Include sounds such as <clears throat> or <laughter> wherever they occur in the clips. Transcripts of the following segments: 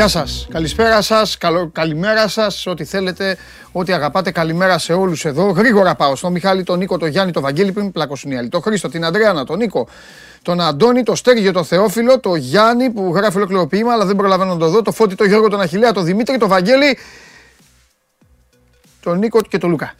Γεια σας. Καλησπέρα σας. Καλημέρα σας. Ό,τι θέλετε, ό,τι αγαπάτε. Καλημέρα σε όλους εδώ. Γρήγορα πάω στον Μιχάλη, τον Νίκο, τον Γιάννη, τον Βαγγέλη πριν πλακώσουν οι άλλοι. Τον Χρήστο, την Αντρέανα, τον Νίκο, τον Αντώνη, τον Στέργιο, τον Θεόφιλο, τον Γιάννη που γράφει ολόκληρο ποίημα, αλλά δεν προλαβαίνω να το δω. Το Φώτη, τον Γιώργο, τον Αχηλέα, τον Δημήτρη, τον Βαγγέλη, τον Νίκο και τον Λουκά.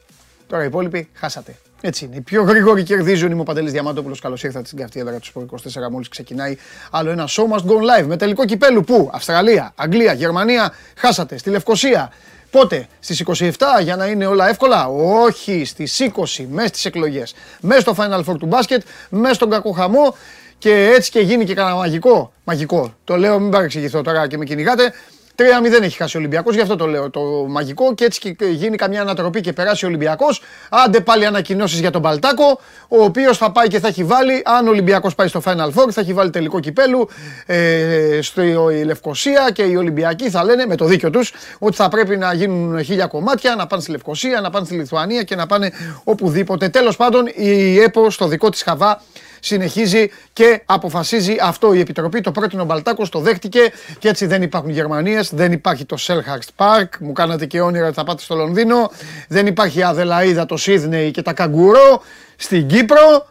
Τώρα οι υπόλοιποι χάσατε. Έτσι είναι. Οι πιο γρήγοροι κερδίζουν. Είμαι ο Παντελής Διαμάντοπουλο. Καλώς ήρθατε στην καυτή έδρα του Σπορ 24. Μόλις ξεκινάει άλλο ένα show must go live με τελικό κυπέλου. Πού; Αυστραλία, Αγγλία, Γερμανία. Χάσατε. Στη Λευκοσία. Πότε; Στις 27 για να είναι όλα εύκολα; Όχι, στις 20 μέσα στι εκλογές. Μέσα στο Final Four του μπάσκετ, μέσα στον κακοχαμό. Και έτσι και γίνει και κανένα μαγικό. Μαγικό. Το λέω, μην παρεξηγηθώ τώρα και με κυνηγάτε. 3-0 έχει χάσει ο Ολυμπιακός, γι' αυτό το λέω το μαγικό. Και έτσι και γίνει καμιά ανατροπή και περάσει ο Ολυμπιακός. Άντε πάλι ανακοινώσεις για τον Παλτάκο, ο οποίος θα πάει και θα έχει βάλει, αν ο Ολυμπιακός πάει στο Final Four, θα έχει βάλει τελικό κυπέλου ε, στη Λευκοσία και οι Ολυμπιακοί θα λένε με το δίκιο τους ότι θα πρέπει να γίνουν χίλια κομμάτια, να πάνε στη Λευκοσία, να πάνε στη Λιθουανία και να πάνε οπουδήποτε. Τέλος πάντων, η ΕΠΟ στο δικό της Χαβά συνεχίζει και αποφασίζει αυτό η Επιτροπή. Το πρότεινε ο Μπαλτάκος, το δέχτηκε και έτσι δεν υπάρχουν Γερμανίες, δεν υπάρχει το Selhurst Park. Μου κάνατε και όνειρα ότι θα πάτε στο Λονδίνο. Δεν υπάρχει η Αδελαίδα, το Σίδνεϊ και τα Καγκουρό. Στην Κύπρο,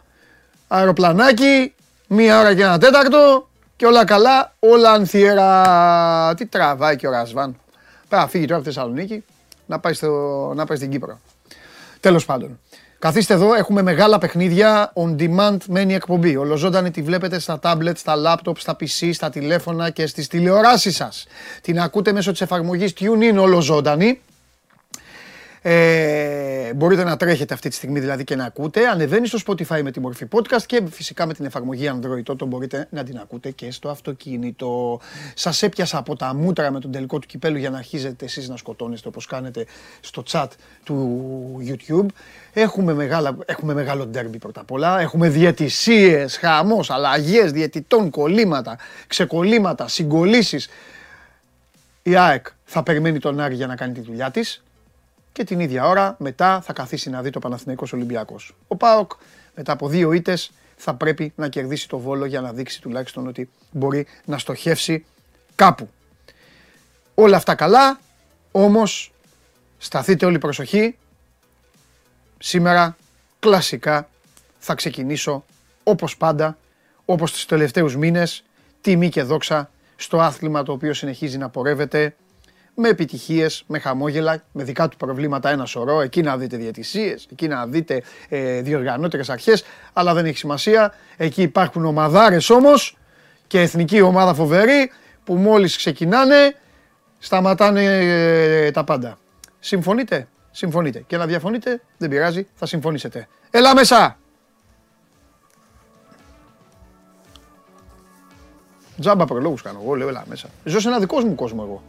αεροπλανάκι, μία ώρα και ένα τέταρτο και όλα καλά, όλα ανθιέρα. Τι τραβάει και ο Ρασβάν. Πρέπει να φύγει τώρα από τη Θεσσαλονίκη να πάει, στο, να πάει στην Κύπρο. Τέλος πάντων. Καθίστε εδώ, έχουμε μεγάλα παιχνίδια on demand μένει εκπομπή. Ολοζώντανη τη βλέπετε στα tablet, στα laptop, στα PC, στα τηλέφωνα και στις τηλεοράσεις σας. Την ακούτε μέσω της εφαρμογής TuneIn ολοζώντανη. Ε, μπορείτε να τρέχετε αυτή τη στιγμή δηλαδή και να ακούτε. Ανεβαίνει στο Spotify με τη μορφή podcast και φυσικά με την εφαρμογή Android τότε μπορείτε να την ακούτε και στο αυτοκίνητο. Σας έπιασα από τα μούτρα με τον τελικό του κυπέλου για να αρχίζετε εσείς να σκοτώνεστε όπως κάνετε στο chat του YouTube. Έχουμε, μεγάλα, έχουμε μεγάλο ντέρμπι πρώτα απ' όλα. Έχουμε διαιτησίες, χαμός, αλλαγές διαιτητών, κολλήματα, ξεκολλήματα, συγκολλήσεις. Η ΑΕΚ θα περιμένει τον Άρη για να κάνει τη δουλειά της και την ίδια ώρα μετά θα καθίσει να δει το Παναθηναϊκός Ολυμπιακός. Ο ΠΑΟΚ μετά από δύο ήττες θα πρέπει να κερδίσει το Βόλο για να δείξει τουλάχιστον ότι μπορεί να στοχεύσει κάπου. Όλα αυτά καλά, όμως σταθείτε όλοι προσοχή. Σήμερα κλασικά θα ξεκινήσω όπως πάντα, όπως τους τελευταίους μήνες, τιμή και δόξα στο άθλημα το οποίο συνεχίζει να πορεύεται με επιτυχίες, με χαμόγελα, με δικά του προβλήματα ένα σωρό. Εκεί να δείτε διαιτησίε, εκεί να δείτε ε, διοργανώτερε αρχές, αλλά δεν έχει σημασία. Εκεί υπάρχουν ομαδάρες όμως και εθνική ομάδα φοβερή που μόλις ξεκινάνε σταματάνε ε, τα πάντα. Συμφωνείτε, συμφωνείτε. Και να διαφωνείτε, δεν πειράζει, θα συμφωνήσετε. Έλα μέσα! Τζάμπα προλόγους κάνω εγώ, λέω έλα μέσα. Ζω σε ένα δικό μου κόσμο εγώ.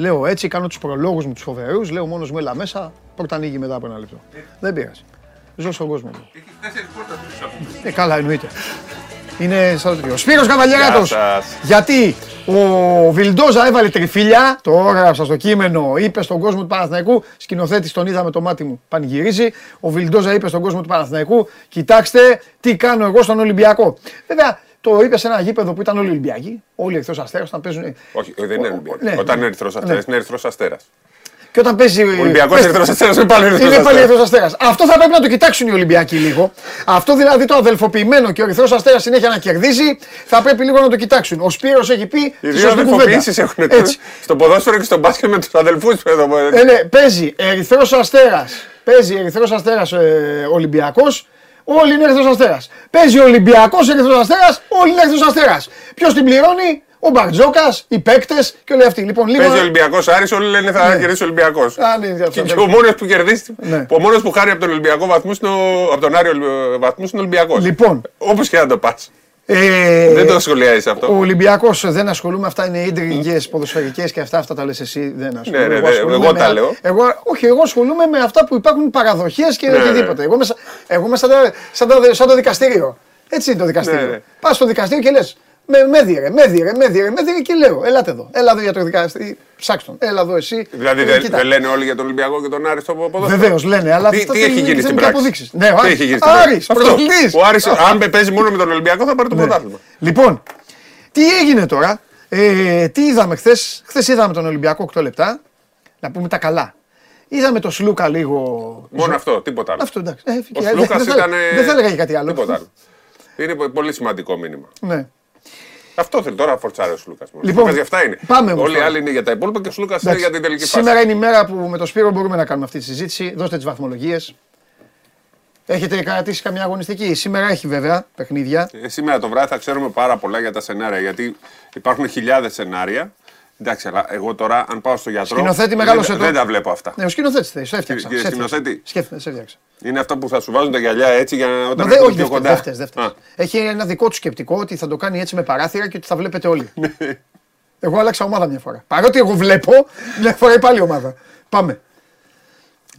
Λέω έτσι, κάνω τους προλόγους μου τους φοβερούς. Λέω μόνος μου έλα μέσα. Πρώτα ανοίγει μετά από ένα λεπτό. Δεν πειράζει. Ζω στον κόσμο μου. Έχει τέσσερις πόρτε Ε, καλά, εννοείται. Είναι σαν το Ο Σπύρος Καβαλιαράτος. Γιατί ο Βιλντόζα έβαλε τριφύλια, το έγραψα στο κείμενο, είπε στον κόσμο του Παναθηναϊκού, σκηνοθέτης τον είδα με το μάτι μου, πανηγυρίζει. Ο Βιλντόζα είπε στον κόσμο του Παναθηναϊκού, κοιτάξτε τι κάνω εγώ στον Ολυμπιακό. Βέβαια, το είπε σε ένα γήπεδο που ήταν όλοι Ολυμπιακοί. Όλοι Ερυθρό Αστέρας όταν παίζουν. Όχι, δεν είναι Ολυμπιακοί. Ναι. Όταν είναι Ερυθρό Αστέρας, ναι. είναι Ερυθρό Αστέρας. Και όταν παίζει. Ο Ολυμπιακό Ερυθρό Αστέρας είναι πάλι Ερυθρό Είναι πάλι Ερυθρό Αστέρας. Αυτό θα πρέπει να το κοιτάξουν οι Ολυμπιακοί λίγο. Αυτό δηλαδή το αδελφοποιημένο και ο Ερυθρός Αστέρας συνέχεια να κερδίζει, θα πρέπει λίγο να το κοιτάξουν. Ο Σπύρος έχει πει. Οι δύο αδελφοποιήσεις έχουν Έτσι. Στο ποδόσφαιρο και στο μπάσκετ με τους αδελφούς εδώ. Ε, ναι, παίζει Ερυθρός Αστέρας. Παίζει Ερυθρός Αστέρας ε, Ολυμπιακός Όλοι είναι Ερυθρό Αστέρας. Παίζει ο Ολυμπιακός Ερυθρό Αστέρας, όλοι είναι Ερυθρό Αστέρας. Ποιος την πληρώνει, ο Μπαρτζόκας, οι παίκτες και όλοι αυτοί. Λοιπόν, λίγο... Παίζει ο Ολυμπιακός Άρης, όλοι λένε θα ναι. κερδίσει ο Ολυμπιακός. Ναι, και, και ο μόνος που κερδίσει, ναι. ο μόνος που χάρει από τον Ολυμπιακό βαθμού, από τον Άριο βαθμού είναι ο Ολυμπιακός. Λοιπόν, όπως και να το πας. Ε, δεν το σχολιάζεις αυτό. Ο Ολυμπιακός δεν ασχολούμαι. Αυτά είναι ίντριγγε ποδοσφαιρικές και αυτά, αυτά τα λες εσύ. Δεν ασχολούμαι. Ναι, ναι, ναι, εγώ, εγώ τα λέω. Εγώ, όχι, εγώ ασχολούμαι με αυτά που υπάρχουν παραδοχές και ναι, οτιδήποτε. Ναι. Εγώ είμαι, εγώ είμαι σαν, σαν, σαν, το δικαστήριο. Έτσι είναι το δικαστήριο. Ναι, ναι. Πας στο δικαστήριο και λες: με, με διερε, με διερε, με διερε, με διερε και λέω, ελάτε εδώ. Έλα εδώ για το δικαστή. Ψάξτε τον. Έλα εδώ εσύ. Δηλαδή δεν δε λένε όλοι για τον Ολυμπιακό και τον Άρη στο ποδόσφαιρο. Βεβαίως λένε, αλλά τι, τι έχει γίνει στην πράξη; Ναι, ο έχει γίνει στην πράξη; Ο Άρης, αν παίζει μόνο με τον Ολυμπιακό θα πάρει το πρωτάθλημα. Λοιπόν, τι έγινε τώρα; Ε, τι είδαμε χθες; Χθες είδαμε τον Ολυμπιακό 8 λεπτά. Να πούμε τα καλά. Είδαμε τον Σλούκα λίγο. Μόνο αυτό, τίποτα άλλο. Αυτό εντάξει. Ε, ο Σλούκας δεν, ήταν. Δεν θα έλεγα κάτι άλλο. Τίποτα άλλο. Είναι πολύ σημαντικό μήνυμα. Ναι. Αυτό θέλει τώρα φορτσάρει ο Σλούκας. Λοιπόν, για αυτά είναι. Πάμε Όλοι οι άλλοι είναι για τα υπόλοιπα και ο Σλούκας είναι για την τελική φάση. Σήμερα είναι η μέρα που με το Σπύρο μπορούμε να κάνουμε αυτή τη συζήτηση. Δώστε τις βαθμολογίες. Έχετε κρατήσει καμιά αγωνιστική; Σήμερα έχει βέβαια παιχνίδια. Ε, σήμερα το βράδυ θα ξέρουμε πάρα πολλά για τα σενάρια. Γιατί υπάρχουν χιλιάδες σενάρια. Εντάξει, αλλά εγώ τώρα αν πάω στο γιατρό. Σκηνοθέτη μεγάλος δεν, δεν τα βλέπω αυτά. Ναι, ο σκηνοθέτης θέλει. Σε έφτιαξα. Κύριε σκηνοθέτη. Σκέφτε, σε έφτιαξα. Είναι αυτά που θα σου βάζουν τα γυαλιά έτσι για να όταν δεν, όχι, πιο κοντά. Δεύτερες, δεύτερες. Έχει ένα δικό του σκεπτικό ότι θα το κάνει έτσι με παράθυρα και ότι θα βλέπετε όλοι. Ναι. εγώ άλλαξα ομάδα μια φορά. Παρότι εγώ βλέπω, μια φορά πάλι ομάδα. Πάμε.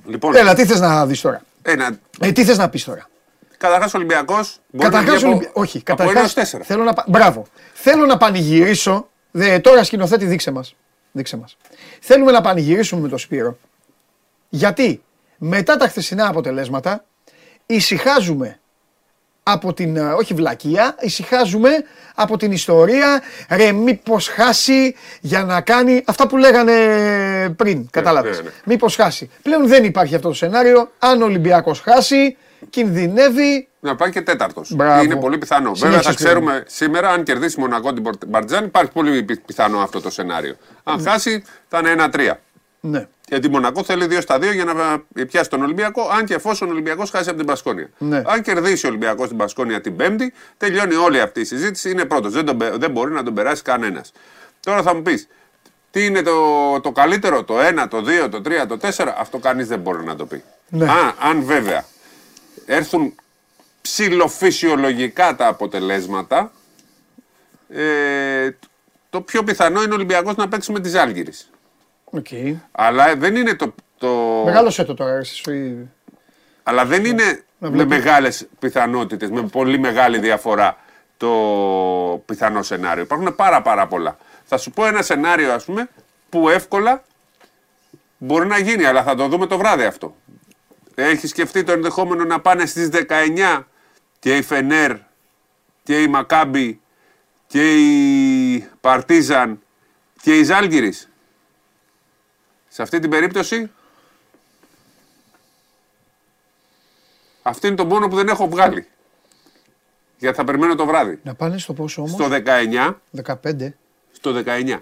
Λοιπόν, Έλα, τι θες να δεις τώρα; Ένα... Ε, τι θες να πεις τώρα; Καταρχάς Ολυμπιακός. Καταρχάς Ολυμπιακό. Όχι, καταρχάς. Θέλω να... Μπράβο. Θέλω να πανηγυρίσω. Δε, τώρα σκηνοθέτη, δείξε μας. Δείξε μας. Θέλουμε να πανηγυρίσουμε με τον Σπύρο. Γιατί μετά τα χθεσινά αποτελέσματα ησυχάζουμε από την, ε, όχι βλακεία, ησυχάζουμε από την ιστορία, ρε μήπως χάσει για να κάνει αυτά που λέγανε πριν, ναι, κατάλαβες. Ναι, ναι. Μήπως χάσει. Πλέον δεν υπάρχει αυτό το σενάριο, αν ο Ολυμπιακός χάσει, κινδυνεύει να πάει και τέταρτος. Είναι πολύ πιθανό. Βέβαια θα ξέρουμε σήμερα αν κερδίσει Μονακό την Μπαρτζάν, υπάρχει πολύ πιθανό αυτό το σενάριο. Αν χάσει, θα είναι 1-3. Ναι. Γιατί Μονακό θέλει 2 στα 2 για να πιάσει τον Ολυμπιακό, αν και εφόσον ο Ολυμπιακός χάσει από την Πασκόνια. Ναι. Αν κερδίσει ο Ολυμπιακός την Πασκόνια την Πέμπτη, τελειώνει όλη αυτή η συζήτηση. Είναι πρώτος. Δεν, δεν μπορεί να τον περάσει κανένας. Τώρα θα μου πεις, τι είναι το, το καλύτερο, το 1, το 2, το 3, το 4, αυτό κανείς δεν μπορεί να το πει. Ναι. Α, αν βέβαια έρθουν ψηλοφυσιολογικά τα αποτελέσματα, ε, το πιο πιθανό είναι ο Ολυμπιακός να παίξει με τις Άλγηρες. Okay. Αλλά δεν είναι το... το... Μεγάλωσε το τώρα, εσύ Αλλά δεν είναι με μεγάλες πιθανότητες, με πολύ μεγάλη διαφορά το πιθανό σενάριο. Υπάρχουν πάρα πάρα πολλά. Θα σου πω ένα σενάριο ας πούμε που εύκολα μπορεί να γίνει, αλλά θα το δούμε το βράδυ αυτό. Έχεις σκεφτεί το ενδεχόμενο να πάνε στις 19 και η Φενέρ και η Μακάμπι και η Παρτίζαν και η Ζάλγκυρης. Σε αυτή την περίπτωση αυτή είναι το μόνο που δεν έχω βγάλει. Γιατί θα περιμένω το βράδυ. Να πάνε στο πόσο όμως; Στο 19. 15. Στο 19.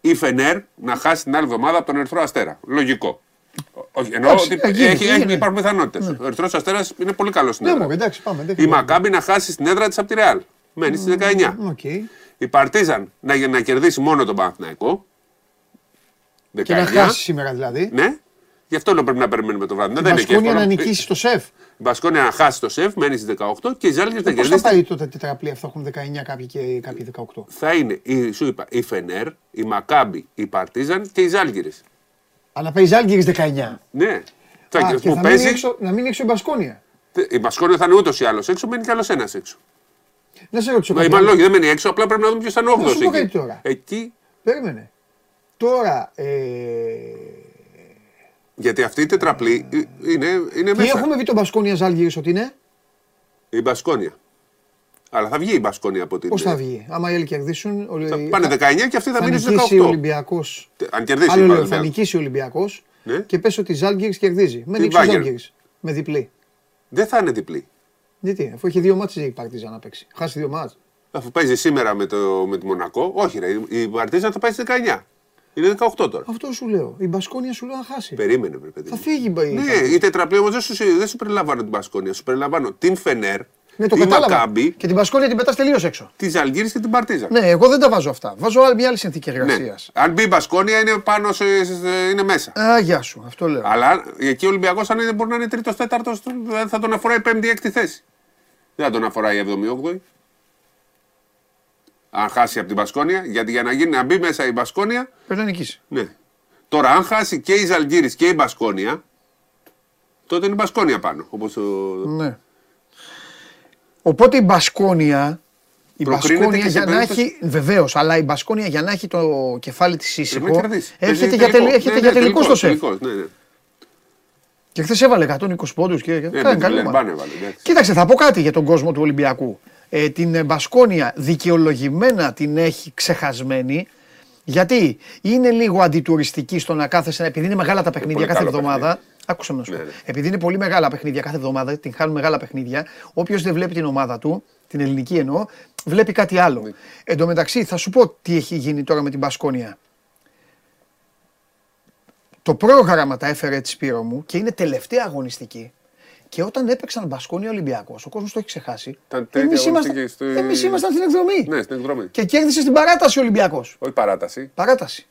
Η Φενέρ να χάσει την άλλη εβδομάδα από τον Ερυθρό Αστέρα. Λογικό. Όχι, εννοώ ότι έχει, έχει, υπάρχουν πιθανότητες. Ναι. Ο Ερυθρός Αστέρας είναι πολύ καλός στην ναι, έδρα. εντάξει, πάμε, η Μακάμπη να χάσει την έδρα της από τη Ρεάλ. Μένει στι 19. Okay. Η Παρτίζαν να, να κερδίσει μόνο τον Παναθηναϊκό. Και να χάσει σήμερα δηλαδή. Ναι. Γι' αυτό λέω πρέπει να περιμένουμε το βράδυ. Η Μπασκόνια να νικήσει το σεφ. Η Μπασκόνια να χάσει το σεφ, μένει στις 18 και οι Ζάλγκε να κερδίσει. Πώς θα πάει το τετραπλή αυτό, έχουν 19 κάποιοι και κάποιοι 18. Θα είναι, η, σου είπα, η Φενέρ, η Μακάμπη, η Παρτίζαν και οι Ζάλγκε. Αλλά παίζεις Άλγηρη 19. Ναι. Α, και που θα παίζει... έξω, να μην έξω η Μπασκόνια. Η Μπασκόνια θα είναι ούτως ή άλλως έξω, μένει κι άλλος ένας έξω. Να σε ρωτήσω κάτι. Μα δεν μένει έξω, απλά πρέπει να δούμε ποιος θα είναι ο 8 εκεί. τώρα. Εκεί. Περίμενε. Τώρα. Ε... Γιατί αυτή η τετραπλή είναι, είναι μέσα. Τι έχουμε δει τον Μπασκόνια Ζάλγηρη ότι είναι; Η Μπασκόνια. Αλλά θα βγει η Μπασκόνια από την. Πώς θα βγει, άμα οι άλλοι κερδίσουν. Θα πάνε 19 και αυτοί θα, θα μείνουν στου 18. Ο Ολυμπιακός. Αν κερδίσει Άλλο λέω, θα νικήσει ο Ολυμπιακός ναι. και πες ότι η Ζάλγκη κερδίζει. Με νίκησε ο Ζάλγκη. Με διπλή. Δεν θα είναι διπλή. Γιατί, αφού έχει δύο μάτσε η Παρτίζα να παίξει. Χάσει δύο μάτσε. Αφού παίζει σήμερα με, το, με τη Μονακό, όχι ρε, η Παρτίζα θα πάει στι 19. Είναι 18 τώρα. Αυτό σου λέω. Η Μπασκόνια σου λέω να χάσει. Περίμενε, παιδί. Θα φύγει η Ναι, η τετραπλή όμως δεν σου, δεν σου περιλαμβάνω την Μπασκόνια. Σου περιλαμβάνω την Φενέρ, ναι, το κατάλαβα. Μακάμπι, και την Πασκόνια την πετάς τελείως έξω. Τη Αλγύρη και την Παρτίζα. Ναι, εγώ δεν τα βάζω αυτά. Βάζω μια άλλη συνθήκη εργασίας. Ναι. Αν μπει η Μπασκόνια είναι πάνω, σε, είναι μέσα. Α, γεια σου, αυτό λέω. Αλλά εκεί ο Ολυμπιακός, αν δεν μπορεί να είναι τρίτος, τέταρτος, θα τον αφορά η πέμπτη, έκτη θέση. Δεν θα τον αφορά η εβδομή, όγδοη. Αν χάσει από την Μπασκόνια, γιατί για να, γίνει, να μπει μέσα η Μπασκόνια. Πρέπει να νικήσει. Ναι. Τώρα, αν χάσει και η Ζαλγκύρη και η Μπασκόνια, τότε είναι η Μπασκόνια πάνω. Όπως το... Ναι. Οπότε η Μπασκόνια. Η Μπασκόνια για να έχει. Βεβαίως, αλλά η Μπασκόνια για να έχει το κεφάλι της ήσυχο. Έρχεται για, τελ, έρχεται ναι, για ναι, τελικό στο σεφ. Ναι, ναι. Και χθες έβαλε 120 πόντους και. Ναι, ναι, Κοίταξε, θα πω κάτι για τον κόσμο του Ολυμπιακού. ε, την Μπασκόνια δικαιολογημένα την έχει ξεχασμένη. Γιατί είναι λίγο αντιτουριστική στο να κάθεσαι, επειδή είναι μεγάλα τα παιχνίδια πολύ κάθε καλό εβδομάδα. Παιχνίδι. Άκουσα να σου πω. Ναι, ναι. Επειδή είναι πολύ μεγάλα παιχνίδια κάθε εβδομάδα, την χάνουν μεγάλα παιχνίδια, όποιος δεν βλέπει την ομάδα του, την ελληνική εννοώ, βλέπει κάτι άλλο. Ναι. Εν τω μεταξύ, θα σου πω τι έχει γίνει τώρα με την Μπασκόνια. Το πρόγραμμα τα έφερε έτσι Σπύρο μου και είναι τελευταία αγωνιστική. Και όταν έπαιξαν Μπασκόνια Ολυμπιακός, ο κόσμος το έχει ξεχάσει. Ήταν τρίτη Εμείς αγωνιστική ήμασταν, στη- εμείς ήμασταν στην εκδρομή. Ναι, στην εκδρομή. Και κέρδισε στην παράταση ο Ολυμπιακός. Όχι παράταση. Παράταση.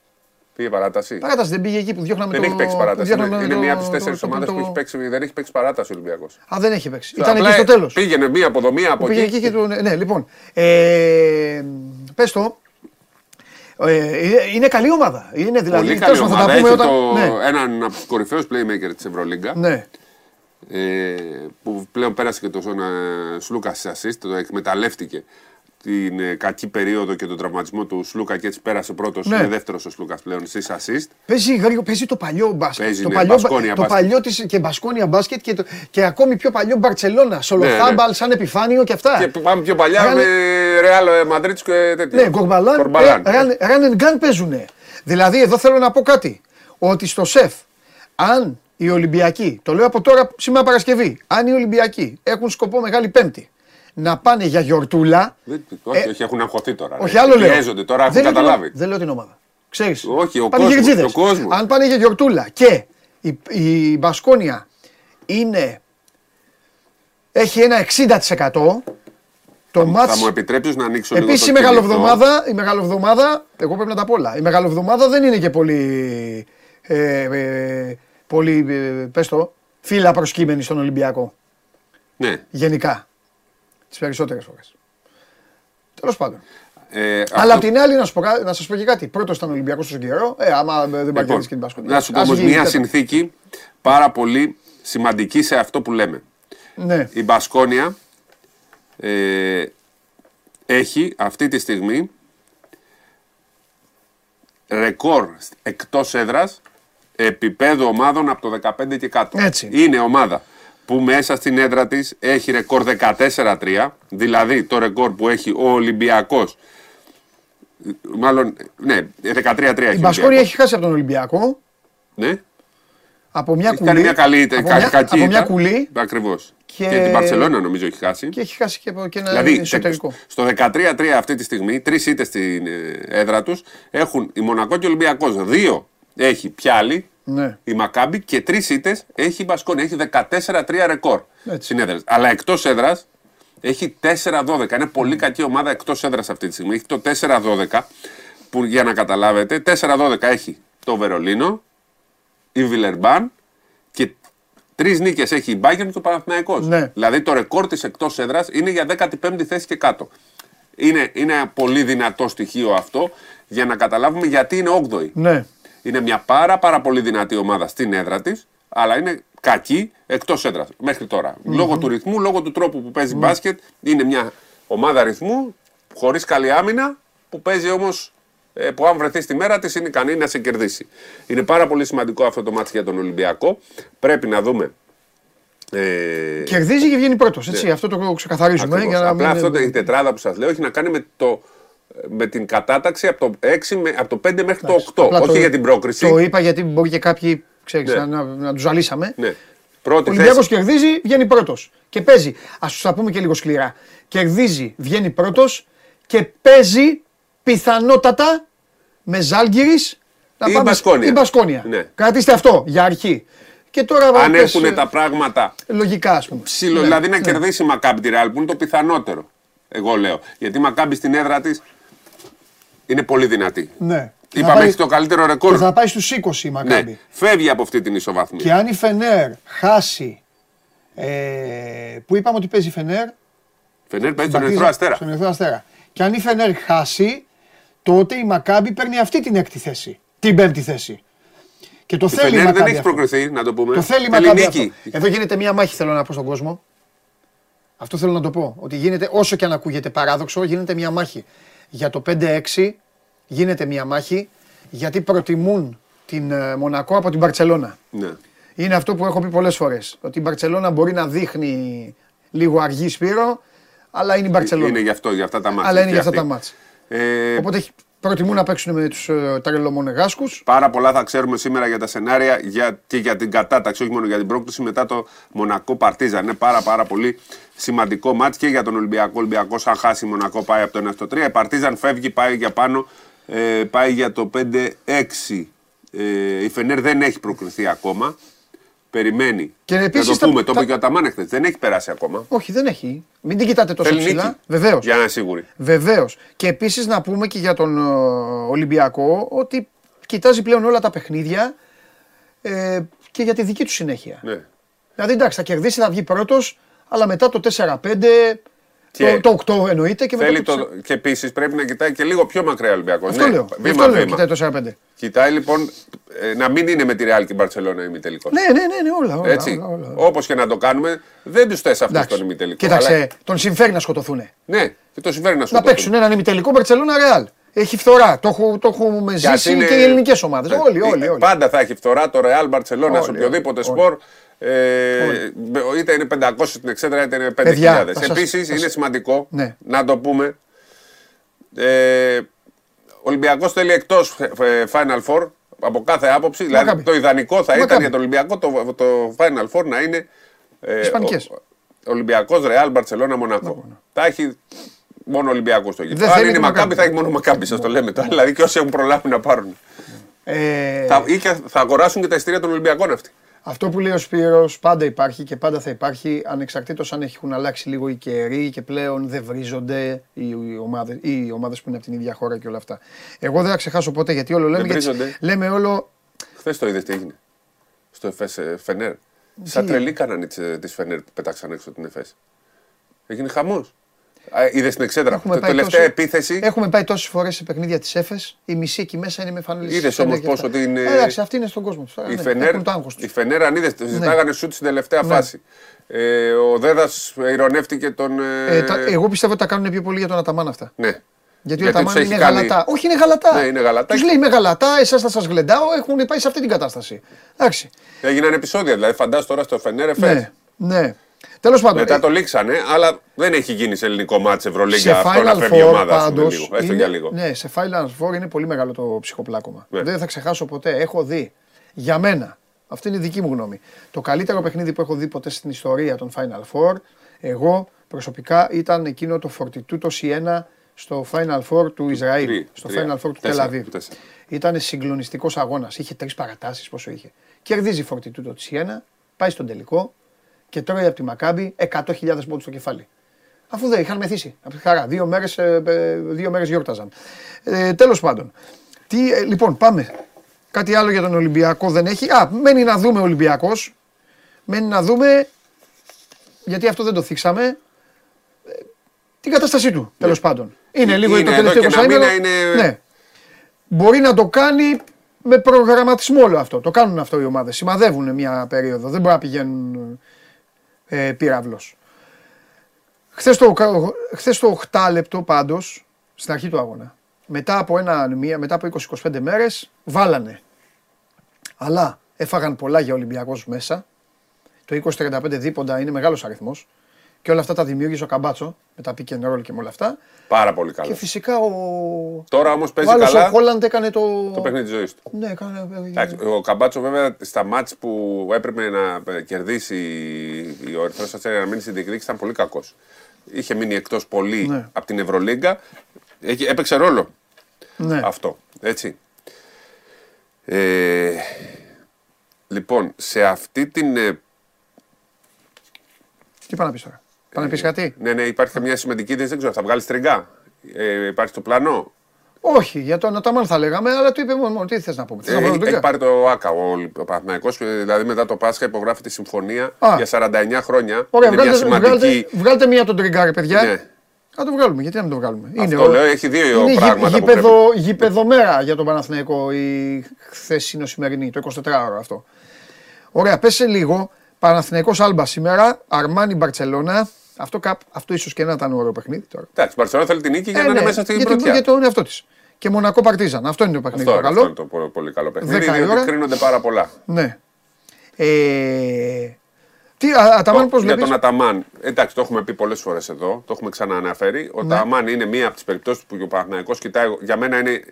Πήγε παράταση. Παράταση δεν πήγε εκεί που διώχναμε Δεν το. έχει παίξει που παράταση. διώχναμε Είναι, είναι το- μία από τις το- τέσσερις το- ομάδες το- που έχει παίξει, δεν έχει παίξει παράταση ο Ολυμπιακός. Α, δεν έχει παίξει. Ήταν εκεί στο τέλος. Πήγαινε μία από εδώ, μία από Πήγε εκεί. εκεί και το. Ναι, λοιπόν. Ε, Πες το. Ε, είναι- είναι καλή ομάδα. Είναι δηλαδή. Πολύ τέλος καλή πάντων, ομάδα. θα τα Έχει πούμε το, όταν. Ναι, έναν από του κορυφαίου playmaker της Ευρωλίγκα. ναι. Ε, που πλέον πέρασε και τον ε, Σλούκα σε assist, το εκμεταλλεύτηκε την ε, κακή περίοδο και τον τραυματισμό του Σλούκα και έτσι πέρασε πρώτος. Ναι. Είναι δεύτερος ο Σλούκας πλέον στις assist. Παίζει, γρήγορα- παίζει το παλιό μπάσκετ. Παίζει, το ναι, παλιό, Μπασκόνια το μπάσκετ. παλιό της και μπασκόνια μπάσκετ και, το, και ακόμη πιο παλιό Μπαρσελόνα. Σολοθάμπαλ ναι. σαν επιφάνειο και αυτά. Και πάμε πιο παλιά Ράνε- με Ρεάλ Μαδρίτη και τέτοια. Ναι, Κορμπαλάν, Κορμπαλάν. run and gun παίζουνε. Δηλαδή, εδώ θέλω να πω κάτι. Ότι στο σεφ, αν οι Ολυμπιακοί, το λέω από τώρα σήμερα Παρασκευή, αν οι Ολυμπιακοί έχουν σκοπό Μεγάλη Πέμπτη να πάνε για γιορτούλα. Δεν- Όχι, Ε, όχι, έχουν αγχωθεί τώρα. Όχι, ρε. άλλο λέω. Πιέζονται τώρα, έχουν δεν λέω την- καταλάβει. δεν λέω την ομάδα. Ξέρεις, Όχι, ο πάνε κόσμος, γερτζίδες. ο κόσμος. Αν πάνε για γιορτούλα και η, η Μπασκόνια είναι, έχει ένα 60% το Θα μάτς μου επιτρέψεις να ανοίξω λίγο Επίσης το η κινητό; μεγαλοβδομάδα, η μεγαλοβδομάδα, εγώ πρέπει να τα πω όλα. Η μεγαλοβδομάδα δεν είναι και πολύ. Ε, ε, πολύ, ε, πες το, φύλλα προσκύμενη στον Ολυμπιακό. Ναι. Γενικά. Τις περισσότερες φορές. Τέλος πάντων. Ε, Αλλά αυτό- απ' την άλλη, να, σου πω, κα- να σας πω και κάτι. Πρώτος ήταν Ολυμπιακός στον καιρό. Ε, άμα δεν Λοιπόν, παγιώνει και την Πασκόνια. να σου πω Ας όμως γίνει μια τέταρτο. συνθήκη πάρα πολύ σημαντική σε αυτό που λέμε. Ναι. Η Μπασκόνια ε, έχει αυτή τη στιγμή ρεκόρ εκτός έδρας επίπεδο ομάδων από το 15 και κάτω. Έτσι. Είναι ομάδα που μέσα στην έδρα της έχει ρεκόρ 14-3, δηλαδή το ρεκόρ που έχει ο Ολυμπιακός Μάλλον, ναι, 13-3 έχει. Η ο Μπασκόνια Ολυμπιακός. έχει χάσει από τον Ολυμπιακό. Ναι. Από μια Έχει κουλή. κάνει μια καλή ήττα, από κα- μια, κακή από μια ήττα. κουλή Ακριβώς. Και- Και... την Παρσελόνα νομίζω έχει χάσει. και έχει χάσει και, από- και ένα Δηλαδή εσωτερικό. στο 13-3 αυτή τη στιγμή, τρεις ήττες στην ε, έδρα τους έχουν η Μονακό και ο Ολυμπιακός. Δύο έχει πιάλι Ναι. η Μακάμπη και τρεις ήττες έχει η Μπασκόνη. Έχει 14-3 ρεκόρ Έτσι. στην έδρα. Αλλά εκτός έδρας έχει 4-12. Είναι πολύ κακή ομάδα εκτός έδρας αυτή τη στιγμή. Έχει το 4-12 που για να καταλάβετε, 4-12 έχει το Βερολίνο, η Βιλερμπάν και τρεις νίκες έχει η Μπάγκερν και ο Παναθηναϊκός. Ναι. Δηλαδή το ρεκόρ της εκτός έδρας είναι για 15η θέση και κάτω. Είναι, είναι ένα πολύ δυνατό στοιχείο αυτό για να καταλάβουμε γιατί είναι 8η. Ναι. Είναι μια πάρα, πάρα πολύ δυνατή ομάδα στην έδρα της, αλλά είναι κακή εκτός έδρας μέχρι τώρα. Λόγω του ρυθμού, λόγω του τρόπου που παίζει μπάσκετ, είναι μια ομάδα ρυθμού χωρίς καλή άμυνα που παίζει όμως. που αν βρεθεί στη μέρα της είναι ικανή να σε κερδίσει. Είναι πάρα πολύ σημαντικό αυτό το μάτι για τον Ολυμπιακό. Πρέπει να δούμε. Ε, Κερδίζει και βγαίνει πρώτος. Αυτό το ξεκαθαρίζουμε. Ακριβώς. Για να Απλά μην... αυτό το- η τετράδα που σας λέω έχει να κάνει με, το, με την κατάταξη από το, 6, με- από το 5 μέχρι το 8. Απλά όχι το- για την πρόκριση. Το είπα γιατί μπορεί και κάποιοι ξέρεις, Ναι. να, να, να τους ζαλίσαμε. Ναι. Ο Πρώτη Ολυμπιακός θέση. κερδίζει, βγαίνει πρώτος. Και παίζει. Α τους τα πούμε και λίγο σκληρά. Κερδίζει, βγαίνει πρώτος και παίζει πιθανότατα με Ζάλγκυρης να Ή πάμε Μπασκόνια. ή Μπασκόνια. Ναι. Κρατήστε αυτό για αρχή. Και τώρα Αν πες, έχουν ε, τα πράγματα Λογικά, ας πούμε. ψηλό, Ναι, δηλαδή να ναι. κερδίσει η Μακάμπη τη Ρεάλ που είναι το πιθανότερο. Εγώ λέω. Γιατί η Μακάμπη στην έδρα της είναι πολύ δυνατή. Ναι. Θα Είπαμε πάει- έχει το καλύτερο και ρεκόρ. θα πάει στους 20 η Μακάμπη. Ναι. Φεύγει από αυτή την ισοβαθμία. Και αν η Φενέρ χάσει. Ε, που είπαμε ότι παίζει η Φενέρ. Φενέρ παίζει στην τον Παρτίζαν- Ερυθρό Αστέρα. Στον Ερυθρό Αστέρα. Και αν η Φενέρ χάσει, τότε η Μακάμπη παίρνει αυτή την έκτη θέση. Την πέμπτη θέση. Και το Η θέλει η Φενέρ δεν Μακάμπη. έχει αυτό. προκριθεί, να το πούμε. Το θέλει η Μακάμπη. αυτό. νίκη. Εδώ γίνεται μία μάχη, θέλω να πω στον κόσμο. Αυτό θέλω να το πω. Ότι γίνεται, όσο και αν ακούγεται παράδοξο, γίνεται μία μάχη. Για το 5-6 γίνεται μία μάχη γιατί προτιμούν την ε, Μονακό από την Παρσελώνα. Ναι. Είναι αυτό που έχω πει πολλές φορές. Ότι η Μπαρτσελώνα μπορεί να δείχνει λίγο αργή Σπύρο, αλλά είναι η Μπαρσελόνα. Είναι γι' αυτό, για αυτά τα μάτια. Αλλά είναι για αυτά τα μάτια. Ε, Οπότε προτιμούν να παίξουν με τους ε, τρελομονεγάσκους. Πάρα πολλά θα ξέρουμε σήμερα για τα σενάρια για, και για την κατάταξη, όχι μόνο για την πρόκληση μετά το Μονακό Παρτίζα. Είναι πάρα, πάρα πολύ σημαντικό μάτς και για τον Ολυμπιακό. Ολυμπιακός, αν χάσει Μονακό, πάει από το 1 στο 3. Η Παρτίζαν φεύγει, πάει για πάνω, ε, πάει για το 5-6. Ε, η Φενέρ δεν έχει προκριθεί ακόμα. Περιμένει. Και να επίσης το τα- πούμε, το τα- είπε και ο Αταμάν εχθές. Δεν έχει περάσει ακόμα. Όχι, δεν έχει. Μην την κοιτάτε τόσο Θέλει ψηλά. νίκη. Βεβαίως. Για να είναι σίγουροι. Βεβαίως. Και επίσης να πούμε και για τον ε, Ολυμπιακό ότι κοιτάζει πλέον όλα τα παιχνίδια ε, και για τη δική του συνέχεια. Ναι. Δηλαδή εντάξει, θα κερδίσει, θα βγει πρώτος, αλλά μετά το 4-5, Και το, το 8 εννοείται και μετά Θέλει το. το, και επίσης πρέπει να κοιτάει και λίγο πιο μακριά ο Ολυμπιακός. Αυτό λέω. Βήμα, Αυτό λέω, βήμα. κοιτάει το 4-5. Κοιτάει λοιπόν ε, να μην είναι με τη Real και η Μπαρσελόνα ημιτελικός. Ναι, ναι, ναι, ναι, όλα. όλα, Έτσι. όλα, όλα. Όπως και να το κάνουμε, δεν τους θες αυτούς Εντάξει. τον ημιτελικό. Κοίταξε, Αλλά- τον συμφέρει να σκοτωθούν. Ναι, και το συμφέρει να σου Να το παίξουν έναν ημιτελικό Μπαρσελόνα Ρεάλ. Έχει φθορά. Το, έχω- το έχουμε Γιατί ζήσει είναι- και οι ελληνικές ομάδες. Ε, Όλοι, όλοι. ε, όλοι. Πάντα θα έχει φθορά το Real Barcelona σε Όλοι, οποιοδήποτε όλοι. σπορ. Ε, είτε είναι 500 στην εξέδρα είτε είναι 5.000. Παιδιά, θα σας- Επίσης θα σας- είναι σημαντικό Ναι. να το πούμε. Ε, ο Ολυμπιακός θέλει εκτός Final Four από κάθε άποψη. Δηλαδή Μακάμπι. το ιδανικό θα ήταν Μακάμπι. για τον Ολυμπιακό το, το Final Four να είναι. Ε, Ισπανικές. Ολυμπιακός Ρεάλ Μπαρσελόνα Μονακό. Θα έχει μόνο Ολυμπιακό στο γήπεδο. Δεν Αν θέλει είναι τη Μακάμπι Μακάμπι. θα έχει μόνο Μακάμπι, σας το λέμε τώρα. Δηλαδή και όσοι έχουν προλάβει να πάρουν. Ε, Θα, ή και θα αγοράσουν και τα ειστήρια των Ολυμπιακών αυτοί. Αυτό που λέει ο Σπύρος πάντα υπάρχει και πάντα θα υπάρχει ανεξαρτήτως αν έχουν αλλάξει λίγο οι καιροί και πλέον δεν βρίζονται οι, οι, ομάδες, οι ομάδες που είναι από την ίδια χώρα και όλα αυτά. Εγώ δεν θα ξεχάσω ποτέ γιατί όλο λέμε, Δεν γιατί βρίζονται. λέμε όλο Χθες το είδες τι έγινε. Στο Εφές ε, Φενέρ. Σαν τρελή κάνανε τη Φενέρ που πέταξαν έξω την Εφές. Έγινε χαμός. Είδες την εξέδρα. Έχουμε Το πάει τελευταία τόσο- επίθεση. Έχουμε πάει τόσες φορές σε παιχνίδια της ΕΦΕΣ. Η μισή εκεί μέσα είναι με φανελίσει. Είδες όμως πώς ότι είναι- Εντάξει, αυτή είναι στον κόσμο του. Η Φενέρ, το άγχος τους. η Φενέρ αν είδες, ζητάγανε σουτ στην τελευταία Ναι. φάση. Ε, ο Δέδας ηρωνεύτηκε τον. ε, Ε, τα- εγώ πιστεύω ότι τα κάνουν πιο πολύ για τον Αταμάν αυτά. ναι. Γιατί, ο τους Αταμάν έχει είναι κάνει- γαλατά. Όχι, είναι γαλατά. Ναι, είναι γαλατά. Τους λέει είμαι γαλατά, εσάς θα σας γλεντάω. Έχουν πάει σε αυτή την κατάσταση. Εντάξει. Έγιναν επεισόδια. Δηλαδή, φαντάζομαι τώρα στο Φενέρ Εφές. Ναι, ναι. Τέλος πάντων. Μετά ε, το λήξανε, αλλά δεν έχει γίνει σε ελληνικό μάτι σε Ευρωλίγκα αυτό να Final φεύγει η Four ομάδα. ας πούμε, πάντως, λίγο, έστω είναι- για λίγο. Ναι, σε Final Four είναι πολύ μεγάλο το ψυχοπλάκωμα. Ναι. Δεν θα ξεχάσω ποτέ. Έχω δει, για μένα, αυτή είναι η δική μου γνώμη, το καλύτερο παιχνίδι που έχω δει ποτέ στην ιστορία των Final Four, εγώ προσωπικά ήταν εκείνο το Fortitudo το Siena στο Final Four του Ισραήλ, τρία, στο τρία, Final Four του τέσσερα, Τελαβίβ. τέσσερα. Ήταν συγκλονιστικός αγώνας. Είχε τρεις παρατάσεις, πόσο είχε. Κερδίζει η Fortitudo τη Siena, πάει στον τελικό και τρώει από τη Μακάμπη 100.000 πόντου στο κεφάλι. Αφού δεν είχαν μεθύσει. Από τη χαρά. Δύο μέρες δύο μέρες γιόρταζαν. Ε, Τέλος πάντων. Τι, ε, λοιπόν, πάμε. Κάτι άλλο για τον Ολυμπιακό δεν έχει. Α, μένει να δούμε Ολυμπιακός. Μένει να δούμε. Γιατί αυτό δεν το θίξαμε. ε, Την κατάστασή του, τέλος πάντων. Είναι λίγο Ναι. Είναι το εδώ τελευταίο και ένα εικοσαήμερο. μήνα είναι- Ναι. Μπορεί να το κάνει με προγραμματισμό όλο αυτό. Το κάνουν αυτό οι ομάδες. Σημαδεύουν μια περίοδο. Δεν μπορεί να πηγαίνουν ε, πύραυλος. Χθες το, χθες το 8 λεπτό πάντως, στην αρχή του αγώνα, μετά από, ένα, μία, μετά από 20-25 μέρες, βάλανε. Αλλά έφαγαν πολλά για Ολυμπιακός μέσα. Το 20-35 δίποντα είναι μεγάλος αριθμός. Και όλα αυτά τα δημιούργησε ο Καμπάτσο, με τα pick and roll και με όλα αυτά. Πάρα πολύ Και καλό. φυσικά ο, Τώρα όμως ο παίζει άλλος ο καλά Χόλαντ έκανε το... το παιχνίδι της ζωής του. Ναι, έκανε... Εντάξει, Ο Καμπάτσο βέβαια στα μάτς που έπρεπε να κερδίσει η- ο Ερυθρός Αστέρας να μείνει στην διεκδίκηση ήταν πολύ κακός. Είχε μείνει εκτός πολύ Ναι. από την Ευρωλίγκα. Έχει- Έπαιξε ρόλο Ναι. αυτό. Έτσι. Ε, λοιπόν, σε αυτή την. ε, Τι πάει να πεις τώρα; Πάει να πεις κάτι; Ναι, ναι, υπάρχει μια σημαντική είδηση, δεν ξέρω, θα βγάλεις τριγκά. Ε, υπάρχει το πλανό. Όχι, για τον Αταμάν θα λέγαμε, αλλά του είπε μόνο, μόνο τι θες να πούμε. Θες Ε, να έχει, πούμε τον έχει Τούγκα; πάρει το ΆΚΑ ο, ο Παναθηναϊκός, ε, δηλαδή μετά το Πάσχα υπογράφει τη συμφωνία Α. για 49 χρόνια. Ωραία, Είναι μια βγάλτε, σημαντική. βγάλτε, βγάλτε μία τον τριγκάρε, παιδιά. Ναι. Να το βγάλουμε, γιατί να μην το βγάλουμε; Αυτό ο- λέω, έχει δύο είναι πράγματα που γήπεδο, γήπεδομέρα για τον Παναθηναϊκό η χθεσινό σημερινή, το 24ωρο αυτό. Ωραία, πες σε λίγο. Παναθηναϊκός Άλμπα σήμερα, Αρμάνι Μπαρτσελώνα. Αυτό, κάπ, αυτό ίσως και να ήταν ωραίο παιχνίδι τώρα. Εντάξει, η Μπαρσελόνα θέλει την νίκη για Ε, να είναι ναι, μέσα στην για, την- πρωτιά. για τον εαυτό της. Και Μονακό Παρτίζαν. Αυτό είναι το παιχνίδι Αυτό, το είναι, καλό. αυτό είναι το πολύ, πολύ καλό παιχνίδι. Δέκα η Διότι ώρα. κρίνονται πάρα πολλά. Ναι. Ε, Τι, α, Αταμάν, πώς Για βλέπεις; τον Αταμάν, εντάξει, το έχουμε πει πολλές φορές εδώ, το έχουμε ξανααναφέρει. Ο Ναι. Αταμάν είναι μία από τις περιπτώσεις που και ο Παναθηναϊκός κοιτάει. Για μένα είναι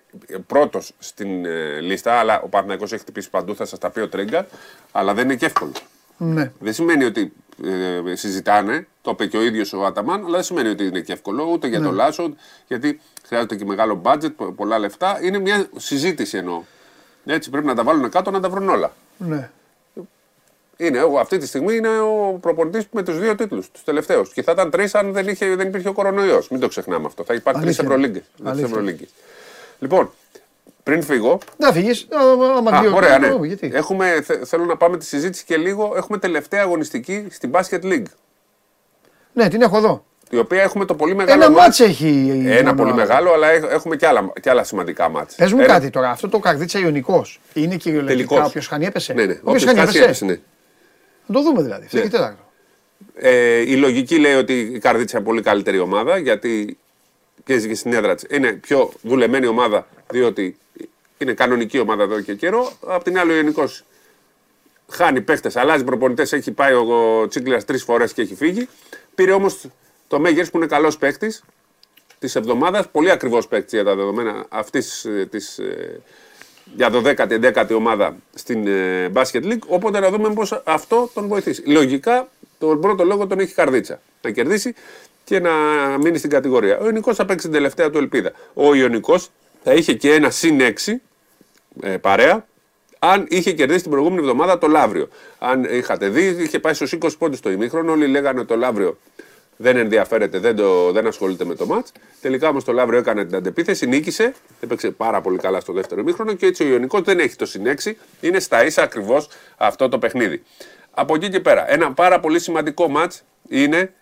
πρώτος στην ε, λίστα, αλλά ο Παναθηναϊκός έχει χτυπήσει παντού, θα σας τα πει ο Τρίγκα. Αλλά δεν είναι και εύκολο. Ναι. Δεν σημαίνει ότι ε, συζητάνε, το είπε και ο ίδιος ο Αταμάν, αλλά δεν σημαίνει ότι είναι και εύκολο ούτε για Ναι. τον Λάσο, γιατί χρειάζεται και μεγάλο budget, πο- πολλά λεφτά. Είναι μια συζήτηση εννοώ. Έτσι πρέπει να τα βάλουν κάτω να τα βρουν όλα. ναι. Είναι, ο- αυτή τη στιγμή είναι ο προπονητής με τους δύο τίτλους, τους τελευταίους. Και θα ήταν τρεις αν δεν, είχε, δεν υπήρχε ο κορονοϊός. Μην το ξεχνάμε αυτό. Θα υπάρχει τρεις Αλήθεια. Ευρωλίγκες. Αλήθεια. Λοιπόν, πριν φύγω. Να φύγεις. Άμα Α, δύο- ωραία, ναι. Ω, Γιατί; Έχουμε, θε- θέλω να πάμε τη συζήτηση και λίγο. Έχουμε τελευταία αγωνιστική στην Basket League. Ναι, την έχω εδώ. Η οποία έχουμε το πολύ μεγάλο. Ένα μάτς. μάτς έχει. Ένα μόνο. πολύ μεγάλο, αλλά έχ- έχουμε και άλλα, και άλλα σημαντικά μάτς. Πες μου Ένα- κάτι τώρα. Αυτό το καρδίτσα Ιωνικός είναι κυριολεκτικά Τελικός. όποιος χάνει έπεσε; Ναι, ναι. Όποιος Όποιος χάνει χάσει, έπεσε; έπεσε, ναι. Να το δούμε δηλαδή. Ναι. Φύγει τέταρτο. Ε, η λογική λέει ότι η Καρδίτσα είναι πολύ καλύτερη ομάδα γιατί παίζει και στην έδρα της. Είναι πιο δουλεμένη ομάδα διότι είναι κανονική ομάδα εδώ και καιρό. Απ' την άλλη ο Ιωνικό χάνει παίχτες, αλλάζει προπονητές. Έχει πάει ο Τσίγκλας τρεις φορές και έχει φύγει. Πήρε όμως το Μέγερς που είναι καλός παίχτης της εβδομάδας. Πολύ ακριβώ παίχτης για τα δεδομένα αυτής της. Για το 10η-11η ομάδα στην ε, Basket League. Οπότε να δούμε πώς αυτό τον βοηθήσει. Λογικά, τον πρώτο λόγο τον έχει καρδίτσα. Να κερδίσει και να μείνει στην κατηγορία. Ο Ιωνικό θα παίξει την τελευταία του ελπίδα. Ο Ιωνικός θα είχε και ένα συν 6 ε, παρέα αν είχε κερδίσει την προηγούμενη εβδομάδα το Λαύριο. Αν είχατε δει, είχε πάει στους 20 πόντους το ημίχρονο. Όλοι λέγανε το Λαύριο δεν ενδιαφέρεται, δεν, το, δεν ασχολείται με το μάτς. Τελικά όμως το Λαύριο έκανε την αντεπίθεση, νίκησε, έπαιξε πάρα πολύ καλά στο δεύτερο ημίχρονο και έτσι ο Ιωνικός δεν έχει το συνέξι. Είναι στα ίσα ακριβώς αυτό το παιχνίδι. Από εκεί και πέρα, ένα πάρα πολύ σημαντικό μάτς είναι.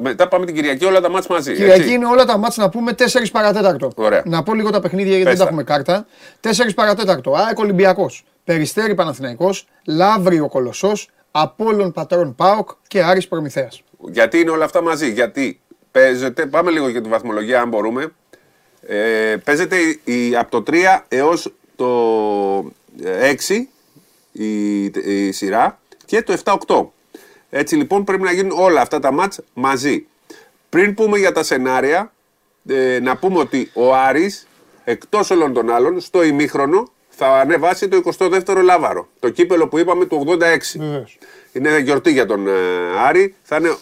Μετά πάμε την Κυριακή όλα τα μάτς μαζί. Κυριακή έτσι. είναι όλα τα μάτια να πούμε 4 παρατέταρτο. Ωραία. Να πω λίγο τα παιχνίδια γιατί δεν Πες τα τα. έχουμε κάρτα. 4 παρατέταρτο. ΑΕΚ Ολυμπιακός. Περιστέρη Παναθηναϊκός. Λαύριο Κολοσσός. Απόλλων Πατρών Πάοκ και Άρης Προμηθέας. Γιατί είναι όλα αυτά μαζί. Γιατί παίζεται, πάμε λίγο για τη βαθμολογία αν μπορούμε. Ε, παίζεται η, η- από το 3 έως το 6 η, η σειρά και το 7-8. Έτσι λοιπόν πρέπει να γίνουν όλα αυτά τα μάτς μαζί. Πριν πούμε για τα σενάρια, ε, να πούμε ότι ο Άρης, εκτός όλων των άλλων, στο ημίχρονο θα ανεβάσει το 22ο Λάβαρο. Το κύπελο που είπαμε του 86. Βεβαίως. Είναι γιορτή για τον ε, Άρη. Θα είναι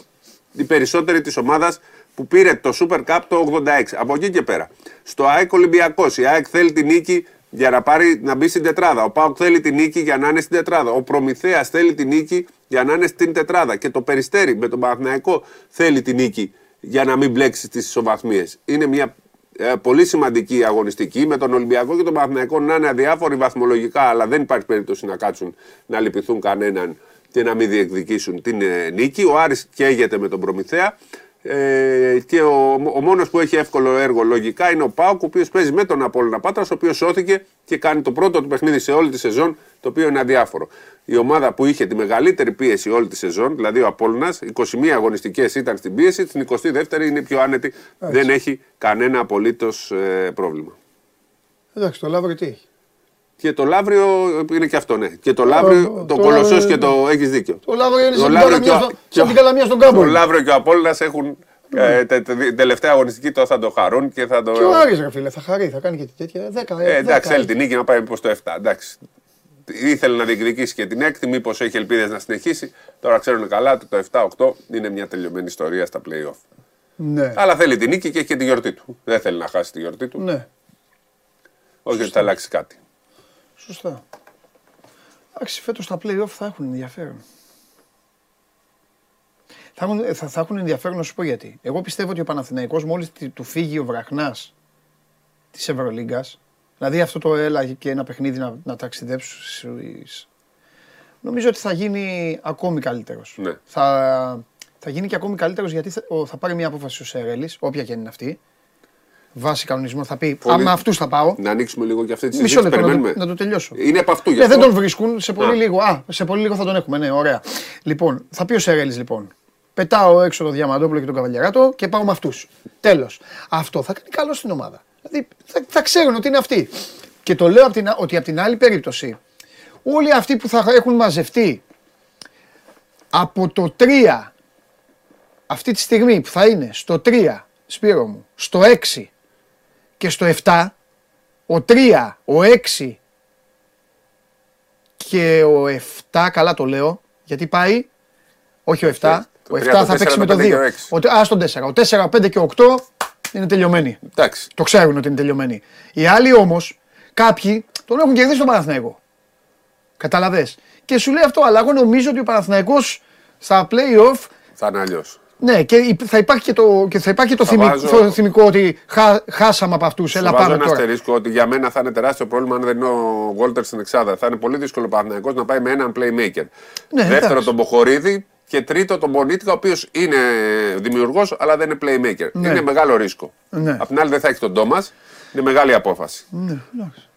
η περισσότερη της ομάδας που πήρε το Super Cup το 86. Από εκεί και πέρα. Στο ΑΕΚ Ολυμπιακός. Η ΑΕΚ θέλει την νίκη για να, πάρει, να μπει στην τετράδα. Ο ΠΑΟΚ θέλει την νίκη για να είναι στην τετράδα. Ο Προμηθέας θέλει την νίκη για να είναι στην τετράδα. Και το Περιστέρι με τον Παναθηναϊκό θέλει την νίκη για να μην μπλέξει στις ισοβαθμίες. Είναι μια ε, πολύ σημαντική αγωνιστική με τον Ολυμπιακό και τον Παναθηναϊκό να είναι αδιάφοροι βαθμολογικά, αλλά δεν υπάρχει περίπτωση να κάτσουν να λυπηθούν κανέναν και να μην διεκδικήσουν την ε, νίκη. Ο Άρης καίγεται με τον Προμηθέα. Ε, και ο, ο μόνος που έχει εύκολο έργο λογικά είναι ο Πάουκ, ο οποίος παίζει με τον Απόλλωνα Πάτρας, ο οποίος σώθηκε και κάνει το πρώτο του παιχνίδι σε όλη τη σεζόν, το οποίο είναι αδιάφορο. Η ομάδα που είχε τη μεγαλύτερη πίεση όλη τη σεζόν, δηλαδή ο Απόλλωνας, 21 αγωνιστικές ήταν στην πίεση, στην 22η είναι η πιο άνετη, δεν έχει κανένα απολύτως ε, πρόβλημα. Εντάξει, το Λαύριο τι έχει. Και το Λαύριο είναι και αυτό, ναι. Και το Λαύριο, το το, Λαύριο Κολοσσός είναι- και το έχεις δίκιο. Το Λαύριο είναι Το σαν την Λαύριο καλαμιά και ο- στο- και σαν ο- την καλαμιά στον κάμπο. Το Λαύριο και ο Απόλλωνας έχουν ε, τε- τε- την τελευταία αγωνιστική το θα το χαρούν και θα το. Και ο Άρης ρε φίλε, θα χαρεί, θα κάνει και τέτοια. 10, Ε, εντάξει, θέλει την νίκη να πάει προς το 7. Εντάξει. Ήθελε να διεκδικήσει και την έκτη, μήπως έχει ελπίδες να συνεχίσει. Τώρα ξέρουν καλά ότι το 7-8 είναι μια τελειωμένη ιστορία στα playoff. Ναι, Αλλά θέλει την νίκη και έχει και τη γιορτή του. Δεν θέλει να χάσει τη γιορτή του. ναι, Όχι ότι θα αλλάξει κάτι. Σωστά. Εντάξει, φέτος τα play-off θα έχουν ενδιαφέρον. Θα έχουν, θα, θα έχουν ενδιαφέρον να σου πω γιατί. Εγώ πιστεύω ότι ο Παναθηναϊκός μόλις τη- του φύγει ο Βραχνάς της Ευρωλίγκας, δηλαδή αυτό το έλα και ένα παιχνίδι να, να ταξιδέψεις, νομίζω ότι θα γίνει ακόμη καλύτερος. Ναι. Θα, θα γίνει και ακόμη καλύτερος γιατί θα, ο- θα πάρει μια απόφαση ο Σερέλης, όποια και είναι αυτή. Βάσει κανονισμό θα πει, Πολύ- άμα αυτούς θα πάω. Να ανοίξουμε λίγο και αυτή τη Μισό συζήτηση. λεπτό να το, Περιμένουμε. να το τελειώσω. Είναι από αυτού γι' Ναι, αυτό. δεν τον βρίσκουν. Σε πολύ Α. λίγο. Α, σε πολύ λίγο θα τον έχουμε. Ναι, ωραία. Λοιπόν, θα πει ο Σερέλης λοιπόν. Πετάω έξω το Διαμαντόπουλο και τον Καβαλιαράτο και πάω με αυτούς. Τέλος. Αυτό θα κάνει καλό στην ομάδα. Δηλαδή θα, θα ξέρουν ότι είναι αυτοί. Και το λέω απ την, α- ότι από την άλλη περίπτωση, όλοι αυτοί που θα έχουν μαζευτεί από το 3 αυτή τη στιγμή που θα είναι στο 3, Σπύρο μου, στο 6 και στο 7, ο 3, ο 6 και ο 7, καλά το λέω, γιατί πάει, όχι ο 7, ο 7 θα παίξει με το 2. Α, στον 4. Ο 4, 5 και 8 είναι τελειωμένοι. Εντάξει. Το ξέρουν ότι είναι τελειωμένοι. Οι άλλοι όμως, κάποιοι τον έχουν κερδίσει τον Παναθηναϊκό. Καταλαβέ. Και σου λέει αυτό, αλλά εγώ νομίζω ότι ο Παναθηναϊκός στα playoff θα είναι αλλιώς. Ναι, και θα υπάρχει και το, και θα υπάρχει το, θυμι, βάζω... το θυμικό ότι χά, χάσαμε από αυτούς. Έλα πάμε ένα αστερίσκο ότι για μένα θα είναι τεράστιο πρόβλημα αν δεν είναι ο Γόλτερ στην Εξάδα. Θα είναι πολύ δύσκολο ο να πάει με έναν playmaker. Ναι, Δεύτερο εντάξει. τον Μποχορίδη και τρίτο τον Μπονίτικα, ο οποίος είναι δημιουργός αλλά δεν είναι playmaker. Ναι. Είναι μεγάλο ρίσκο. Ναι. Απ' την άλλη δεν θα έχει τον Τόμας. Είναι μεγάλη απόφαση. Ναι,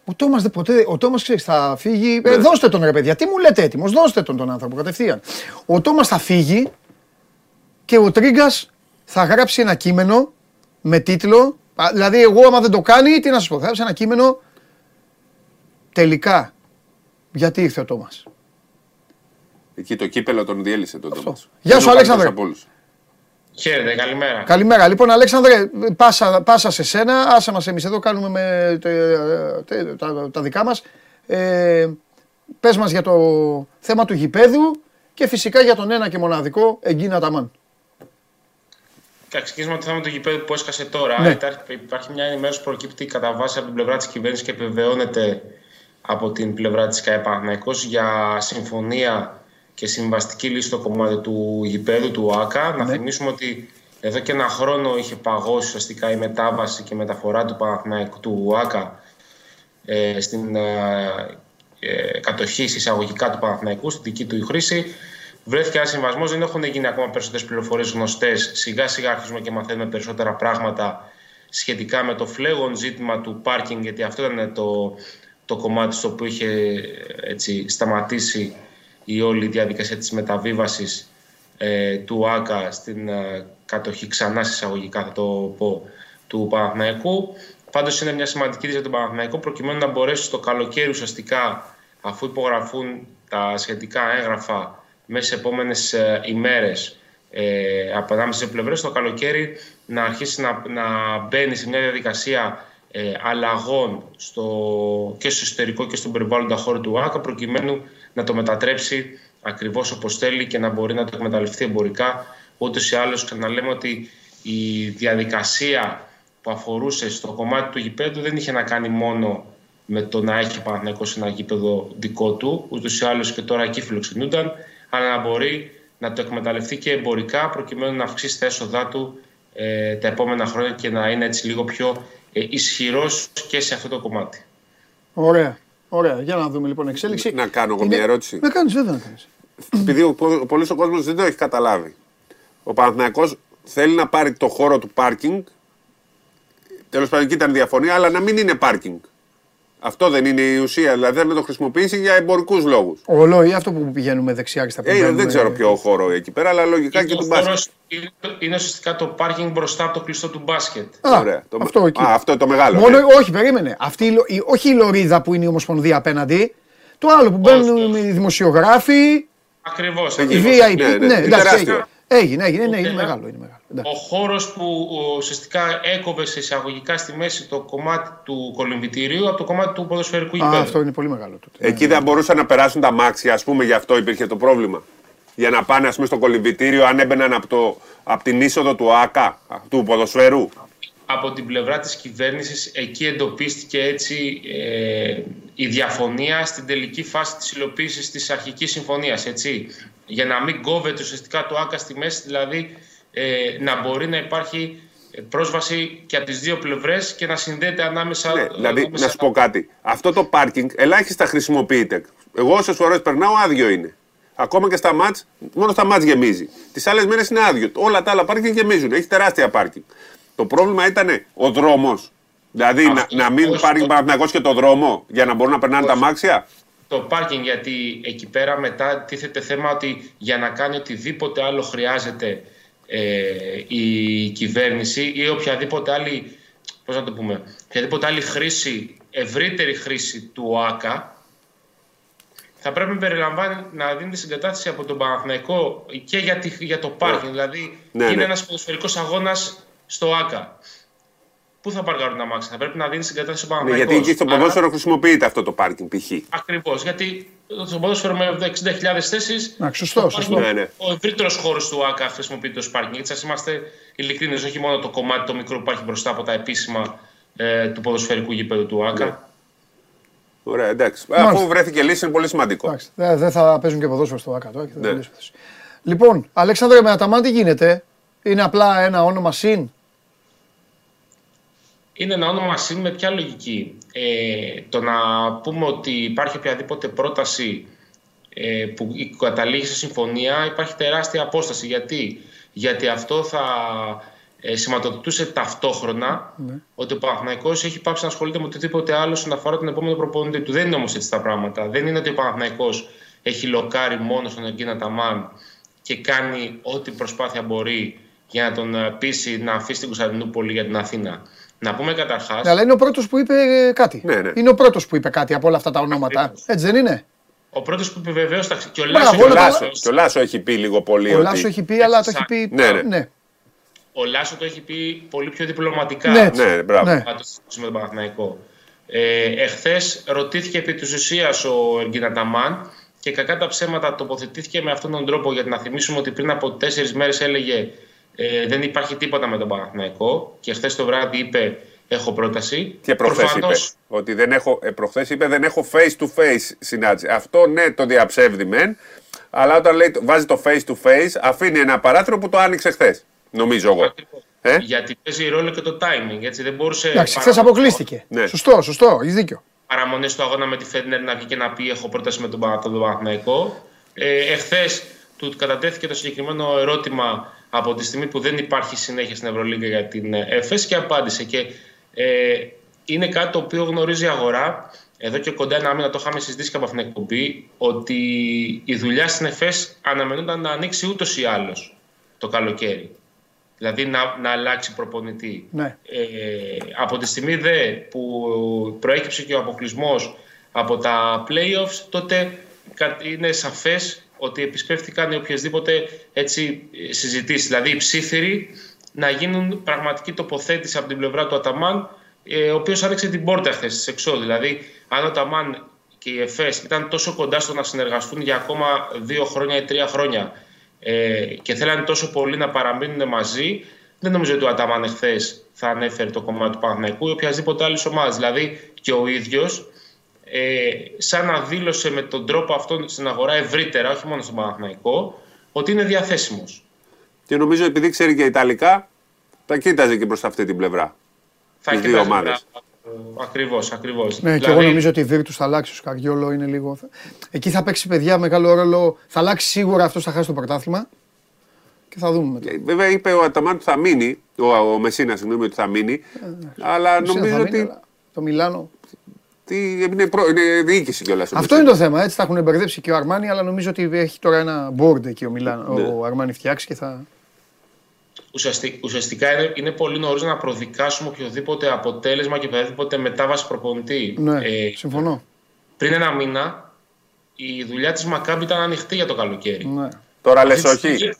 ο Τόμας ποτέ, ο Τόμας ξέρεις, θα φύγει. Ε, ναι. δώστε τον ρε παιδιά. Τι μου λέτε έτοιμος, δώστε τον τον άνθρωπο κατευθείαν. Ο Τόμας θα φύγει και ο Τρίγκας θα γράψει ένα κείμενο με τίτλο. Δηλαδή, εγώ άμα δεν το κάνει, τι να σα πω, θα γράψει ένα κείμενο. Τελικά, γιατί ήρθε ο Τόμας; Εκεί το κύπελο τον διέλυσε τον Τόμας. Γεια σου, Αλέξανδρε. Χαίρετε, καλημέρα. Καλημέρα. Λοιπόν, Αλέξανδρε, πάσα, πάσα σε σένα. Άσε μας εμείς εδώ, κάνουμε με, τα, τα, δικά μας. Ε, πες μας για το θέμα του γηπέδου και φυσικά για τον ένα και μοναδικό Εγκίνα Ταμάν. Θα ξεκινήσουμε από το θέμα του γηπέδου που έσκασε τώρα. Ναι. Υπάρχει μια ενημέρωση που προκύπτει κατά βάση από την πλευρά της κυβέρνησης και επιβεβαιώνεται από την πλευρά της ΚΑΕ για συμφωνία και συμβαστική λύση στο κομμάτι του γηπέδου του ΆΚΑ. Να ναι. θυμίσουμε ότι εδώ και ένα χρόνο είχε παγώσει ουσιαστικά η μετάβαση και μεταφορά του Παναθηναϊκού του ΆΚΑ ε, στην ε, ε, κατοχή εισαγωγικά του Παναθηναϊκού, στην δική του χρήση. Βρέθηκε ένας συμβασμός, δεν έχουν γίνει ακόμα περισσότερες πληροφορίες γνωστές. Σιγά σιγά αρχίζουμε και μαθαίνουμε περισσότερα πράγματα σχετικά με το φλέγον ζήτημα του πάρκινγκ, γιατί αυτό ήταν το, το κομμάτι στο οποίο είχε έτσι, σταματήσει η όλη διαδικασία της μεταβίβασης ε, του ΆΚΑ στην ε, κατοχή ξανά εισαγωγικά θα το πω του Παναθηναϊκού. Πάντως είναι μια σημαντική για τον Παναθηναϊκό προκειμένου να μπορέσει το καλοκαίρι ουσιαστικά αφού υπογραφούν τα σχετικά έγγραφα μέσα σε επόμενες ε, ημέρες. Ε, από ανάμεσα σε πλευρές, το καλοκαίρι να αρχίσει να, να μπαίνει σε μια διαδικασία ε, αλλαγών στο, και στο εσωτερικό και στον περιβάλλοντα χώρο του ΆΚΑ προκειμένου να το μετατρέψει ακριβώς όπως θέλει και να μπορεί να το εκμεταλλευτεί εμπορικά. Ούτως ή άλλως, να λέμε ότι η διαδικασία που αφορούσε στο κομμάτι του γηπέδου δεν είχε να κάνει μόνο με το να έχει Παναθυναϊκό ένα γήπεδο δικό του, ούτως ή άλλως και τώρα εκεί φιλοξενούνταν, αλλά να μπορεί να το εκμεταλλευτεί και εμπορικά προκειμένου να αυξήσει τα έσοδά του ε, τα επόμενα χρόνια και να είναι έτσι λίγο πιο ε, ισχυρός και σε αυτό το κομμάτι. Ωραία. Ωραία. Για να δούμε λοιπόν εξέλιξη. Να κάνω εγώ μια ερώτηση. Να κάνεις, βέβαια να κάνεις. Επειδή ο, πολλοί ο κόσμος δεν το έχει καταλάβει. Ο Παναθηναϊκός θέλει να πάρει το χώρο του πάρκινγκ. Τέλος πάντων, εκεί ήταν διαφωνία, αλλά να μην είναι πάρκινγκ. Αυτό δεν είναι η ουσία. Δηλαδή θέλει να το χρησιμοποιήσει για εμπορικούς λόγους. Όλο ή αυτό που πηγαίνουμε δεξιά και στα πίσω. Ε, δεν ξέρω ποιο χώρο εκεί πέρα, αλλά λογικά και του μπάσκετ. Είναι ουσιαστικά το πάρκινγκ μπροστά από το κλειστό του μπάσκετ. Α, Ωραία. Το... Αυτό, εκεί. Α, αυτό το μεγάλο. Μόνο, ναι. Όχι, περίμενε. Αυτή, όχι η λωρίδα που είναι η Ομοσπονδία απέναντι. Το άλλο που μπαίνουν οι δημοσιογράφοι. Ακριβώς. Η VIP. Ναι, ναι, ναι, ναι, Έγινε, έγινε, ναι, είναι μεγάλο. Είναι μεγάλο. Ο χώρος που ουσιαστικά έκοβε σε εισαγωγικά στη μέση το κομμάτι του κολυμβητηρίου από το κομμάτι του ποδοσφαιρικού γηπέδου. Αυτό είναι πολύ μεγάλο. Τότε. Εκεί δεν μπορούσαν να περάσουν τα μάξια, ας πούμε, γι' αυτό υπήρχε το πρόβλημα. Για να πάνε, ας πούμε, στο κολυμβητήριο, αν έμπαιναν από, το, από την είσοδο του ΑΚΑ, του ποδοσφαίρου. Από την πλευρά της κυβέρνησης εκεί εντοπίστηκε έτσι ε, η διαφωνία στην τελική φάση της υλοποίησης της αρχικής συμφωνίας. Έτσι για να μην κόβεται ουσιαστικά το άκα στη μέση, δηλαδή ε, να μπορεί να υπάρχει πρόσβαση και από τις δύο πλευρές και να συνδέεται ανάμεσα. Ναι, δηλαδή, να σου πω κάτι. Αυτό το πάρκινγκ ελάχιστα χρησιμοποιείται. Εγώ όσε φορές περνάω, άδειο είναι. Ακόμα και στα μάτς, μόνο στα μάτς γεμίζει. Τις άλλες μέρες είναι άδειο. Όλα τα άλλα πάρκινγκ γεμίζουν. Έχει τεράστια πάρκινγκ. Το πρόβλημα ήταν ο δρόμος. Δηλαδή να, να μην υπάρχει το... και το δρόμο για να μπορούν να περνάνε τα μάξια; Το πάρκινγκ γιατί εκεί πέρα μετά τίθεται θέμα ότι για να κάνει οτιδήποτε άλλο χρειάζεται ε, η κυβέρνηση ή οποιαδήποτε άλλη, πώς να το πούμε, οποιαδήποτε άλλη χρήση, ευρύτερη χρήση του ΟΑΚΑ θα πρέπει να περιλαμβάνει να δίνει τη συγκατάθεση από τον Παναθηναϊκό και για, τη, για το πάρκινγκ. Δηλαδή Ναι, είναι ναι. ένας ποδοσφαιρικός αγώνας στο ΑΚΑ. Πού θα παρκάρουν τα μάξι, θα πρέπει να δίνει συγκατάθεση ο Ναι, Παναθηναϊκός. γιατί εκεί στο Άρα- ποδόσφαιρο χρησιμοποιείται αυτό το πάρκινγκ π.χ. Ακριβώς. Γιατί στο ποδόσφαιρο με 60.000 θέσεις. Εντάξει, σωστό, σωστό. Ναι, ναι. Ο ευρύτερος χώρος του ΑΚΑ χρησιμοποιείται ως πάρκινγκ. Γιατί σα είμαστε ειλικρινεί, όχι μόνο το κομμάτι το μικρό που υπάρχει μπροστά από τα επίσημα ε, του ποδοσφαιρικού γήπεδου του ΑΚΑ. Ναι. Ωραία, εντάξει. Μάλιστα. Αφού βρέθηκε λύση είναι πολύ σημαντικό. Εντάξει, δεν δεν θα παίζουν και ποδόσφαιρο στο ΑΚΑ τώρα. και θα Ναι. τελειώσει αυτό. Λοιπόν, Αλέξανδρε με Αταμάν τι γίνεται; Είναι απλά ένα όνομα συν; Είναι ένα όνομα συν με ποια λογική. Ε, το να πούμε ότι υπάρχει οποιαδήποτε πρόταση ε, που καταλήγει σε συμφωνία υπάρχει τεράστια απόσταση. Γιατί, Γιατί αυτό θα ε, σηματοδοτούσε ταυτόχρονα ότι ο Παναθηναϊκός έχει πάψει να ασχολείται με οτιδήποτε άλλο όσον αφορά τον επόμενο προπονητή του. Δεν είναι όμως έτσι τα πράγματα. Δεν είναι ότι ο Παναθηναϊκός έχει λοκάρει μόνο στον Εγκίνα Ταμάν και κάνει ό,τι προσπάθεια μπορεί για να τον ε, πείσει να αφήσει την Κωνσταντινούπολη για την Αθήνα. Να πούμε καταρχά. Ναι, αλλά είναι ο πρώτος που είπε ε, κάτι. Ναι, ναι. Είναι ο πρώτος που είπε κάτι από όλα αυτά τα ονόματα. Ακριβώς. Έτσι δεν είναι; Ο πρώτος που είπε βεβαίως. Και ο Μπράβο, Λάσο, Και ο όλα τα- Λάσο- Και ο Λάσος έχει πει λίγο πολύ Ο ότι. Λάσος έχει πει, αλλά το έχει πει. Ναι, ναι. ναι. ο Λάσος το έχει πει πολύ πιο διπλωματικά. Ναι, έτσι. Ναι, μπράβο. Ναι. να το συζητήσουμε με τον Παναθηναϊκό. Ε, Εχθές ρωτήθηκε επί της ουσίας ο Εργκίνα Ταμάν και κακά τα ψέματα τοποθετήθηκε με αυτόν τον τρόπο. Γιατί να θυμίσουμε ότι πριν από τέσσερις μέρες έλεγε ε, δεν υπάρχει τίποτα με τον Παναθηναϊκό και χθες το βράδυ είπε έχω πρόταση. Και προχθές είπε. Προφανώς, Ότι δεν έχω, ε, προχθές είπε δεν έχω face to face συνάντηση. Αυτό ναι, το διαψεύδει μεν. Αλλά όταν λέει, βάζει το face to face, αφήνει ένα παράθυρο που το άνοιξε χθες. Νομίζω εγώ. ακριβώς. Ε; Γιατί παίζει ρόλο και το timing. Έτσι. Δεν μπορούσε Εντάξει, χθες παραμονές- αποκλείστηκε. Ναι. Σωστό, σωστό, έχεις δίκιο. παραμονές του αγώνα με τη Φέντνερ να βγει και να πει: Έχω πρόταση με τον Πανα- τον Παναθηναϊκό. Ε, Εχθές του κατατέθηκε το συγκεκριμένο ερώτημα από τη στιγμή που δεν υπάρχει συνέχεια στην Ευρωλίγκα για την ε, ΕΦΕΣ και απάντησε. Και ε, είναι κάτι το οποίο γνωρίζει η αγορά. Εδώ και κοντά ένα μήνα το είχαμε συζητήσει και από αυτήν την εκπομπή ότι η δουλειά στην ΕΦΕΣ αναμενόταν να ανοίξει ούτως ή άλλως το καλοκαίρι. Δηλαδή να, να αλλάξει προπονητή. Ναι. Ε, από τη στιγμή δε που προέκυψε και ο αποκλεισμός από τα playoffs, τότε κα- είναι σαφές ότι επισπεύτηκαν οι οποιασδήποτε έτσι, ε, συζητήσεις. Δηλαδή οι ψήθυροι να γίνουν πραγματική τοποθέτηση από την πλευρά του Αταμάν, ε, ο οποίος άνοιξε την πόρτα χθες της εξόδου. Δηλαδή αν ο Αταμάν και η ΕΦΕΣ ήταν τόσο κοντά στο να συνεργαστούν για ακόμα δύο χρόνια ή τρία χρόνια ε, και θέλανε τόσο πολύ να παραμείνουν μαζί, δεν νομίζω ότι ο Αταμάν εχθές θα ανέφερε το κομμάτι του Παναθηναϊκού ή οποιασδήποτε άλλης ομάδας. Δηλαδή και ο ίδιος, ε, σαν να δήλωσε με τον τρόπο αυτόν στην αγορά ευρύτερα, όχι μόνο στον Παναθηναϊκό, ότι είναι διαθέσιμος. Και νομίζω επειδή ξέρει και Ιταλικά, τα κοίταζε και προς αυτή την πλευρά. Θα Τις δύο κοιτάζει ομάδες. Ακριβώς, ακριβώς. Ναι, και εγώ νομίζω ότι η Βίρτου θα αλλάξει. Ο Σκαριόλο είναι λίγο. Εκεί θα παίξει παιδιά μεγάλο ρόλο. Θα αλλάξει σίγουρα αυτός θα χάσει το πρωτάθλημα. Και θα δούμε μετά. Ε, Βέβαια είπε ο Αταμάν ότι θα μείνει, ο, ο Μεσίνα συγγνώμη ότι θα μείνει, αλλά Μισή νομίζω θα μείνει, ότι αλλά Το Μιλάνο. Τι, είναι, προ, είναι διοίκηση κιόλας. Αυτό είναι το θέμα. Έτσι τα έχουν μπερδέψει και ο Αρμάνι, αλλά νομίζω ότι έχει τώρα ένα board εκεί ο, Μιλάνο, Ναι. ο Αρμάνι φτιάξει και θα. Ουσιαστικά, ουσιαστικά είναι, είναι πολύ νωρίς να προδικάσουμε οποιοδήποτε αποτέλεσμα και οποιαδήποτε μετάβαση προπονητή. Ναι, Ε, συμφωνώ. πριν ένα μήνα η δουλειά της Μακάμπη ήταν ανοιχτή για το καλοκαίρι. Ναι. Τώρα λες Αυτή τη όχι; στιγμή-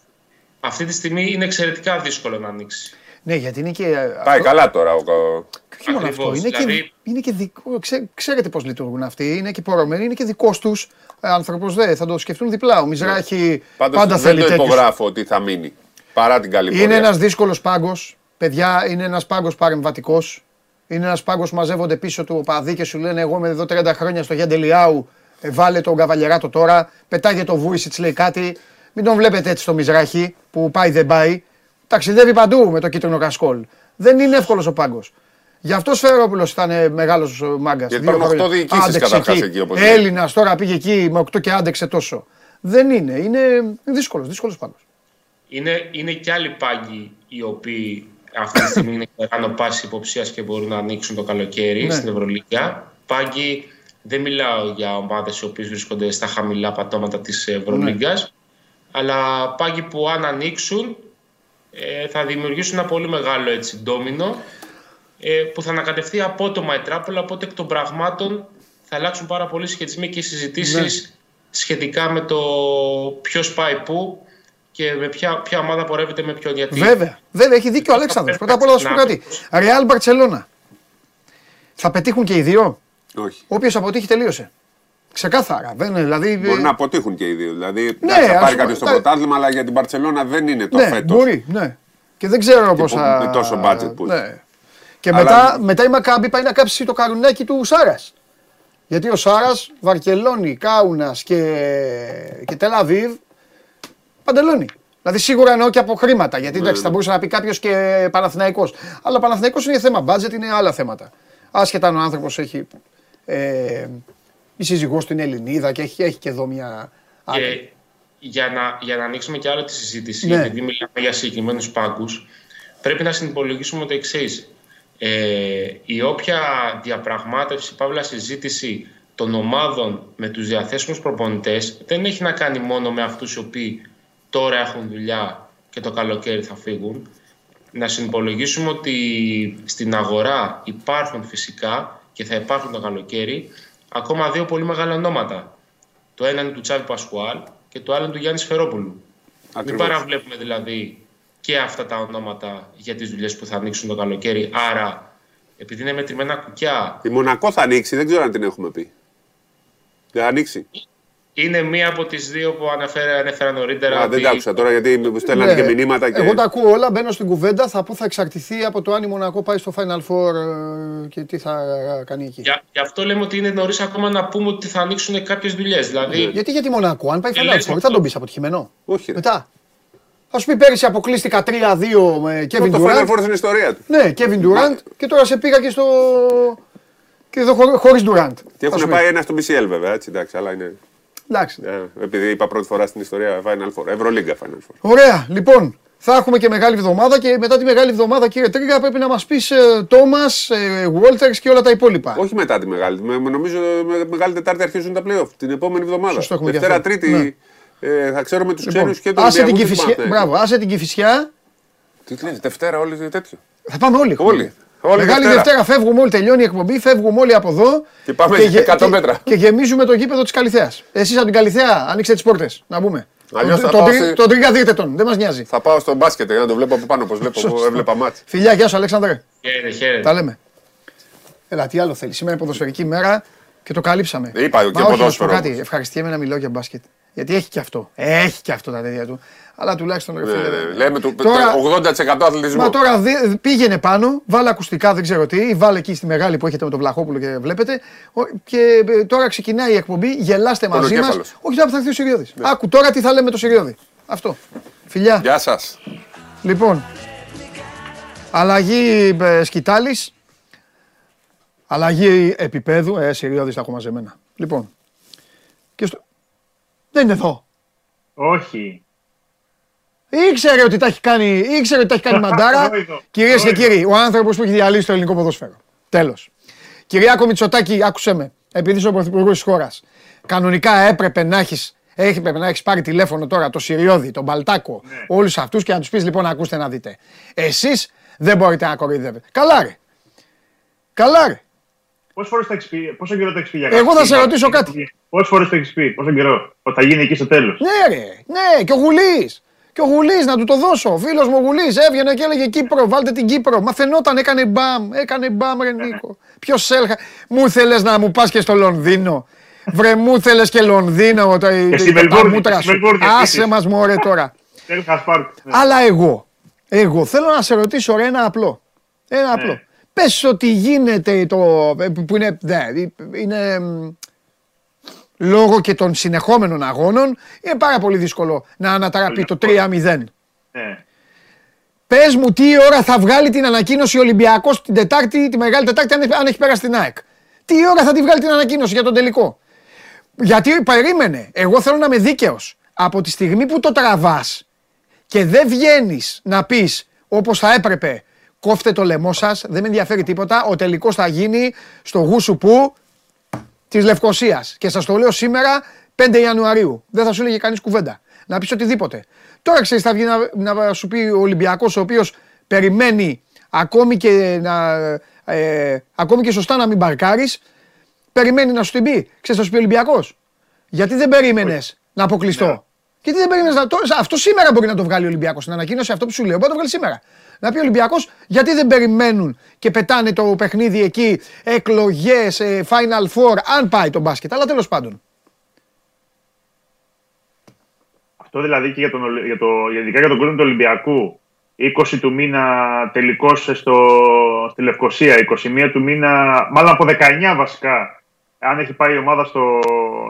Αυτή τη στιγμή είναι εξαιρετικά δύσκολο να ανοίξει. Ναι, γιατί είναι και. Πάει αυτό- καλά τώρα. Ο, ο- Και όχι μόνο Ακριβώς, αυτό. Είναι, και, δηλαδή- είναι και δικό. Ξέ, ξέρετε πώς λειτουργούν αυτοί. Είναι και πορωμένοι, είναι και δικός τους άνθρωπος. Δε, θα το σκεφτούν διπλά. Ο Μιζράχη Πάντως πάντα δεν θέλει το τέτοιους. υπογράφω ότι θα μείνει. Παρά την καλή πορεία. Είναι ένας δύσκολος πάγκος. Παιδιά, είναι ένας πάγκος παρεμβατικός. Είναι ένας πάγκος που μαζεύονται πίσω του οπαδοί και σου λένε: Εγώ είμαι εδώ 30 χρόνια στο Γιαντελιάου. Ε, βάλε τον καβαλιεράτο τώρα. Πετάγε το Βούισιτς, λέει κάτι. Μην τον βλέπετε έτσι στο Μιζράχη που πάει δεν πάει. Ταξιδεύει παντού με το κίτρινο κασκόλ. Δεν είναι εύκολος ο πάγκος. Γι' αυτό Σφαιρόπουλος ήταν μεγάλος μάγκας. Γιατί υπάρχουν οκτώ διοικήσεις καταρχάς εκεί, όπως λέει. Έλληνας τώρα πήγε εκεί με 8 και άντεξε τόσο. Δεν είναι. Είναι δύσκολος, δύσκολος πάγκος. Είναι, είναι και άλλοι πάγκοι οι οποίοι αυτή τη στιγμή είναι κάνω πάση υποψίας και μπορούν να ανοίξουν το καλοκαίρι Ναι. στην Ευρωλίγα. Πάγκοι, δεν μιλάω για ομάδες οι οποίες βρίσκονται στα χαμηλά πατώματα της Ευρωλίγκας, Ναι. αλλά πάγκοι που αν ανοίξουν ε, θα δημιουργήσουν ένα πολύ μεγάλο έτσι, ντόμινο ε, που θα ανακατευτεί απότομα η τράπουλα, οπότε εκ των πραγμάτων θα αλλάξουν πάρα πολλοί σχετισμοί και συζητήσεις σχετικά με το ποιος πάει πού και με ποια, ποια ομάδα πορεύεται με ποιον. Γιατί... Βέβαια, βέβαια, έχει δίκιο ο Αλέξανδρος. Πρώτα απ' όλα θα σου πω κάτι. Ρεάλ Μπαρσελόνα. Θα πετύχουν και οι δύο; Όχι. Όποιος αποτύχει τελείωσε. Ξεκάθαρα. Δεν, δηλαδή, Μπορεί να αποτύχουν και οι δύο. Δηλαδή Ναι, ναι, θα ας πάρει πούμε, κάποιος στο τα- πρωτάθλημα, αλλά για την Παρσελώνα δεν είναι το ναι, φέτος. μπορεί, ναι. Και δεν ξέρω πώς που- θα. με τόσο budget που έχει. ναι. Και Αλλά- μετά, μετά η Μακάμπη πάει να κάψει το καρουνάκι του Σάρας. Γιατί ο Σάρας, Βαρκελόνη, Κάουνας και, και Τελαβίβ παντελώνει. Δηλαδή σίγουρα εννοώ και από χρήματα. Γιατί εντάξει, θα μπορούσε να πει κάποιος και Παναθηναϊκός. Αλλά ο Παναθηναϊκός είναι θέμα budget, είναι άλλα θέματα. Άσχετα αν ο άνθρωπος έχει. Ε, η σύζυγός του είναι Ελληνίδα και έχει, έχει και εδώ μια. άλλη. Και για να, για να ανοίξουμε και άλλο τη συζήτηση, Ναι. επειδή μιλάμε για συγκεκριμένους πάγκους, πρέπει να συνυπολογίσουμε το εξής. Ε, η όποια διαπραγμάτευση, παύλα συζήτηση των ομάδων με τους διαθέσιμους προπονητές δεν έχει να κάνει μόνο με αυτούς οι οποίοι τώρα έχουν δουλειά και το καλοκαίρι θα φύγουν. Να συνυπολογίσουμε ότι στην αγορά υπάρχουν φυσικά και θα υπάρχουν το καλοκαίρι ακόμα δύο πολύ μεγάλα ονόματα. Το ένα είναι του Τσάβη Πασκουάλ και το άλλο είναι του Γιάννης Σφερόπουλου. Μην Ακριβώς. παραβλέπουμε δηλαδή και αυτά τα ονόματα για τις δουλειές που θα ανοίξουν το καλοκαίρι. Άρα, επειδή είναι μετρημένα κουκιά, Η Μονακό θα ανοίξει, δεν ξέρω αν την έχουμε πει. Δεν θα ανοίξει. Είναι μία από τις δύο που αναφέρα, ανέφερα νωρίτερα. Α, δεν τα άκουσα τώρα γιατί μου στέλνανε Ναι. και μηνύματα. Και... Εγώ τα ακούω όλα, μπαίνω στην κουβέντα. Θα πω θα εξαρτηθεί από το αν η Μονακό πάει στο Final Four ε, και τι θα ε, κάνει εκεί. Για, γι' αυτό λέμε ότι είναι νωρίς ακόμα να πούμε ότι θα ανοίξουν κάποιες δουλειές. Δηλαδή, Γιατί για τη Μονακό, αν πάει Και Final λες Four, αυτό. θα τον πεις αποτυχημένο. Όχι, ρε. Μετά. Θα σου πει πέρυσι αποκλείστηκα 3-2 με Kevin Το Final Durant. Four στην ιστορία του. Ναι, Kevin Durant και τώρα σε πήγα και στο. και εδώ χωρί χωρίς Durant. Και Θα σου έχουν πει. πάει ένα στο BCL βέβαια, έτσι, εντάξει, αλλά είναι. Εντάξει. ε, επειδή είπα πρώτη φορά στην ιστορία Final Four. Ευρωλίγκα Final Four. Ωραία, λοιπόν. Θα έχουμε και μεγάλη εβδομάδα και μετά τη μεγάλη εβδομάδα, κύριε Τρίγκα, πρέπει να μας πεις Τόμα, Walters και όλα τα υπόλοιπα. Όχι μετά τη μεγάλη. Με, με- νομίζω με, μεγάλη Τετάρτη αρχίζουν τα playoff. Την επόμενη εβδομάδα. Σωστό, έχουμε και Δευτέρα, αυτό. Τρίτη Ναι. ε, θα ξέρουμε τους Λοιπόν, ξένους και τον άσε την Ολυμπιακό και τον Κηφισιά. Παναθηναϊκό. Μπράβο, άσε την Κηφισιά. Τι λες, Δευτέρα όλοι τέτοιο. Θα πάμε όλοι. Όλοι. Όλη Μεγάλη Δευτέρα. Δευτέρα. φεύγουμε όλοι, τελειώνει η εκπομπή, φεύγουμε όλοι από εδώ. Και πάμε γε- 100 και- μέτρα. Και γεμίζουμε το γήπεδο της Καλιθέα. Εσείς από την Καλιθέα ανοίξτε τις πόρτες. Να μπούμε. Αλλιώς Τον- θα τον πάω τρί- στη- Τον Τρίγκα δείτε τον, δεν μας νοιάζει. Θα πάω στο μπάσκετ για να το βλέπω από πάνω, όπως βλέπω, εγώ έβλεπα μάτς. Φιλιά, γεια σου Αλέξανδρε. χαίρετε, χαίρετε. Τα λέμε. Έλα, τι άλλο θέλεις. Σήμερα είναι ποδοσφαιρική μέρα και το καλύψαμε. Είπα και Μα όχι, να σου πω ποδόσφαιρο κάτι. όμως. Ευχαριστιέμαι να μιλάω για μπάσκετ. Γιατί έχει και αυτό. Έχει και αυτό τα τέτοια του. Αλλά τουλάχιστον ρε Ναι, φίλε. ναι, δεν- Λέμε το, Τώρα- το 80% αθλητισμό. Μα τώρα δι- πήγαινε πάνω, βάλε ακουστικά, δεν ξέρω τι, ή βάλε εκεί στη μεγάλη που έχετε με τον Βλαχόπουλο και βλέπετε. Ο- Και ε, τώρα ξεκινάει η εκπομπή, γελάστε μαζί μας. Πονοκέφαλος. Όχι, τώρα που θα έρθει ο Σιριώδης. Άκου τώρα τι θα λέμε το Σιριώδη. Αυτό. Φιλιά. Γεια σας. Λοιπόν, αλλαγή ε, σκητάλης, αλλαγή επίπεδου, ε, Σιριώδης τα έχω μαζεμένα. Λοιπόν, και στο... δεν είναι εδώ. Όχι. Ήξερε ότι τα έχει κάνει, ήξερε ότι τα έχει κάνει <laughs> μαντάρα. Ρόιδο. Κυρίες και Ρόιδο. κύριοι, ο άνθρωπος που έχει διαλύσει το ελληνικό ποδόσφαιρο. Τέλος. Κυριάκο Μητσοτάκη, άκουσε με. Επειδή είσαι ο πρωθυπουργός της χώρας, κανονικά έπρεπε να έχεις. Έπρεπε να έχεις πάρει τηλέφωνο τώρα το Σιριώδη, τον Μπαλτάκο, Ναι. όλους αυτούς και να τους πεις λοιπόν: Ακούστε να δείτε. Εσείς δεν μπορείτε να κοροϊδεύετε. Καλά ρε. Καλά ρε. Πόσες φορές το έχεις πει, πόσο καιρό το έχεις πει για Εγώ θα σε ρωτήσω κάτι. Πόσες φορές το έχεις πει, πόσο καιρό, ότι θα γίνει εκεί στο τέλος; Ναι, ρε. Ναι, και ο Γουλής. Και ο Γουλής, να του το δώσω. Ο φίλος μου ο Γουλής έβγαινε και έλεγε Κύπρο, βάλτε την Κύπρο. Μα φαινόταν, έκανε μπαμ. Έκανε μπαμ, ρε Νίκο. Ποιος έλχα. Μου θέλει να μου πας και στο Λονδίνο. Βρε, μου θέλει και Λονδίνο. Το, στη τα- τα Μελβούρνη, μούτρα και στη σου. Μελβούρνη Άσε επίσης. μας, μωρέ τώρα. Τέλχα Πάρκ. Αλλά εγώ, εγώ θέλω να σε ρωτήσω ρε, ένα απλό. Ένα απλό. Πες ότι γίνεται το. που είναι. ναι, είναι μ, λόγω και των συνεχόμενων αγώνων, είναι πάρα πολύ δύσκολο να ανατραπεί το 3-0. Ναι. Πες μου τι ώρα θα βγάλει την ανακοίνωση ο Ολυμπιακός την Τετάρτη, τη Μεγάλη Τετάρτη, αν, αν έχει πέρασει την ΑΕΚ. Τι ώρα θα τη βγάλει την ανακοίνωση για τον τελικό; Γιατί περίμενε. Εγώ θέλω να είμαι δίκαιος. Από τη στιγμή που το τραβάς και δεν βγαίνεις να πεις όπως θα έπρεπε, κόφτε το λαιμό σας, δεν με ενδιαφέρει τίποτα. Ο τελικός θα γίνει στο γούσου που της Λευκοσίας. Και σας το λέω σήμερα 5 Ιανουαρίου. Δεν θα σου λέγε κανείς κουβέντα. Να πεις οτιδήποτε. Τώρα ξέρεις, θα βγει να, να σου πει ο Ολυμπιακός, ο οποίος περιμένει ακόμη και, να, ε, ακόμη και σωστά να μην μπαρκάρεις, περιμένει να σου την πει. Ξέρεις, θα σου πει ο Ολυμπιακός. Γιατί δεν περίμενες να αποκλειστώ; Ναι. Γιατί δεν περίμενες να το. Αυτό σήμερα μπορεί να το βγάλει ο Ολυμπιακός. Στην ανακοίνωση αυτό που σου λέω. Μπορεί να το βγάλει σήμερα. Να πει ο Ολυμπιακός, γιατί δεν περιμένουν και πετάνε το παιχνίδι εκεί, εκλογές, Final Four, αν πάει το μπάσκετ. Αλλά τέλος πάντων. Αυτό δηλαδή και για τον, Ολυ- για το, ειδικά για τον κόσμο του Ολυμπιακού. 20 του μήνα τελικός στη Λευκοσία, 21 του μήνα, μάλλον από 19 βασικά. Αν έχει πάει η ομάδα στο,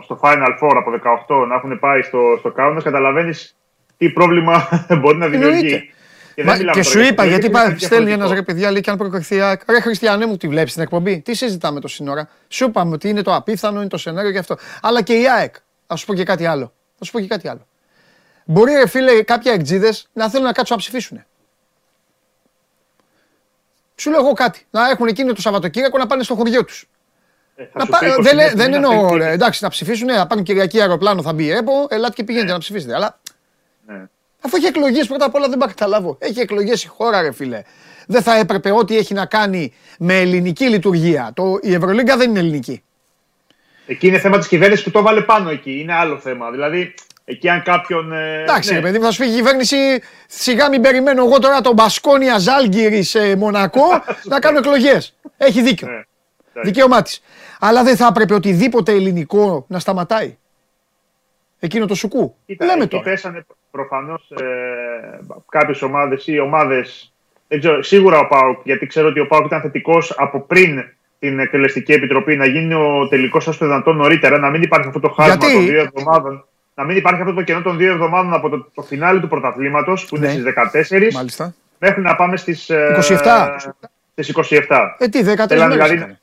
στο Final Four από 18 να έχουν πάει στο, στο Κάουνας, καταλαβαίνεις τι πρόβλημα <laughs> μπορεί να δημιουργεί. Εννοείται. Και, Μα, μιλάμε και τώρα σου για είπα, το γιατί είναι πά- κάτι στέλνει ένας διαφορετικό. ρε παιδιά, λέει και αν προκριθεί. ΑΕΚ. Ρε Χριστιανέ μου, τη βλέπεις την εκπομπή; Τι συζητάμε το σύνορα; Σου είπαμε ότι είναι το απίθανο, είναι το σενάριο και αυτό. Αλλά και η ΑΕΚ. Θα σου πω και κάτι άλλο. Θα σου πω και κάτι άλλο. Μπορεί, ρε φίλε, κάποια εκτζίδε να θέλουν να κάτσουν να ψηφίσουν. Σου λέω εγώ κάτι. Να έχουν εκείνο το Σαββατοκύριακο να πάνε στο χωριό τους. Ε, θα Να σου πά- πει 21 δεν, λέ- του δεν μήνα εννοώ, θέλει- ρε, εντάξει, να ψηφίσουν, να πάνε Κυριακή αεροπλάνο, θα μπει η ΕΠΟ, ελάτε και πηγαίνετε να ψηφίσετε. Αλλά Ναι. Αφού έχει εκλογές, πρώτα απ' όλα δεν πάω να καταλάβω. Έχει εκλογές η χώρα, ρε φίλε. Δεν θα έπρεπε ό,τι έχει να κάνει με ελληνική λειτουργία. Το, η Ευρωλίγκα δεν είναι ελληνική. Εκεί είναι θέμα της κυβέρνησης που το βάλε πάνω εκεί. Είναι άλλο θέμα. Δηλαδή, εκεί αν κάποιον. ε, Εντάξει, ναι. ρε παιδί μου, θα σου πει η κυβέρνηση, σιγά μην περιμένω εγώ τώρα τον Μπασκόνια Ζάλγκυρη σε Μονακό <laughs> να κάνω εκλογές. Έχει δίκιο. Ναι. Εντάξει. Δικαίωμά της. Αλλά δεν θα έπρεπε οτιδήποτε ελληνικό να σταματάει. Εκείνο το σουκού. Κοίτα, Λέμε εκεί τώρα. πέσανε προφανώς ε, κάποιες ομάδες ή ομάδες. Δεν ξέρω, σίγουρα ο Πάουκ, γιατί ξέρω ότι ο Πάουκ ήταν θετικός από πριν την εκτελεστική επιτροπή να γίνει ο τελικός όσο το δυνατόν νωρίτερα, να μην υπάρχει αυτό το χάσμα Γιατί; των δύο εβδομάδων. Να μην υπάρχει αυτό το κενό των δύο εβδομάδων από το, το φινάλι του πρωταθλήματος που είναι Ναι. στις 14 Μάλιστα. μέχρι να πάμε στις 27. Στις 27. Ε, τι, 13 Θέλανε μέρες δηλαδή ήταν.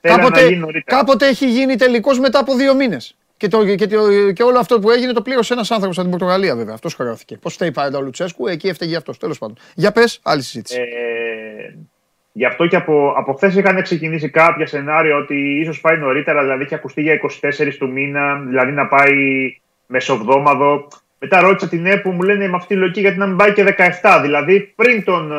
Θέλανε να Κάποτε, γίνει νωρίτερα. κάποτε έχει γίνει τελικός μετά από δύο μήνες. Και, το, και, το, και όλο αυτό που έγινε το πλήρωσε ένας άνθρωπος από την Πορτογαλία, βέβαια. Αυτός χρεώθηκε. Πώς φταίει πάντα ο Λουτσέσκου, εκεί έφταιγε αυτός. Τέλος πάντων. Για πες, άλλη συζήτηση. Ε, γι' αυτό και από, από χθες είχαν ξεκινήσει κάποια σενάρια ότι ίσως πάει νωρίτερα, δηλαδή έχει ακουστεί για 24 του μήνα, δηλαδή να πάει μεσοβδόμαδο. Μετά ρώτησα την ΕΠΟ, μου λένε με αυτή τη λογική γιατί να μην πάει και 17, δηλαδή πριν, τον, ε,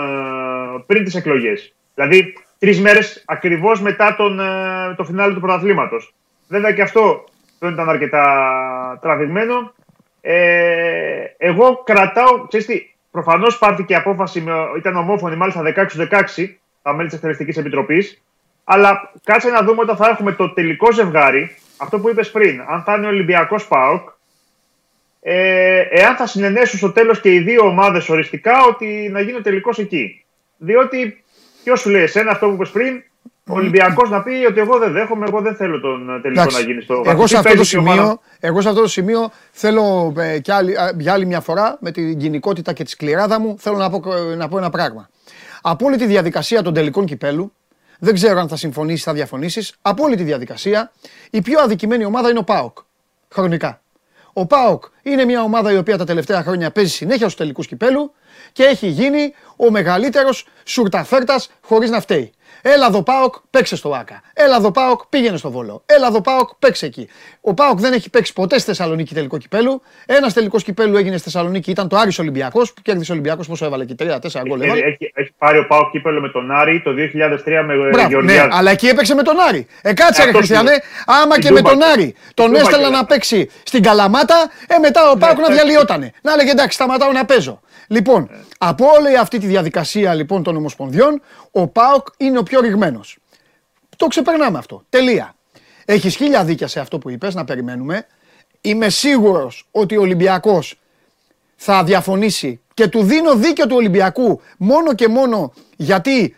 πριν τις εκλογές. Δηλαδή τρεις μέρες ακριβώς μετά τον, ε, το φινάλι του πρωταθλήματος. Βέβαια και αυτό δεν ήταν αρκετά τραβηγμένο. Ε, εγώ κρατάω, ξέρεις τι, προφανώς πάρθηκε η απόφαση, με, ήταν ομόφωνη μάλιστα 16-16, τα μέλη της Εκτελεστικής Επιτροπής, αλλά κάτσε να δούμε όταν θα έχουμε το τελικό ζευγάρι, αυτό που είπες πριν, αν θα είναι ο Ολυμπιακός ΠΑΟΚ, ε, εάν θα συνενέσουν στο τέλος και οι δύο ομάδες οριστικά ότι να γίνει ο τελικός εκεί. Διότι, ποιος σου λέει εσένα αυτό που είπες πριν, ο Ολυμπιακός να πει ότι εγώ δεν δέχομαι, εγώ δεν θέλω τον τελικό Εντάξει, να γίνει στο εγώ, βαθμό. σε Τι αυτό το παίζεις και η ομάδα- σημείο, εγώ σε αυτό το σημείο θέλω ε, κι άλλη, α, για άλλη μια φορά με την κοινικότητα και τη σκληράδα μου θέλω να πω, να πω ένα πράγμα. Από όλη τη διαδικασία των τελικών κυπέλου, δεν ξέρω αν θα συμφωνήσεις, θα διαφωνήσεις. Από όλη τη διαδικασία, η πιο αδικημένη ομάδα είναι ο ΠΑΟΚ. Χρονικά. Ο ΠΑΟΚ είναι μια ομάδα η οποία τα τελευταία χρόνια παίζει συνέχεια στους τελικούς κυπέλου και έχει γίνει ο μεγαλύτερος σουρταφέρτας χωρίς να φταίει. Έλα εδώ ΠΑΟΚ, παίξε στο ΆΚΑ. Έλα εδώ ΠΑΟΚ, πήγαινε στο Βόλο. Έλα εδώ ΠΑΟΚ, παίξε εκεί. Ο ΠΑΟΚ δεν έχει παίξει ποτέ στη Θεσσαλονίκη τελικό κυπέλου. Ένας τελικός κυπέλου έγινε στη Θεσσαλονίκη, ήταν το Άρης Ολυμπιακός που κέρδισε ο Ολυμπιακός πόσο έβαλε και 3-4 γκολ. Έχει, έβαλε. έχει, έχει πάρει ο Πάο κύπελο με τον Άρη το 2003 με Μπράβο, ναι, Γεωργιάδη. αλλά εκεί έπαιξε με τον Άρη. Ε, κάτσε ρε Αυτό Χριστιανέ, σου άμα Την και με Τούμπα τον και- Άρη τον Τούμπα έστελνα και- να παίξει στην Καλαμάτα, ε, μετά ο Πάουκ να εντάξει. διαλυότανε. Να έλεγε εντάξει, σταματάω να παίζω. Λοιπόν, από όλη αυτή τη διαδικασία λοιπόν των Ομοσπονδιών, ο Πάοκ είναι ο πιο ρηγμένος. Το ξεπερνάμε αυτό. Τελεία. Έχεις χίλια δίκια σε αυτό που είπες, να περιμένουμε. Είμαι σίγουρος ότι ο Ολυμπιακός θα διαφωνήσει και του δίνω δίκιο του Ολυμπιακού μόνο και μόνο γιατί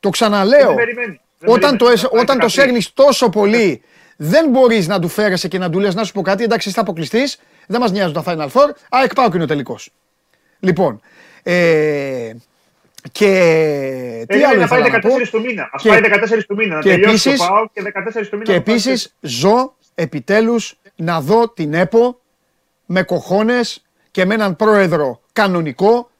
το ξαναλέω. Δεν περιμένεις. Δεν Όταν το, περιμένεις. εσ- Θα όταν το έχει σέρνεις τόσο πολύ, δεν μπορείς να του φέρεσαι και να του λες να σου πω κάτι. Εντάξει, είσαι αποκλειστής, δεν μας νοιάζουν τα Final Four. Α, εκπάω και είναι ο τελικός. Λοιπόν. Ε, και τι Περίμενε άλλο να πάει ήθελα να πω; 14 του μήνα. Α Και- πάει 14 του μήνα. Να και τελειώσει επίσης- το ΠΑΟ και 14 του μήνα. Και να πάει επίσης ζω επιτέλους να δω την ΕΠΟ με κοχώνες και με έναν πρόεδρο κανονικό,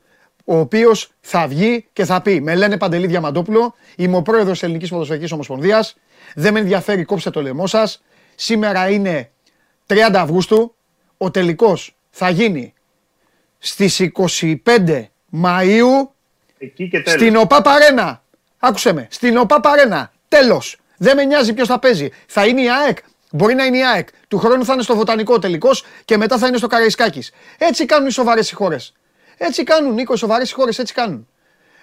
ο οποίος θα βγει και θα πει: Με λένε Παντελή Διαμαντόπουλο, είμαι ο πρόεδρος της Ελληνικής Ποδοσφαιρικής Ομοσπονδίας. Δεν με ενδιαφέρει, κόψτε το λαιμό σας. Σήμερα είναι 30 Αυγούστου. Ο τελικός θα γίνει στις 25 Μαΐου Εκεί και τέλος. στην ΟΠΑ Παρένα. Άκουσε με. Στην ΟΠΑ Παρένα. Τέλος. Δεν με νοιάζει ποιος θα παίζει. Θα είναι η ΑΕΚ. Μπορεί να είναι η ΑΕΚ. Του χρόνου θα είναι στο Βοτανικό τελικός και μετά θα είναι στο Καραϊσκάκης. Έτσι κάνουν οι σοβαρές οι χώρες. Έτσι κάνουν, Νίκο, οι σοβαρές οι χώρες έτσι κάνουν.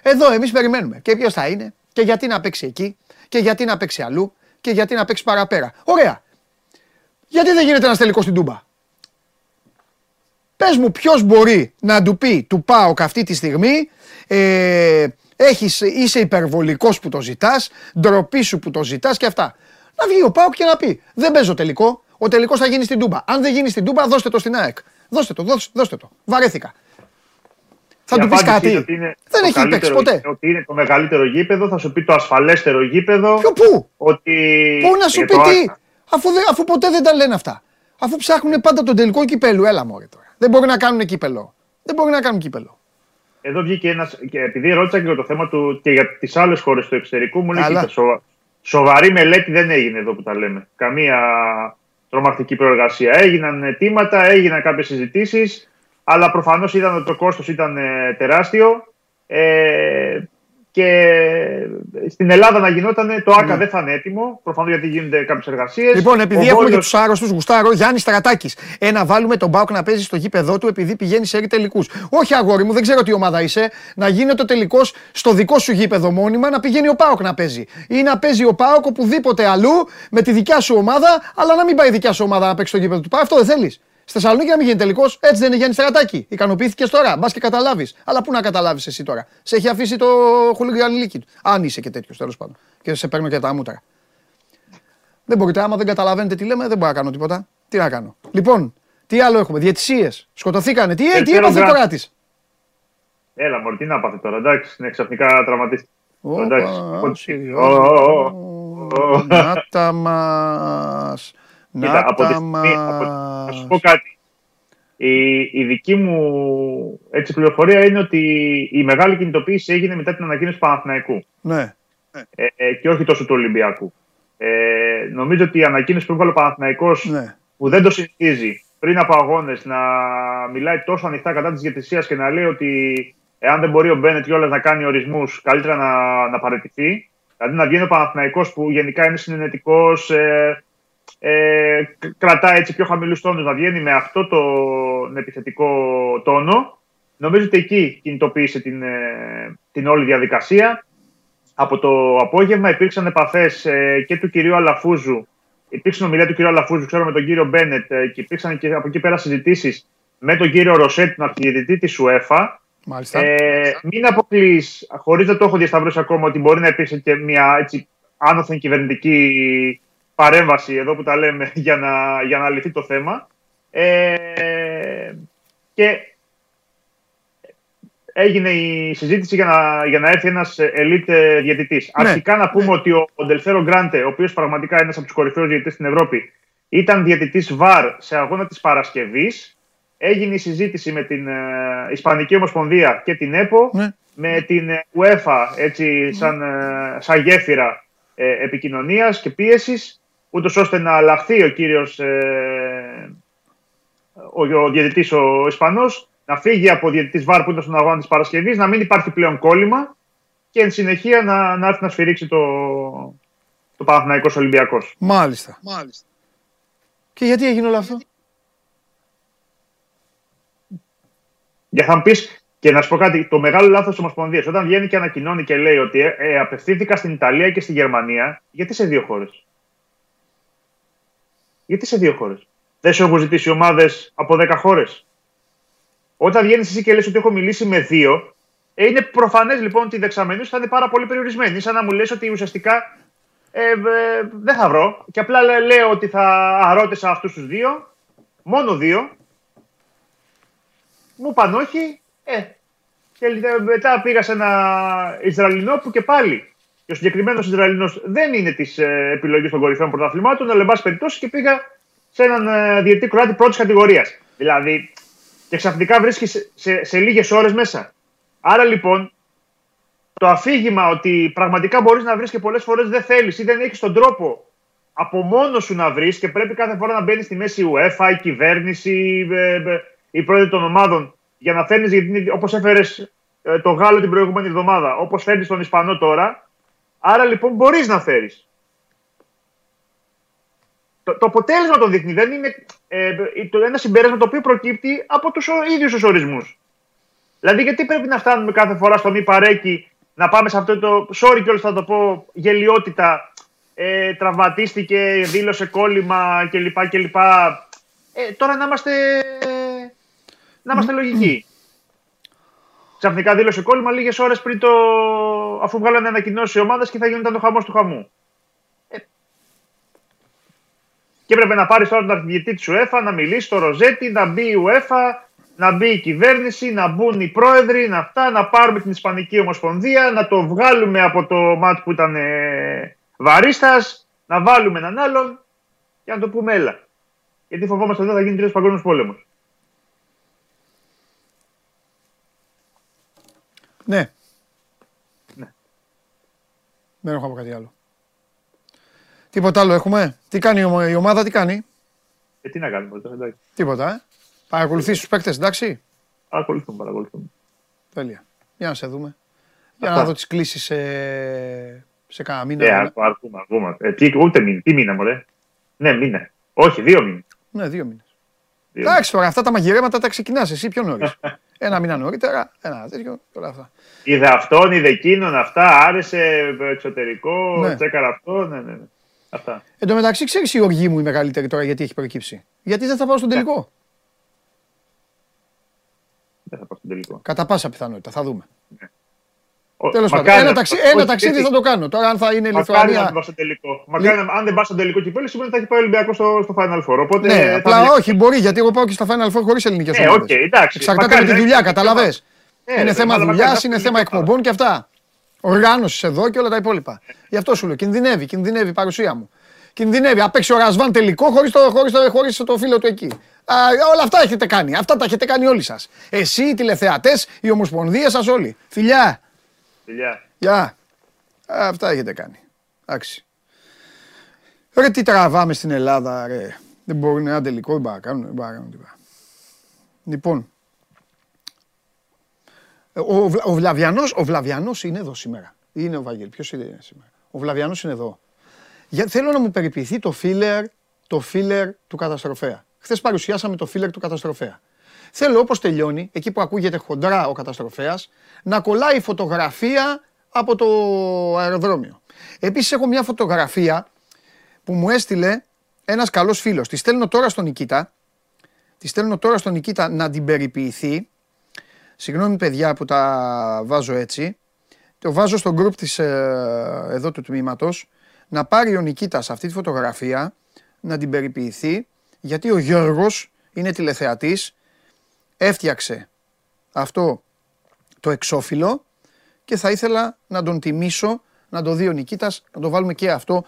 Εδώ εμείς περιμένουμε. Και ποιος θα είναι, και γιατί να παίξει εκεί, και γιατί να παίξει αλλού, και γιατί να παίξει παραπέρα. Ωραία. Γιατί δεν γίνεται ένας τελικός στην Τούμπα; Πες μου, ποιος μπορεί να του πει του πάω αυτή τη στιγμή, ε, έχεις, είσαι υπερβολικός που το ζητάς, ντροπή σου που το ζητάς και αυτά. Να βγει ο Πάοκ και να πει: Δεν παίζω τελικό. Ο τελικός θα γίνει στην Τούμπα. Αν δεν γίνει στην Τούμπα, δώστε το στην ΑΕΚ. Δώστε το, δώστε, δώστε το. Βαρέθηκα. Θα του πεις κάτι. δεν έχει παίξει ποτέ. Ότι είναι το μεγαλύτερο γήπεδο, θα σου πει το ασφαλέστερο γήπεδο. Ποιο πού; Ότι... Πού να σου πει τι, αφού, αφού ποτέ δεν τα λένε αυτά. Αφού ψάχνουν πάντα τον τελικό κυπέλου. Έλα μωρέ τώρα. Δεν μπορεί να κάνουν κύπελο. Δεν μπορεί να κάνουν κύπελο. Εδώ βγήκε ένα. Και επειδή ρώτησα και για το θέμα του και για τις άλλες χώρες του εξωτερικού, μου λέει: Σοβαρή μελέτη δεν έγινε εδώ που τα λέμε. Καμία τρομακτική προεργασία. Έγιναν αιτήματα, έγιναν κάποιες συζητήσεις, αλλά προφανώς είδαν ότι το κόστος ήταν ε, τεράστιο. Ε, και στην Ελλάδα να γινόταν, το ΆΚΑ ναι. δεν θα είναι έτοιμο. Προφανώς γιατί γίνονται κάποιες εργασίες. Λοιπόν, επειδή έχουμε Βόλιος... και τους άρρωστους, Γουστάρο, Γιάννης Στρατάκης. Ένα βάλουμε τον Μπάουκ να παίζει στο γήπεδό του επειδή πηγαίνει σε τελικούς. Όχι, αγόρι μου, δεν ξέρω τι ομάδα είσαι. Να γίνεται ο τελικός στο δικό σου γήπεδο μόνιμα να πηγαίνει ο Πάοκ να παίζει. Ή να παίζει ο Πάοκ οπουδήποτε αλλού με τη δικιά σου ομάδα, αλλά να μην πάει η δικιά σου ομάδα να παίξει στο γήπεδο του Πάοκ. Αυτό δεν θέλεις. Στη Θεσσαλονίκη να μην γίνει τελικός. Έτσι δεν είναι Γιάννη Στρατάκη. Ικανοποιήθηκε τώρα. Μπας και καταλάβεις. Αλλά πού να καταλάβεις εσύ τώρα. Σε έχει αφήσει το χουλιγανιλίκι του. Αν είσαι και τέτοιος τέλος πάντων. Και σε παίρνω και τα μούτρα. Δεν μπορείτε, άμα δεν καταλαβαίνετε τι λέμε, δεν μπορώ να κάνω τίποτα. Τι να κάνω. Λοιπόν, τι άλλο έχουμε. Διαιτησίες. Σκοτωθήκανε. Τι, ε, τι έπαθε τώρα της; Έλα, Μωρή, τι να πάθει τώρα. Εντάξει, είναι ξαφνικά τραυματίστηκε. Εντάξει. Να τα μας. Κοίτα, από τη στιγμή, από, θα σου πω κάτι. Η, η δική μου έτσι, πληροφορία είναι ότι η μεγάλη κινητοποίηση έγινε μετά την ανακοίνωση του Παναθηναϊκού. Ναι. Ε, ε, και όχι τόσο του Ολυμπιακού. Ε, νομίζω ότι η ανακοίνωση που έβαλε ο Παναθηναϊκός ναι. που δεν το συνηθίζει πριν από αγώνες να μιλάει τόσο ανοιχτά κατά της διαιτησία και να λέει ότι εάν δεν μπορεί ο Μπένετ κιόλα να κάνει ορισμούς, καλύτερα να, να παραιτηθεί. Δηλαδή να βγαίνει ο Παναθηναϊκός που γενικά είναι συνενετικός, ε, ε, κρατάει έτσι πιο χαμηλούς τόνους, να βγαίνει με αυτό τον επιθετικό τόνο. Νομίζω ότι εκεί κινητοποίησε την, ε, την όλη διαδικασία. Από το απόγευμα υπήρξαν επαφές ε, και του κυρίου Αλαφούζου. Υπήρξε ομιλία του κυρίου Αλαφούζου, ξέρω με τον κύριο Μπένετ, ε, και υπήρξαν και από εκεί πέρα συζητήσεις με τον κύριο Ροσέτ, τον αρχιδιετητή της ΣΟΕΦΑ. Μάλιστα. Ε, μην αποκλείς, χωρίς να το έχω διασταυρώσει ακόμα, ότι μπορεί να υπήρξε και μια έτσι, άνωθεν κυβερνητική παρέμβαση εδώ που τα λέμε <laughs> για να, για να λυθεί το θέμα. Ε, και έγινε η συζήτηση για να, για να έρθει ένας elite διαιτητής. Ναι. Αρχικά να πούμε ότι ο, ο Ντελφέρο Γκράντε, ο οποίος πραγματικά είναι ένας από τους κορυφαίους διαιτητές στην Ευρώπη, ήταν διαιτητής ΒΑΡ σε αγώνα της Παρασκευής. Έγινε η συζήτηση με την ε, Ισπανική Ομοσπονδία και την ΕΠΟ, ναι. με την UEFA έτσι, σαν, ε, σαν γέφυρα ε, επικοινωνίας και πίεσης ούτως ώστε να αλλάχθεί ο κύριος ε, ο, ο διαιτητής ο Ισπανός, να φύγει από διαιτητής βάρ που ήταν στον αγώνα της Παρασκευής, να μην υπάρχει πλέον κόλλημα και εν συνεχεία να, να έρθει να σφυρίξει το, το Παναθηναϊκός Ολυμπιακός. Μάλιστα. Μάλιστα. Και γιατί έγινε όλο αυτό; Για θα μου πεις και να σου πω κάτι, το μεγάλο λάθος της Ομοσπονδίας, όταν βγαίνει και ανακοινώνει και λέει ότι ε, ε, απευθύνθηκα στην Ιταλία και στη Γερμανία, γιατί σε δύο χώρες; Γιατί σε δύο χώρες; Δεν σου έχουν ζητήσει ομάδες από δέκα χώρες. Όταν βγαίνεις εσύ και λες ότι έχω μιλήσει με δύο, ε, είναι προφανές λοιπόν ότι οι δεξαμενείς θα είναι πάρα πολύ περιορισμένοι. Σαν να μου λες ότι ουσιαστικά ε, ε, δεν θα βρω. Και απλά λέω ότι θα αρώτησα αυτούς τους δύο, μόνο δύο. Μου είπαν όχι. Ε, και μετά πήγα σε ένα Ισραηλινό που και πάλι και ο συγκεκριμένος Ισραηλινός δεν είναι της ε, επιλογής των κορυφαίων πρωταθλημάτων, αλλά εν πάση περιπτώσει και πήγα σε έναν ε, διαιτητή Κροάτη πρώτης κατηγορίας. Δηλαδή, και ξαφνικά βρίσκει σε, σε, σε λίγες ώρες μέσα. Άρα λοιπόν, το αφήγημα ότι πραγματικά μπορείς να βρεις και πολλές φορές δεν θέλεις ή δεν έχεις τον τρόπο από μόνος σου να βρεις και πρέπει κάθε φορά να μπαίνεις στη μέση η UEFA, η κυβέρνηση, οι πρόεδροι των ομάδων για να φέρνεις, γιατί όπως έφερες ε, το Γάλλο την προηγούμενη εβδομάδα, όπως φέρνεις τον Ισπανό τώρα, Άρα λοιπόν μπορείς να φέρεις. το, το αποτέλεσμα το δείχνει. Δεν είναι ε, το, ένα συμπέρασμα το οποίο προκύπτει από τους ίδιους τους ορισμούς. Δηλαδή, γιατί πρέπει να φτάνουμε κάθε φορά στο μη παρέκει να πάμε σε αυτό το. Sorry κιόλας θα το πω, γελιότητα. Ε, τραυματίστηκε, δήλωσε κόλλημα κλπ. κλπ. Ε, τώρα να είμαστε, να είμαστε λογικοί. Ξαφνικά δήλωσε κόλλημα λίγες ώρες πριν το. αφού βγάλανε ανακοινώσει οι ομάδες και θα γινόταν το χαμός του χαμού. Ε, και έπρεπε να πάρει τώρα τον αρχηγητή της UEFA, να μιλήσει στο Ροζέτη, να μπει η UEFA, να μπει η κυβέρνηση, να μπουν οι πρόεδροι, να αυτά, να πάρουμε την Ισπανική Ομοσπονδία, να το βγάλουμε από το μάτς που ήταν ε, βαρίστας, να βάλουμε έναν άλλον και να το πούμε έλα. Γιατί φοβόμαστε ότι θα γίνει τρίτος παγκόσμιος πόλεμος. Ναι. ναι. Δεν έχω από κάτι άλλο. Τίποτα άλλο έχουμε. Τι κάνει η ομάδα, τι κάνει. Ε, τι να κάνουμε, εντάξει. Τίποτα, ε. Παρακολουθεί του παίκτε, εντάξει. Παρακολουθούμε, παρακολουθούμε. Τέλεια. Για να σε δούμε. Για να δω τι κλήσει σε, σε κανένα μήνα. Ναι, αρκούμε, αρκούμε. Ε, τι, ούτε μήνα. Τι μήνα, μωρέ. Ναι, μήνα. Όχι, δύο μήνε. Ναι, δύο μήνε. Εντάξει τώρα, αυτά τα μαγειρέματα τα ξεκινάς εσύ πιο νωρίς. <laughs> ένα μήνα νωρίτερα, ένα τέτοιο, όλα αυτά. Είδε αυτόν, είδε εκείνον, αυτά, άρεσε εξωτερικό, ναι. τσέκαρα αυτό, ναι, ναι. ναι. Αυτά. Εν τω μεταξύ, ξέρεις η οργή μου η μεγαλύτερη τώρα γιατί έχει προκύψει; Γιατί δεν θα πάω στον ναι. τελικό; Δεν θα πάω στον τελικό. Κατά πάσα πιθανότητα, θα δούμε. Ναι. Τέλος πάντων, ένα, ταξί, ένα ταξίδι θα το κάνω. Τώρα, αν θα είναι Λιθουανία. Αν, στο τελικό. Μακάρι, αν δεν πας στο τελικό κυπέλο, σημαίνει ότι θα έχει πάει ο Ολυμπιακός στο, στο Final Four. Οπότε ναι, απλά θα... όχι, μπορεί γιατί εγώ πάω και στα Final Four χωρίς ελληνικές ε, ομάδες. Okay, εντάξει. Εξαρτάται με τη δουλειά, καταλαβέ. Ε, είναι θέμα δουλειάς, είναι θέμα εκπομπών και αυτά. Οργάνωσης εδώ και όλα τα υπόλοιπα. Γι' αυτό σου λέω, κινδυνεύει, κινδυνεύει η παρουσία μου. Κινδυνεύει. Απέξει ο Ρασβάν τελικό χωρίς το, χωρίς το, χωρίς το φίλο του εκεί. Α, όλα αυτά έχετε κάνει. Αυτά τα έχετε κάνει όλοι σας. Εσύ, οι τηλεθεατές, οι ομοσπονδίες σας όλοι. Φιλιά. Φιλιά. Γεια. Αυτά έχετε κάνει. Εντάξει. Ρε τι τραβάμε στην Ελλάδα, ρε. Δεν μπορεί να είναι τελικό, δεν μπορεί να κάνουν, δεν μπορεί να κάνουν τίποτα. Λοιπόν, ο, ο, Βλαβιανός, ο Βλαβιανός είναι εδώ σήμερα. Είναι ο Βαγγέλη. Ποιος είναι σήμερα; Ο Βλαβιανός είναι εδώ. Για, θέλω να μου περιποιηθεί το φίλερ, το φίλερ του καταστροφέα. Χθες παρουσιάσαμε το φίλερ του καταστροφέα. Θέλω όπως τελειώνει, εκεί που ακούγεται χοντρά ο καταστροφέας, να κολλάει φωτογραφία από το αεροδρόμιο. Επίσης έχω μια φωτογραφία που μου έστειλε ένας καλός φίλος. Τη στέλνω τώρα στον Νικήτα. Τη στέλνω τώρα στον Νικήτα να την περιποιηθεί. Συγγνώμη παιδιά που τα βάζω έτσι. Το βάζω στο group της ε, εδώ του τμήματος. Να πάρει ο Νικήτας αυτή τη φωτογραφία, να την περιποιηθεί. Γιατί ο Γιώργος είναι τηλεθεατής. Έφτιαξε αυτό το εξώφυλλο και θα ήθελα να τον τιμήσω, να το δει ο Νικήτας, να το βάλουμε και αυτό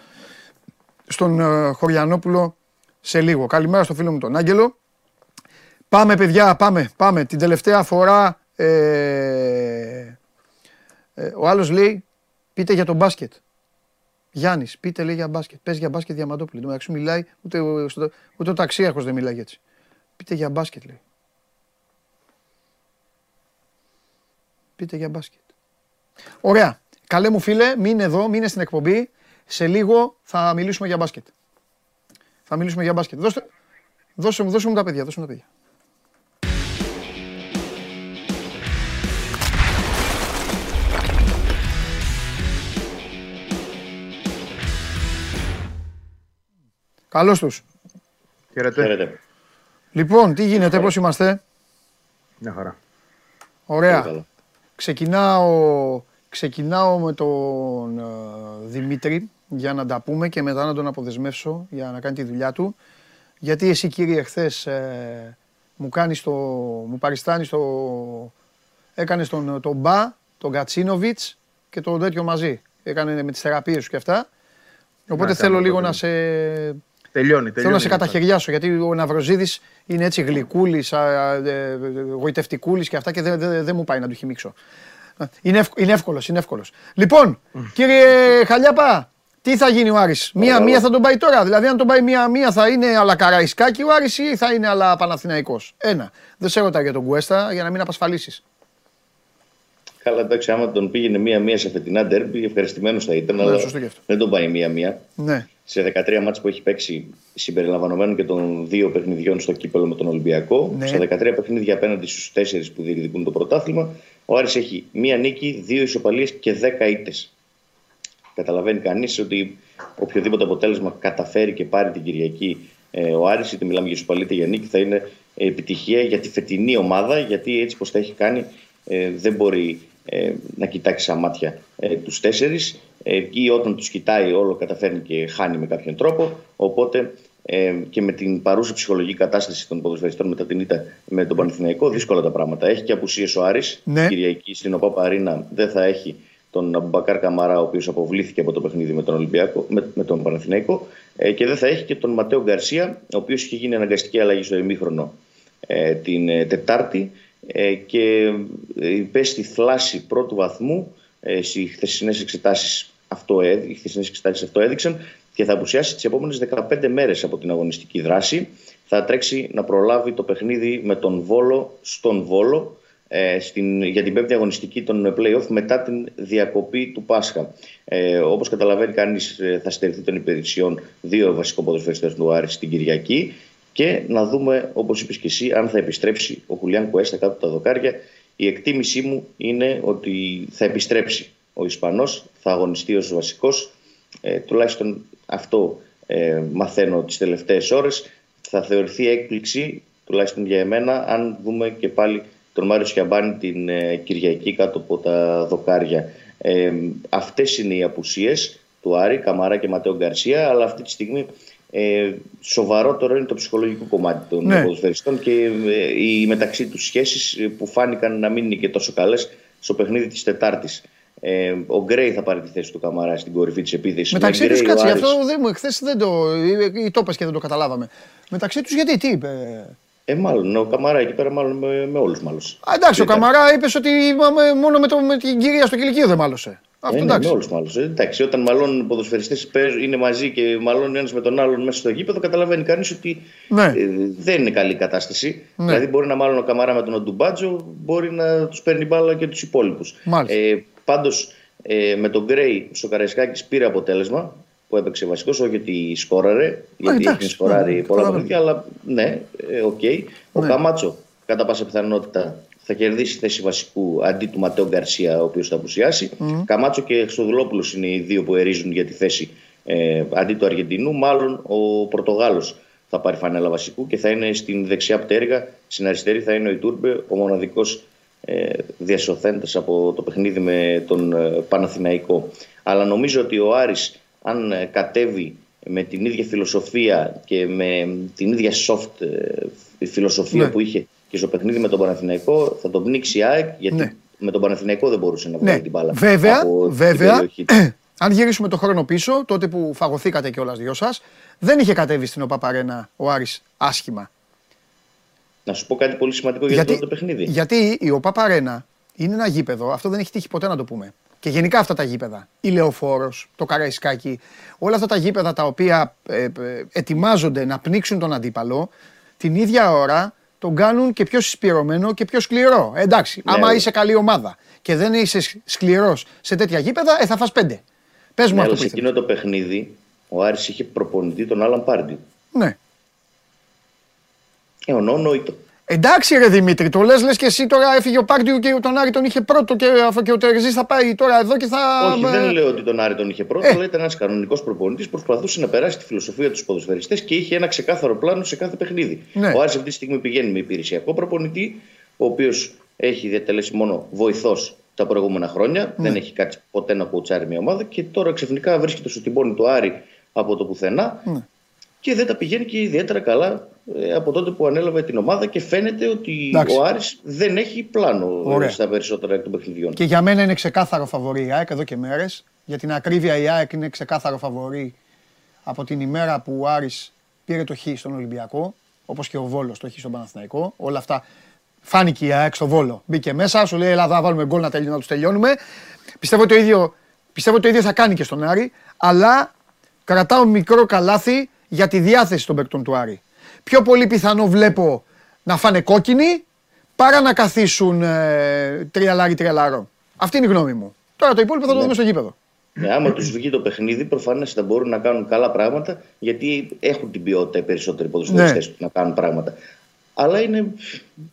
στον uh, Χωριανόπουλο σε λίγο. Καλημέρα στο φίλο μου τον Άγγελο. Πάμε παιδιά, πάμε, πάμε. Την τελευταία φορά ε, ε, ο άλλος λέει πείτε για τον μπάσκετ. Γιάννης, πείτε λέει για μπάσκετ. Πες για μπάσκετ Διαμαντόπουλο. μεταξύ μιλάει, ούτε, ούτε ο ταξίαρχος δεν μιλάει έτσι. Πείτε για μπάσκετ λέει. Πείτε για μπάσκετ. Ωραία. Καλέ μου φίλε, μείνε εδώ, μείνε στην εκπομπή. Σε λίγο θα μιλήσουμε για μπάσκετ. Θα μιλήσουμε για μπάσκετ. Δώστε, δώσε, δώσε μου τα παιδιά, δώσε μου τα παιδιά. Καλώς τους. Χαίρετε. Λοιπόν, τι γίνεται, πώς είμαστε; Μια χαρά. Ωραία. Ξεκινάω Ξεκινάω με τον ε, Δημήτρη για να τα πούμε και μετά να τον αποδεσμεύσω για να κάνει τη δουλειά του. Γιατί εσύ κύριε χθες ε, μου, κάνεις το, μου παριστάνεις το... Έκανες τον, τον Μπα, τον Κατσίνοβιτς και το τέτοιο μαζί. Έκανε με τις θεραπείες σου και αυτά. Οπότε θέλω λίγο να σε... Τελειώνει, τελειώνει. Θέλω να σε καταχαιριάσω γιατί ο Ναυροζίδης είναι έτσι γλυκούλης, ε, γοητευτικούλης και αυτά και δεν δε, μου πάει να του χυμίξω. Είναι, ευ, είναι εύκολος, είναι εύκολος. Λοιπόν, κύριε Χαλιάπα, τι θα γίνει ο Άρης; Μία-μία θα τον πάει τώρα; Δηλαδή, αν τον πάει μία-μία θα είναι αλλά Καραϊσκάκη ο Άρης ή θα είναι αλλά Παναθηναϊκός; Ένα. Δεν σε ρωτά για τον Κουέστα για να μην απασφαλίσεις. Καλά, εντάξει, άμα τον πήγαινε μία-μία σε φετινά ντέρμπι, ευχαριστημένος θα ήταν. Ναι, αλλά δεν τον πάει μία-μία. Ναι. σε 13 μάτς που έχει παίξει συμπεριλαμβανομένων και των δύο παιχνιδιών στο κύπελο με τον Ολυμπιακό. Ναι. Σε 13 παιχνίδια απέναντι στους 4 που διεκδικούν το πρωτάθλημα. Ο Άρης έχει μία νίκη, δύο ισοπαλίες και 10 ήττες. Καταλαβαίνει κανείς ότι οποιοδήποτε αποτέλεσμα καταφέρει και πάρει την Κυριακή ε, ο Άρης, είτε μιλάμε για ισοπαλία είτε για νίκη, θα είναι επιτυχία για τη φετινή ομάδα, γιατί έτσι πως τα έχει κάνει ε, δεν μπορεί ε, να κοιτάξει σαν μάτια ε, τους τέσσερις ε, ή όταν τους κοιτάει όλο καταφέρνει και χάνει με κάποιον τρόπο οπότε ε, και με την παρούσα ψυχολογική κατάσταση των ποδοσφαιριστών μετά την ήττα με τον Παναθηναϊκό δύσκολα τα πράγματα. Έχει και απουσίες ο Άρης, Ναι. Κυριακή στην ΟΠΑΠ Αρίνα δεν θα έχει τον Αμπουμπακάρ Καμαρά, ο οποίος αποβλήθηκε από το παιχνίδι με τον, Ολυμπιακό, με, με τον Παναθηναϊκό ε, και δεν θα έχει και τον Ματέο Γκαρσία, ο οποίος είχε γίνει αναγκαστική αλλαγή στο ημίχρονο ε, την ε, Τετάρτη ε, και ε, υπέστη θλάση πρώτου βαθμού ε, στι χθεσινές εξετάσεις. Αυτό, έδει- οι χθεσινές εξετάσεις αυτό έδειξαν και θα απουσιάσει τις επόμενες 15 μέρες από την αγωνιστική δράση. Θα τρέξει να προλάβει το παιχνίδι με τον Βόλο στον Βόλο ε, στην, για την πέμπτη αγωνιστική των play-off μετά την διακοπή του Πάσχα. Ε, όπως καταλαβαίνει κανείς ε, θα στερηθεί των υπηρεσιών δύο βασικό ποδοσφαιριστές του Άρη στην Κυριακή και να δούμε, όπως είπες και εσύ, αν θα επιστρέψει ο Χουλιάν Κουέστα κάτω από τα δοκάρια. Η εκτίμησή μου είναι ότι θα επιστρέψει ο Ισπανός, θα αγωνιστεί ως βασικός. Ε, τουλάχιστον αυτό ε, μαθαίνω τις τελευταίες ώρες. Θα θεωρηθεί έκπληξη, τουλάχιστον για εμένα, αν δούμε και πάλι τον Μάριο Σιαμπάνη την ε, Κυριακή κάτω από τα δοκάρια. Ε, αυτές είναι οι απουσίες του Άρη, Καμαρά και Ματέο Γκαρσία, αλλά αυτή τη στιγμή ε, σοβαρότερο είναι το ψυχολογικό κομμάτι των Ναι. ποδοσφαιριστών και ε, οι μεταξύ τους σχέσεις ε, που φάνηκαν να μην είναι και τόσο καλές στο παιχνίδι της Τετάρτης. Ε, ο Γκρέι θα πάρει τη θέση του Καμαρά στην κορυφή της επίθεσης. Μεταξύ Με τους, Γκρέι ο κάτσε, γι' Άρης- αυτό δεν μου εχθές δεν το. ή- ή το είπες και δεν το καταλάβαμε. Μεταξύ τους, γιατί, τι είπε; Ε, μάλλον, ο Καμαρά εκεί πέρα μάλλον με, με όλους μάλλον. Α, εντάξει, ο Ήταν- Καμαρά είπες ότι μα- μόνο με, το, με την κυρία στο κηλικείο δεν μάλωσε. Αυτό Ε, ναι, εντάξει. με όλους μάλλον. Ε, εντάξει, όταν μάλλον οι ποδοσφαιριστές παίζουν- είναι μαζί και μάλλον ένας με τον άλλον μέσα στο γήπεδο, καταλαβαίνει κανείς ότι Ναι. ε, δεν είναι καλή κατάσταση. Ναι. Δηλαδή, μπορεί να μάλλον ο Καμαρά με τον Αντουμπάτζο, μπορεί να τους παίρνει μπάλα και τους υπόλοιπους. Μάλιστα. Ε, Πάντως, ε, με τον Γκρέι στο Καραϊσκάκης πήρε αποτέλεσμα που έπαιξε βασικός, όχι γιατί σκόραρε, γιατί εντάξει, έχει σκοράρει ναι, πολλά καταλαβαίνω. παιχνίδια, αλλά ναι, ε, οκ. Ο Ναι. Καμάτσο, κατά πάσα πιθανότητα, θα κερδίσει θέση βασικού αντί του Ματέο Γκαρσία, ο οποίος θα απουσιάσει. Καμάτσο και Χρυστοδουλόπουλο είναι οι δύο που ερίζουν για τη θέση ε, αντί του Αργεντινού. Μάλλον ο Πορτογάλος θα πάρει φανέλα βασικού και θα είναι στην δεξιά πτέρυγα. Στην αριστερή θα είναι ο Ιτούρμπε, ο μοναδικός ε, διασωθέντας από το παιχνίδι με τον ε, Παναθηναϊκό. Αλλά νομίζω ότι ο Άρης αν ε, κατέβει με την ίδια φιλοσοφία και με την ίδια soft ε, φιλοσοφία Ναι. που είχε και στο παιχνίδι με τον Παναθηναϊκό θα τον πνίξει η ΑΕΚ γιατί Ναι. με τον Παναθηναϊκό δεν μπορούσε να βγάλει Ναι, την μπάλα βέβαια, από την βέβαια περιοχή του. <clears throat> αν γυρίσουμε το χρόνο πίσω, τότε που φαγωθήκατε κιόλας δυο σας, δεν είχε κατέβει στην ΟΠΑΠΑΡΕΝΑ ο Άρης άσχημα. Να σου πω κάτι πολύ σημαντικό για Γιατί, αυτό το παιχνίδι. γιατί η ΟΠΑΠΑΡΕΝΑ είναι ένα γήπεδο, αυτό δεν έχει τύχει ποτέ να το πούμε. Και γενικά αυτά τα γήπεδα, η Λεωφόρος, το Καραϊσκάκι, όλα αυτά τα γήπεδα τα οποία ε, ε, ετοιμάζονται να πνίξουν τον αντίπαλο, την ίδια ώρα τον κάνουν και πιο συσπηρωμένο και πιο σκληρό. Ε, εντάξει, Ναι. άμα είσαι καλή ομάδα και δεν είσαι σκληρός σε τέτοια γήπεδα, ε, θα φας πέντε. Πες μου Ναι, αυτό αλλά που σε ήθελες. εκείνο το παιχνίδι ο Άρης είχε προπονητή τον Άλαν Πάρντι. Ναι. Ε, ο Νόνο Ήτο. Εντάξει ρε Δημήτρη, το λες, λες και εσύ τώρα έφυγε ο Πάρντιου και τον Άρη τον είχε πρώτο και, αφού και ο Τερζής θα πάει τώρα εδώ και θα... Όχι, ε, δεν λέω ότι τον Άρη τον είχε πρώτο, Ε. αλλά ήταν ένας κανονικός προπονητής που προσπαθούσε να περάσει τη φιλοσοφία του ποδοσφαιριστές και είχε ένα ξεκάθαρο πλάνο σε κάθε παιχνίδι. Ναι. Ο Άρης αυτή τη στιγμή πηγαίνει με υπηρεσιακό προπονητή, ο οποίος έχει διατελέσει μόνο βοηθός τα προηγούμενα χρόνια. Ναι. Δεν έχει κάτσει ποτέ να κουτσάρει μια ομάδα και τώρα ξαφνικά βρίσκεται στο τυμπόνι του Άρη από το πουθενά Ναι. Και δεν τα πηγαίνει και ιδιαίτερα καλά ε, από τότε που ανέλαβε την ομάδα και φαίνεται ότι Εντάξει. ο Άρης δεν έχει πλάνο ε, Ωραία. στα περισσότερα εκ των παιχνιδιών. Και για μένα είναι ξεκάθαρο φαβορή η ΑΕΚ εδώ και μέρες. Για την ακρίβεια η ΑΕΚ είναι ξεκάθαρο φαβορή από την ημέρα που ο Άρης πήρε το Χ στον Ολυμπιακό, όπως και ο Βόλος το Χ στον Παναθηναϊκό. Όλα αυτά φάνηκε η ΑΕΚ στο Βόλο. Μπήκε μέσα, σου λέει Ελλάδα βάλουμε γκολ να, τελει- να τους τελειώνουμε. Πιστεύω το ίδιο, πιστεύω το ίδιο θα κάνει και στον Άρη, αλλά κρατάω μικρό καλάθι για τη διάθεση των παικτών του Άρη. Πιο πολύ πιθανό βλέπω να φάνε κόκκινοι παρά να καθίσουν ε, τριαλάρι τριαλάρο. Αυτή είναι η γνώμη μου. Τώρα το υπόλοιπο θα το Ναι. δούμε στο γήπεδο. Ναι, άμα τους βγει το παιχνίδι, προφανέστατα μπορούν να κάνουν καλά πράγματα γιατί έχουν την ποιότητα οι περισσότεροι ποδοσφαιριστές ναι. να κάνουν πράγματα. Αλλά είναι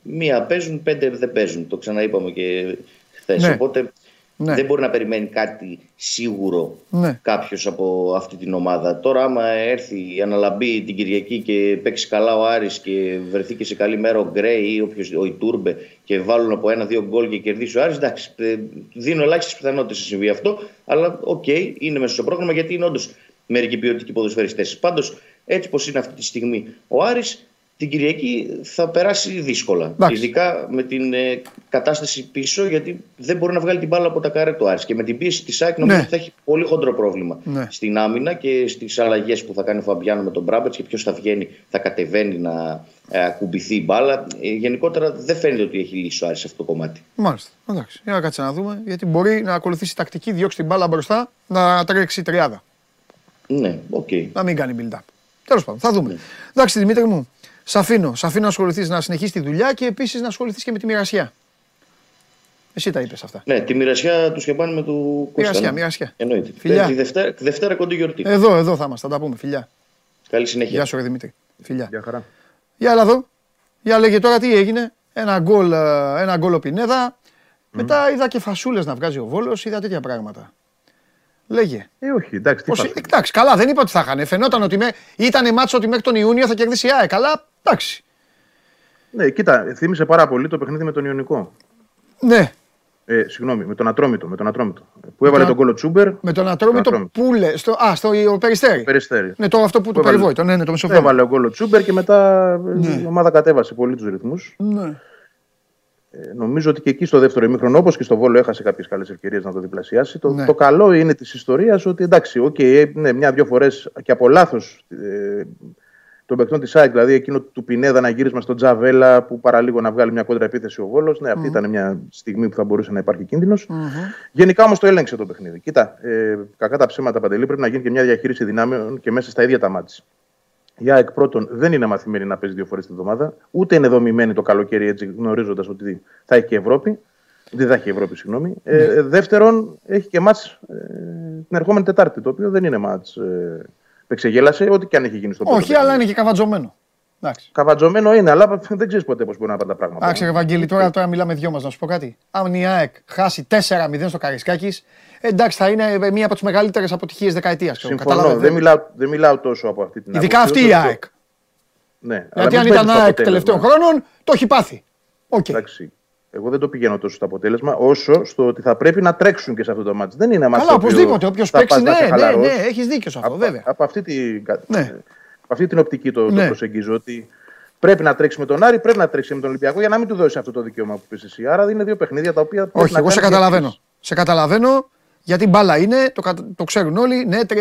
μία παίζουν, πέντε δεν παίζουν. Το ξαναείπαμε και χθες. Ναι. Οπότε ναι. δεν μπορεί να περιμένει κάτι σίγουρο ναι. κάποιος από αυτή την ομάδα. Τώρα, άμα έρθει η αναλαμπή την Κυριακή και παίξει καλά ο Άρης και βρεθεί και σε καλή μέρα ο Γκρέι ή όποιος, ο Ιτούρμπε και βάλουν από ένα-δύο γκολ και κερδίσει ο Άρης, εντάξει, ε, δίνω ελάχιστες πιθανότητες να συμβεί αυτό. Αλλά OK, okay, είναι μέσα στο πρόγραμμα γιατί είναι όντως μερικοί ποιοτικοί ποδοσφαιριστές. Πάντως, έτσι πως είναι αυτή τη στιγμή ο Άρης την Κυριακή θα περάσει δύσκολα. Ειδικά με την ε, κατάσταση πίσω, γιατί δεν μπορεί να βγάλει την μπάλα από τα καρέ του Άρης. Και με την πίεση της ΑΕΚ νομίζω ναι. ότι θα έχει πολύ χοντρό πρόβλημα ναι. στην άμυνα και στις αλλαγές που θα κάνει ο Φαμπιάνο με τον Μπράμπετς και ποιος θα βγαίνει, θα κατεβαίνει να ε, ακουμπηθεί η μπάλα. Ε, γενικότερα δεν φαίνεται ότι έχει λύσει ο Άρης αυτό το κομμάτι. Μάλιστα. Εντάξει. Για να κάτσε να δούμε, γιατί μπορεί να ακολουθήσει τακτική, διώξει την μπάλα μπροστά, να τρέξει τριάδα. Ναι, OK. Okay. Να μην κάνει build-up. Τέλος πάντων, θα δούμε. Ναι. Εντάξει, Δημήτρη μου, Σ' αφήνω. Σ' αφήνω να ασχοληθείς να συνεχίσεις τη δουλειά και επίσης να ασχοληθείς και με τη μοιρασιά. Εσύ τα είπες αυτά. Ναι, τη μοιρασιά του σκεπάνουμε του Κώστα. Μοιρασιά, μοιρασιά. Εννοείται. Φιλιά. Τη Δευτέρα, Δευτέρα κοντή γιορτή. Εδώ, εδώ θα είμαστε, θα τα πούμε. Φιλιά. Καλή συνέχεια. Γεια σου, ρε Δημήτρη. Φιλιά. Γεια χαρά. Γεια, αλλά εδώ. Για λέγε τώρα τι έγινε. Ένα γκολ, ε, ένα γκολ ο Πινέδα. Mm. Μετά είδα και φασούλες να βγάζει ο Βόλος, είδα τέτοια πράγματα. Λέγε. Ε, όχι, εντάξει. Τι Πώς, εντάξει, καλά, δεν είπα ότι θα είχαν. Φαινόταν ότι με, ήταν μάτσο ότι μέχρι τον Ιούνιο θα κερδίσει η ΑΕΚ. Αλλά εντάξει. Ναι, κοίτα, θύμισε πάρα πολύ το παιχνίδι με τον Ιωνικό. Ναι. Ε, συγγνώμη, με τον Ατρόμητο. Με τον Ατρόμητο που έβαλε τον κόλλο Τσούμπερ. Με τον Ατρόμητο που λες. Στο, α, στο Περιστέρι. Περιστέρι. Ναι, το αυτό που, που το περιβόητο. Ναι, ναι, το μεσοβόλιο. Έβαλε ο κόλλο Τσούμπερ και μετά ναι. η ομάδα κατέβασε πολύ τους ρυθμούς. Ναι. Ε, νομίζω ότι και εκεί στο δεύτερο ημίχρονο, όπως και στο Βόλο, έχασε κάποιες καλές ευκαιρίες να το διπλασιάσει. Το, ναι. το καλό είναι της ιστορίας ότι εντάξει, okay, ναι, μια-δυο φορές και από λάθος ε, των παικτών της ΑΕΚ, δηλαδή εκείνο του Πινέδα να γύρισμα στον Τζαβέλα που παραλίγο να βγάλει μια κόντρα επίθεση ο Βόλος. Ναι, αυτή ήταν μια στιγμή που θα μπορούσε να υπάρχει κίνδυνος. Mm-hmm. Γενικά όμως το έλεγξε το παιχνίδι. Κοίτα, ε, κακά τα ψέματα παντελή πρέπει να γίνει και μια διαχείριση δυνάμεων και μέσα στα ίδια τα μάτια. Η ΑΕΚ πρώτον δεν είναι μαθημένη να παίζει δύο φορές τη βδομάδα, ούτε είναι δομημένη το καλοκαίρι έτσι γνωρίζοντας ότι θα έχει και Ευρώπη. Δεν θα έχει Ευρώπη, συγγνώμη. Ε, ναι. Ε, δεύτερον, έχει και μάτς ε, την ερχόμενη Τετάρτη, το οποίο δεν είναι μάτς ε, Εξεγέλασε, ό,τι και αν έχει γίνει στο Όχι, αλλά είναι και καβατζωμένο. Εντάξει. Καβατζωμένο είναι, αλλά δεν ξέρεις ποτέ πώς μπορεί να πάνε τα πράγματα. Εντάξει, Ευαγγέλη, τώρα, τώρα μιλάμε δυο μας να σου πω κάτι. Αν η ΑΕΚ χάσει 4-0 στο Καρισκάκης, εντάξει, θα είναι μία από τις μεγαλύτερες αποτυχίες δεκαετίας. Συμφωνώ. Δεν μιλάω, δεν μιλάω τόσο από αυτή την Ειδικά αυτή η ΑΕΚ. Ναι, Γιατί αν ήταν ΑΕΚ τελευταίων χρόνων, το έχει πάθει. Okay. Εντάξει. Εγώ δεν το πηγαίνω τόσο στο αποτέλεσμα, όσο στο ότι θα πρέπει να τρέξουν και σε αυτό το μάτι. Δεν είναι μάτι. Καλά, οπωσδήποτε. Όποιος παίξει, ναι, ναι, ναι, έχεις δίκιο σε αυτό, από, βέβαια. Από αυτή, τη, ναι. Αυτή την οπτική το, ναι. το προσεγγίζω. Ότι πρέπει να τρέξει με τον Άρη, πρέπει να τρέξει με τον Ολυμπιακό για να μην του δώσει αυτό το δικαίωμα που πει εσύ. Άρα είναι δύο παιχνίδια τα οποία. Όχι, εγώ σε καταλαβαίνω. Σε καταλαβαίνω γιατί μπάλα είναι, το, το ξέρουν όλοι. Ναι, 3-0.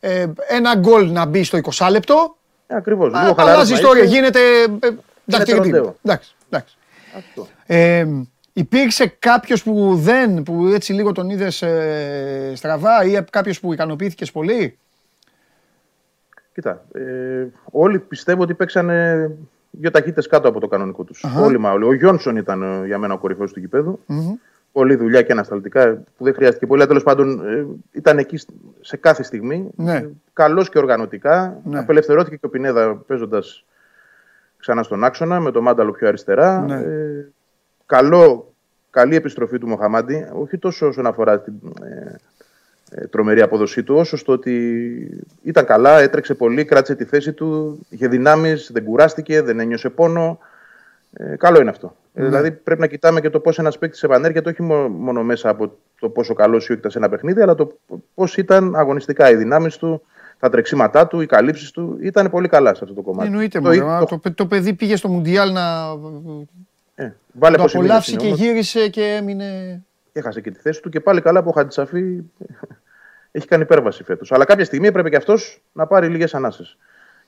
Ε, ένα γκολ να μπει στο 20 λεπτό. Ε, Ακριβώς. Αλλάζει ιστορία. Γίνεται. Ε, εντάξει. εντάξει. Αυτό. Ε, υπήρξε κάποιος που δεν, που έτσι λίγο τον είδες ε, στραβά ή κάποιος που ικανοποιήθηκες πολύ; Κοίτα, ε, όλοι πιστεύω ότι παίξανε δύο ταχύτητες κάτω από το κανονικό τους. Uh-huh. Όλοι μα όλοι. Ο Γιόνσον ήταν ε, για μένα ο κορυφαίος του γηπέδου. Mm-hmm. Πολλή δουλειά και ανασταλτικά που δεν χρειάστηκε πολύ. Τέλος πάντων ε, ήταν εκεί σε κάθε στιγμή. Ναι. Ε, Καλός και οργανωτικά. Ναι. Απελευθερώθηκε και ο Πινέδα παίζοντας ξανά στον άξονα με το μάνταλο πιο αριστερά. Ναι. Ε, καλό, καλή επιστροφή του Μοχαμάντη, όχι τόσο όσον αφορά την ε, ε, τρομερή απόδοσή του, όσο στο ότι ήταν καλά, έτρεξε πολύ, κράτησε τη θέση του, είχε δυνάμεις, δεν κουράστηκε, δεν ένιωσε πόνο. Ε, καλό είναι αυτό. Ε, ναι. δηλαδή πρέπει να κοιτάμε και το πώς ένας παίκτης επανέρχεται, όχι μόνο μέσα από το πόσο καλός ή ήταν σε ένα παιχνίδι, αλλά το πώς ήταν αγωνιστικά οι δυνάμεις του, τα τρεξίματά του, οι καλύψεις του. Ήταν πολύ καλά σε αυτό το κομμάτι. Εννοείται, το, το, το, το παιδί πήγε στο Μουντιάλ να. Ε, βάλε το απολαύσει και γύρισε και έμεινε. Έχασε και τη θέση του και πάλι καλά που ο Χατζησαφή έχει κάνει υπέρβαση φέτος. Αλλά κάποια στιγμή έπρεπε και αυτός να πάρει λίγες ανάσες.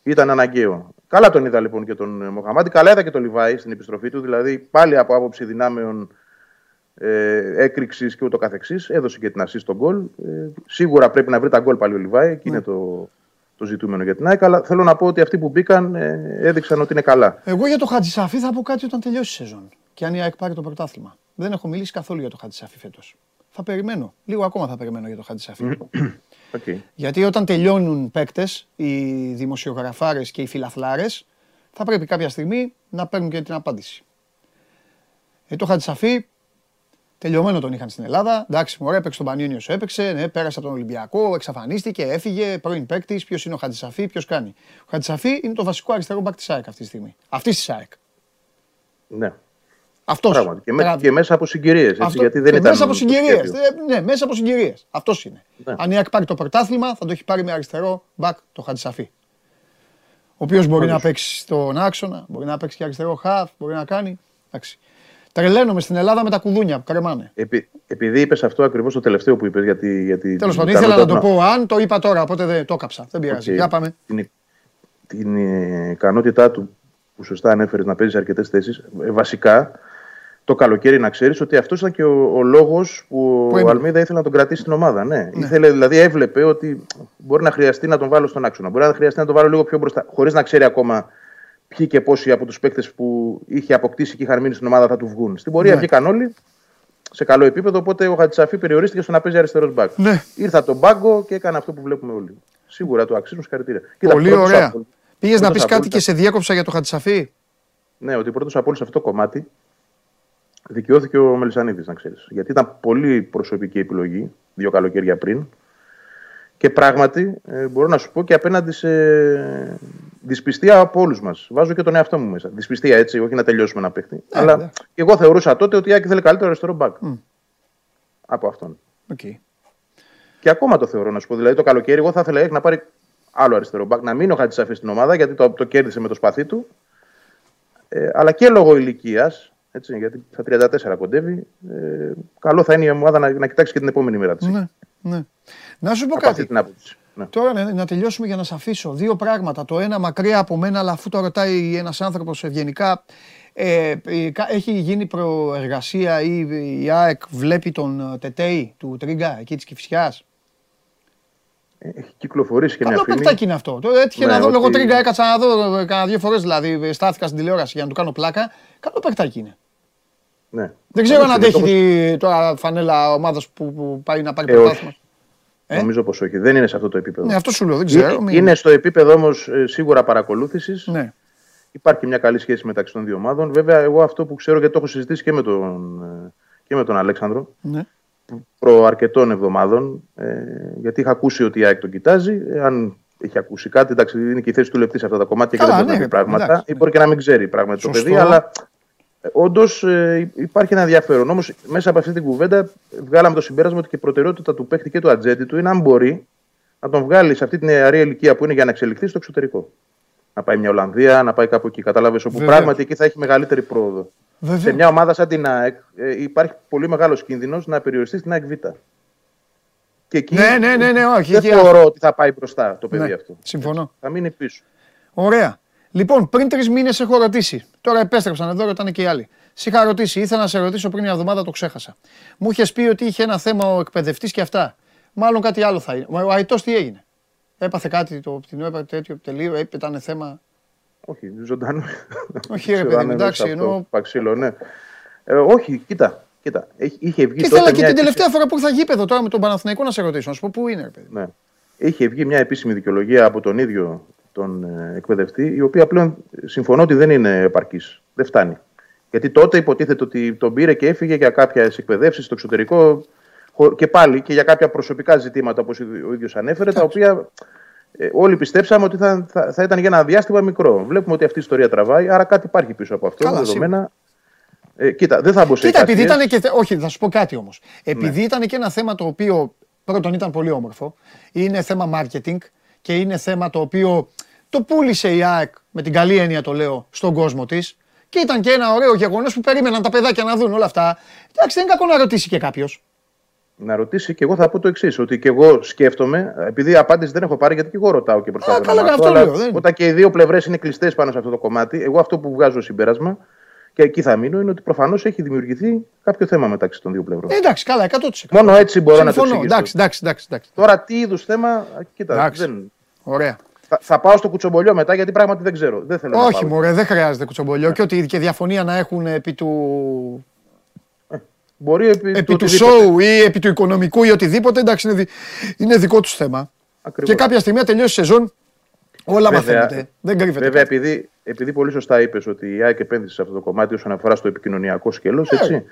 Ήταν αναγκαίο. Καλά τον είδα λοιπόν και τον Μοχαμάτι. Καλά είδα και τον Λιβάη στην επιστροφή του. Δηλαδή πάλι από άποψη δυνάμεων ε, έκρηξης και ούτω καθεξής. Έδωσε και την ασή στον γκολ. Ε, σίγουρα πρέπει να βρει τα γκολ πάλι ο Λιβάη και είναι ναι. το, το ζητούμενο για την ΑΕΚ. Αλλά θέλω να πω ότι αυτοί που μπήκαν ε, έδειξαν ότι είναι καλά. Εγώ για το Χατζησαφή θα πω κάτι όταν τελειώσει η σεζόν. Και αν η ΑΕΚ πάρει το πρωτάθλημα. Δεν έχω μιλήσει καθόλου για το Χατζησαφή φέτος. Θα περιμένω. Λίγο ακόμα θα περιμένω για το Χατζησαφή. Okay. Γιατί όταν τελειώνουν παίκτες, οι δημοσιογραφάρες και οι φιλαθλάρες, θα πρέπει κάποια στιγμή να παίρνουν και την απάντηση. Ε, το Χατζησαφή, τελειωμένο τον είχαν στην Ελλάδα. Εντάξει, μου έπαιξε τον Πανιόνιος σου έπαιξε, ναι, πέρασε από τον Ολυμπιακό, εξαφανίστηκε, έφυγε, πρώην παίκτης. Ποιος είναι ο Χατζησαφή, ποιος κάνει. Ο Χατζησαφή είναι το βασικό αριστερό μπακ της ΑΕΚ αυτή τη στιγμή. Αυτής της ΑΕΚ. Ναι. Αυτός. Και, με, και, μέσα από συγκυρίες. Γιατί δεν ήταν μέσα από συγκυρίες. Ναι, μέσα από συγκυρίες. Αυτός είναι. Ναι. Αν η ΑΕΚ πάρει το πρωτάθλημα, θα το έχει πάρει με αριστερό μπακ το Χατζησαφή. Ο οποίος μπορεί να παίξει στον άξονα, μπορεί να παίξει και αριστερό χαφ, μπορεί να κάνει. Εντάξει. Τρελαίνομαι στην Ελλάδα με τα κουδούνια που κρεμάνε. Επει, επειδή είπες αυτό ακριβώς το τελευταίο που είπες. Γιατί, γιατί Τέλος πάντων, ήθελα να το πω αν, το είπα τώρα, οπότε δεν το έκαψα. Δεν πειράζει. Okay. Για πάμε. Την, την ικανότητά του που σωστά ανέφερες να παίζεις αρκετές θέσεις, ε, βασικά το καλοκαίρι να ξέρεις ότι αυτός ήταν και ο, ο λόγος που, που ο Αλμίδα ήθελε να τον κρατήσει στην ομάδα. Ναι. ναι. Ήθελε, δηλαδή έβλεπε ότι μπορεί να χρειαστεί να τον βάλω στον άξονα. Μπορεί να χρειαστεί να τον βάλω λίγο πιο μπροστά, χωρίς να ξέρει ακόμα ποιοι και πόσοι από τους παίκτες που είχε αποκτήσει και είχαν μείνει στην ομάδα θα του βγουν. Στην πορεία ναι. βγήκαν όλοι σε καλό επίπεδο. Οπότε ο Χατζησαφή περιορίστηκε στο να παίζει αριστερός μπακ. Ναι. Ήρθα τον μπάγκο και έκανε αυτό που βλέπουμε όλοι. Σίγουρα το αξίζουν συγχαρητήρια. Πολύ ωραία. Πήγες να πεις κάτι και σε διέκοψα για το Χατζησαφή; Ναι, ότι πρώτος από όλους σε αυτό το κομμάτι δικαιώθηκε ο Μελισανίδης, να ξέρεις. Γιατί ήταν πολύ προσωπική επιλογή δύο καλοκαίρια πριν. Και πράγματι, ε, μπορώ να σου πω και απέναντι σε δυσπιστία από όλους μας. Βάζω και τον εαυτό μου μέσα. Δυσπιστία έτσι, όχι να τελειώσουμε ένα παίχτη. Ε, Αλλά ναι. και εγώ θεωρούσα τότε ότι η Άκη θέλει καλύτερο αριστερό μπακ. Mm. Από αυτόν. Okay. Και ακόμα το θεωρώ να σου πω. Δηλαδή το καλοκαίρι, εγώ θα ήθελα να πάρει άλλο αριστερό μπακ. Να μείνει ο Χατζησαφής στην ομάδα γιατί το, το κέρδισε με το σπαθί του. Ε, αλλά και λόγω ηλικίας έτσι, γιατί στα 34 κοντεύει. Ε, καλό θα είναι η ομάδα να, να κοιτάξει και την επόμενη μέρα της. Ναι, ναι. Να σου πω κάτι. Την ναι. Τώρα ναι, να τελειώσουμε για να σα αφήσω. Δύο πράγματα. Το ένα μακριά από μένα, αλλά αφού το ρωτάει ένας άνθρωπος ευγενικά, ε, έχει γίνει προεργασία ή η ΑΕΚ βλέπει τον Τετέι του Τρίγκα εκεί της Κυφσιά. Έχει κυκλοφορήσει και Καλό μια φίλη. Καλό παιχτάκι είναι αυτό. Το έτυχε ναι, να δω ότι... λόγω Τρίγκα, έκατσα να δω κάνα δύο φορές δηλαδή. Στάθηκα στην τηλεόραση για να του κάνω πλάκα. Καλό παιχτάκι είναι. Ναι. Δεν ξέρω αν αντέχει τη, τώρα φανέλα ομάδας που, που, πάει να πάρει ε, πρωτάθλημα. Ε; Νομίζω πως όχι. Δεν είναι σε αυτό το επίπεδο. Ναι, αυτό σου λέω. Δεν ξέρω. Είναι, είναι στο επίπεδο όμως ε, σίγουρα παρακολούθησης. Ναι. Υπάρχει μια καλή σχέση μεταξύ των δύο ομάδων. Βέβαια, εγώ αυτό που ξέρω γιατί το έχω συζητήσει και με τον, ε, και με τον Αλέξανδρο ναι. προ αρκετών εβδομάδων. Ε, γιατί είχα ακούσει ότι η ΑΕΚ τον κοιτάζει. Αν έχει ακούσει κάτι, εντάξει, είναι και η θέση του λεπτή σε αυτά τα κομμάτια και δεν μπορεί ναι, να πει πράγματα. Εντάξει, ή μπορεί και να μην ξέρει πράγματα το παιδί, αλλά Όντως ε, υπάρχει ένα ενδιαφέρον. Όμως μέσα από αυτή την κουβέντα βγάλαμε το συμπέρασμα ότι και η προτεραιότητα του παίχτη και του ατζέντη του είναι αν μπορεί να τον βγάλει σε αυτή την νεαρή ηλικία που είναι για να εξελιχθεί στο εξωτερικό. Να πάει μια Ολλανδία, να πάει κάπου εκεί. Κατάλαβες όπου Βέβαια. πράγματι εκεί θα έχει μεγαλύτερη πρόοδο. Βέβαια. Σε μια ομάδα σαν την ΑΕΚ ε, υπάρχει πολύ μεγάλος κίνδυνος να περιοριστεί στην ΑΕΚ Β. Και εκεί ναι, ναι, ναι, ναι, όχι, δεν θεωρώ ότι θα πάει μπροστά το παιδί ναι, αυτό. Συμφωνώ. Θα μείνει πίσω. Ωραία. Λοιπόν, πριν τρεις μήνες έχω ρωτήσει. Τώρα επέστρεψαν εδώ, ρωτάνε και οι άλλοι. Σε είχα ρωτήσει, ήθελα να σε ρωτήσω πριν μια εβδομάδα, το ξέχασα. Μου είχες πει ότι είχε ένα θέμα ο εκπαιδευτής και αυτά. Μάλλον κάτι άλλο θα είναι. Ο Αϊτός τι έγινε; Έπαθε κάτι το την έπαθε τέτοιο τελείω, ήταν θέμα; Όχι, ζωντανό. Όχι, ρε παιδί, εντάξει. Εννοώ... Παξίλο, ναι. Ε, όχι, κοίτα. Κοίτα, είχε βγει και ήθελα και την τελευταία φορά που ήρθα γήπεδο τώρα με τον Παναθηναϊκό να σε ρωτήσω, να σου πω πού είναι, ρε παιδί. Ναι. Είχε βγει μια επίσημη δικαιολογία από τον ίδιο τον ε, εκπαιδευτή, η οποία πλέον συμφωνώ ότι δεν είναι επαρκής. Δεν φτάνει. Γιατί τότε υποτίθεται ότι τον πήρε και έφυγε για κάποιες εκπαιδεύσεις στο εξωτερικό και πάλι και για κάποια προσωπικά ζητήματα, όπως ο ίδιος ανέφερε, τα οποία ε, όλοι πιστέψαμε ότι θα, θα, θα, ήταν για ένα διάστημα μικρό. Βλέπουμε ότι αυτή η ιστορία τραβάει, άρα κάτι υπάρχει πίσω από αυτό. Καλά, δεδομένα. Ε, κοίτα, δεν θα μπω σε Κοίτα, επειδή ήταν και. Όχι, θα σου πω κάτι όμως. Επειδή ναι. ήταν και ένα θέμα το οποίο πρώτον ήταν πολύ όμορφο, είναι θέμα marketing και είναι θέμα το οποίο το πούλησε η ΑΕΚ, με την καλή έννοια το λέω, στον κόσμο της. Και ήταν και ένα ωραίο γεγονός που περίμεναν τα παιδάκια να δουν όλα αυτά. Εντάξει, δεν είναι κακό να ρωτήσει και κάποιος. Να ρωτήσει και εγώ θα πω το εξής: Ότι και εγώ σκέφτομαι, επειδή απάντηση δεν έχω πάρει, γιατί και εγώ ρωτάω και προσπαθώ να μάθω. Αλλά λέω, όταν και οι δύο πλευρές είναι κλειστές πάνω σε αυτό το κομμάτι, εγώ αυτό που βγάζω συμπέρασμα και εκεί θα μείνω είναι ότι προφανώς έχει δημιουργηθεί κάποιο θέμα μεταξύ των δύο πλευρών. Ε, εντάξει, καλά, 100%. Μόνο έτσι μπορώ Συμφωνώ. να το εξηγήσω. Εντάξει, εντάξει, εντάξει, εντάξει. Τώρα τι είδους θέμα, κοίτα, δεν. Ωραία. Θα, θα, πάω στο κουτσομπολιό μετά γιατί πράγματι δεν ξέρω. Δεν θέλω Όχι, μωρέ, δεν χρειάζεται κουτσομπολιό. Ναι. Και ότι και διαφωνία να έχουν επί του. Ε, Μπορεί επί, επί του σοου ή επί του οικονομικού ή οτιδήποτε, εντάξει, είναι, είναι δικό τους θέμα. Ακριβώς. Και κάποια στιγμή τελειώσει η σεζόν, όλα μαθαίνετε. Δεν κρύβεται. Βέβαια, επειδή, επειδή πολύ σωστά είπες ότι η ΑΕΚ επένδυσε σε αυτό το κομμάτι όσον αφορά στο επικοινωνιακό σκέλος, ναι. έτσι.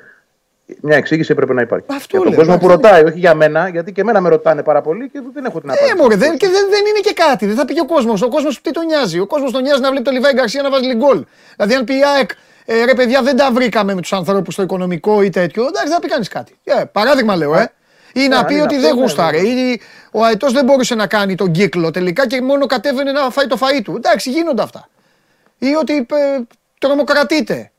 Μια εξήγηση έπρεπε να υπάρχει. Αυτό για τον κόσμο που ρωτάει, όχι για μένα, γιατί και εμένα με ρωτάνε πάρα πολύ και δεν έχω την απάντηση. Ε, μωρέ, δεν, και δεν, δεν είναι και κάτι. Δεν θα πει και ο κόσμος. Ο κόσμος τι τον νοιάζει. Ο κόσμος τον νοιάζει να βλέπει το Λιβάη Γκαρσία να βάζει γκολ. Δηλαδή, αν πει η ΑΕΚ, ε, ρε παιδιά, δεν τα βρήκαμε με τους ανθρώπους στο οικονομικό ή τέτοιο, εντάξει, δεν θα πει κανείς κάτι. Ε, παράδειγμα λέω, ε. Ή να πει ότι δεν ναι, γούσταρε. Ναι. Ή ο Αετός δεν μπορούσε να κάνει τον κύκλο τελικά και μόνο κατέβαινε να φάει το φαΐ του. Εντάξει, γίνονται αυτά. Ή ότι ε, τρομοκρατείται.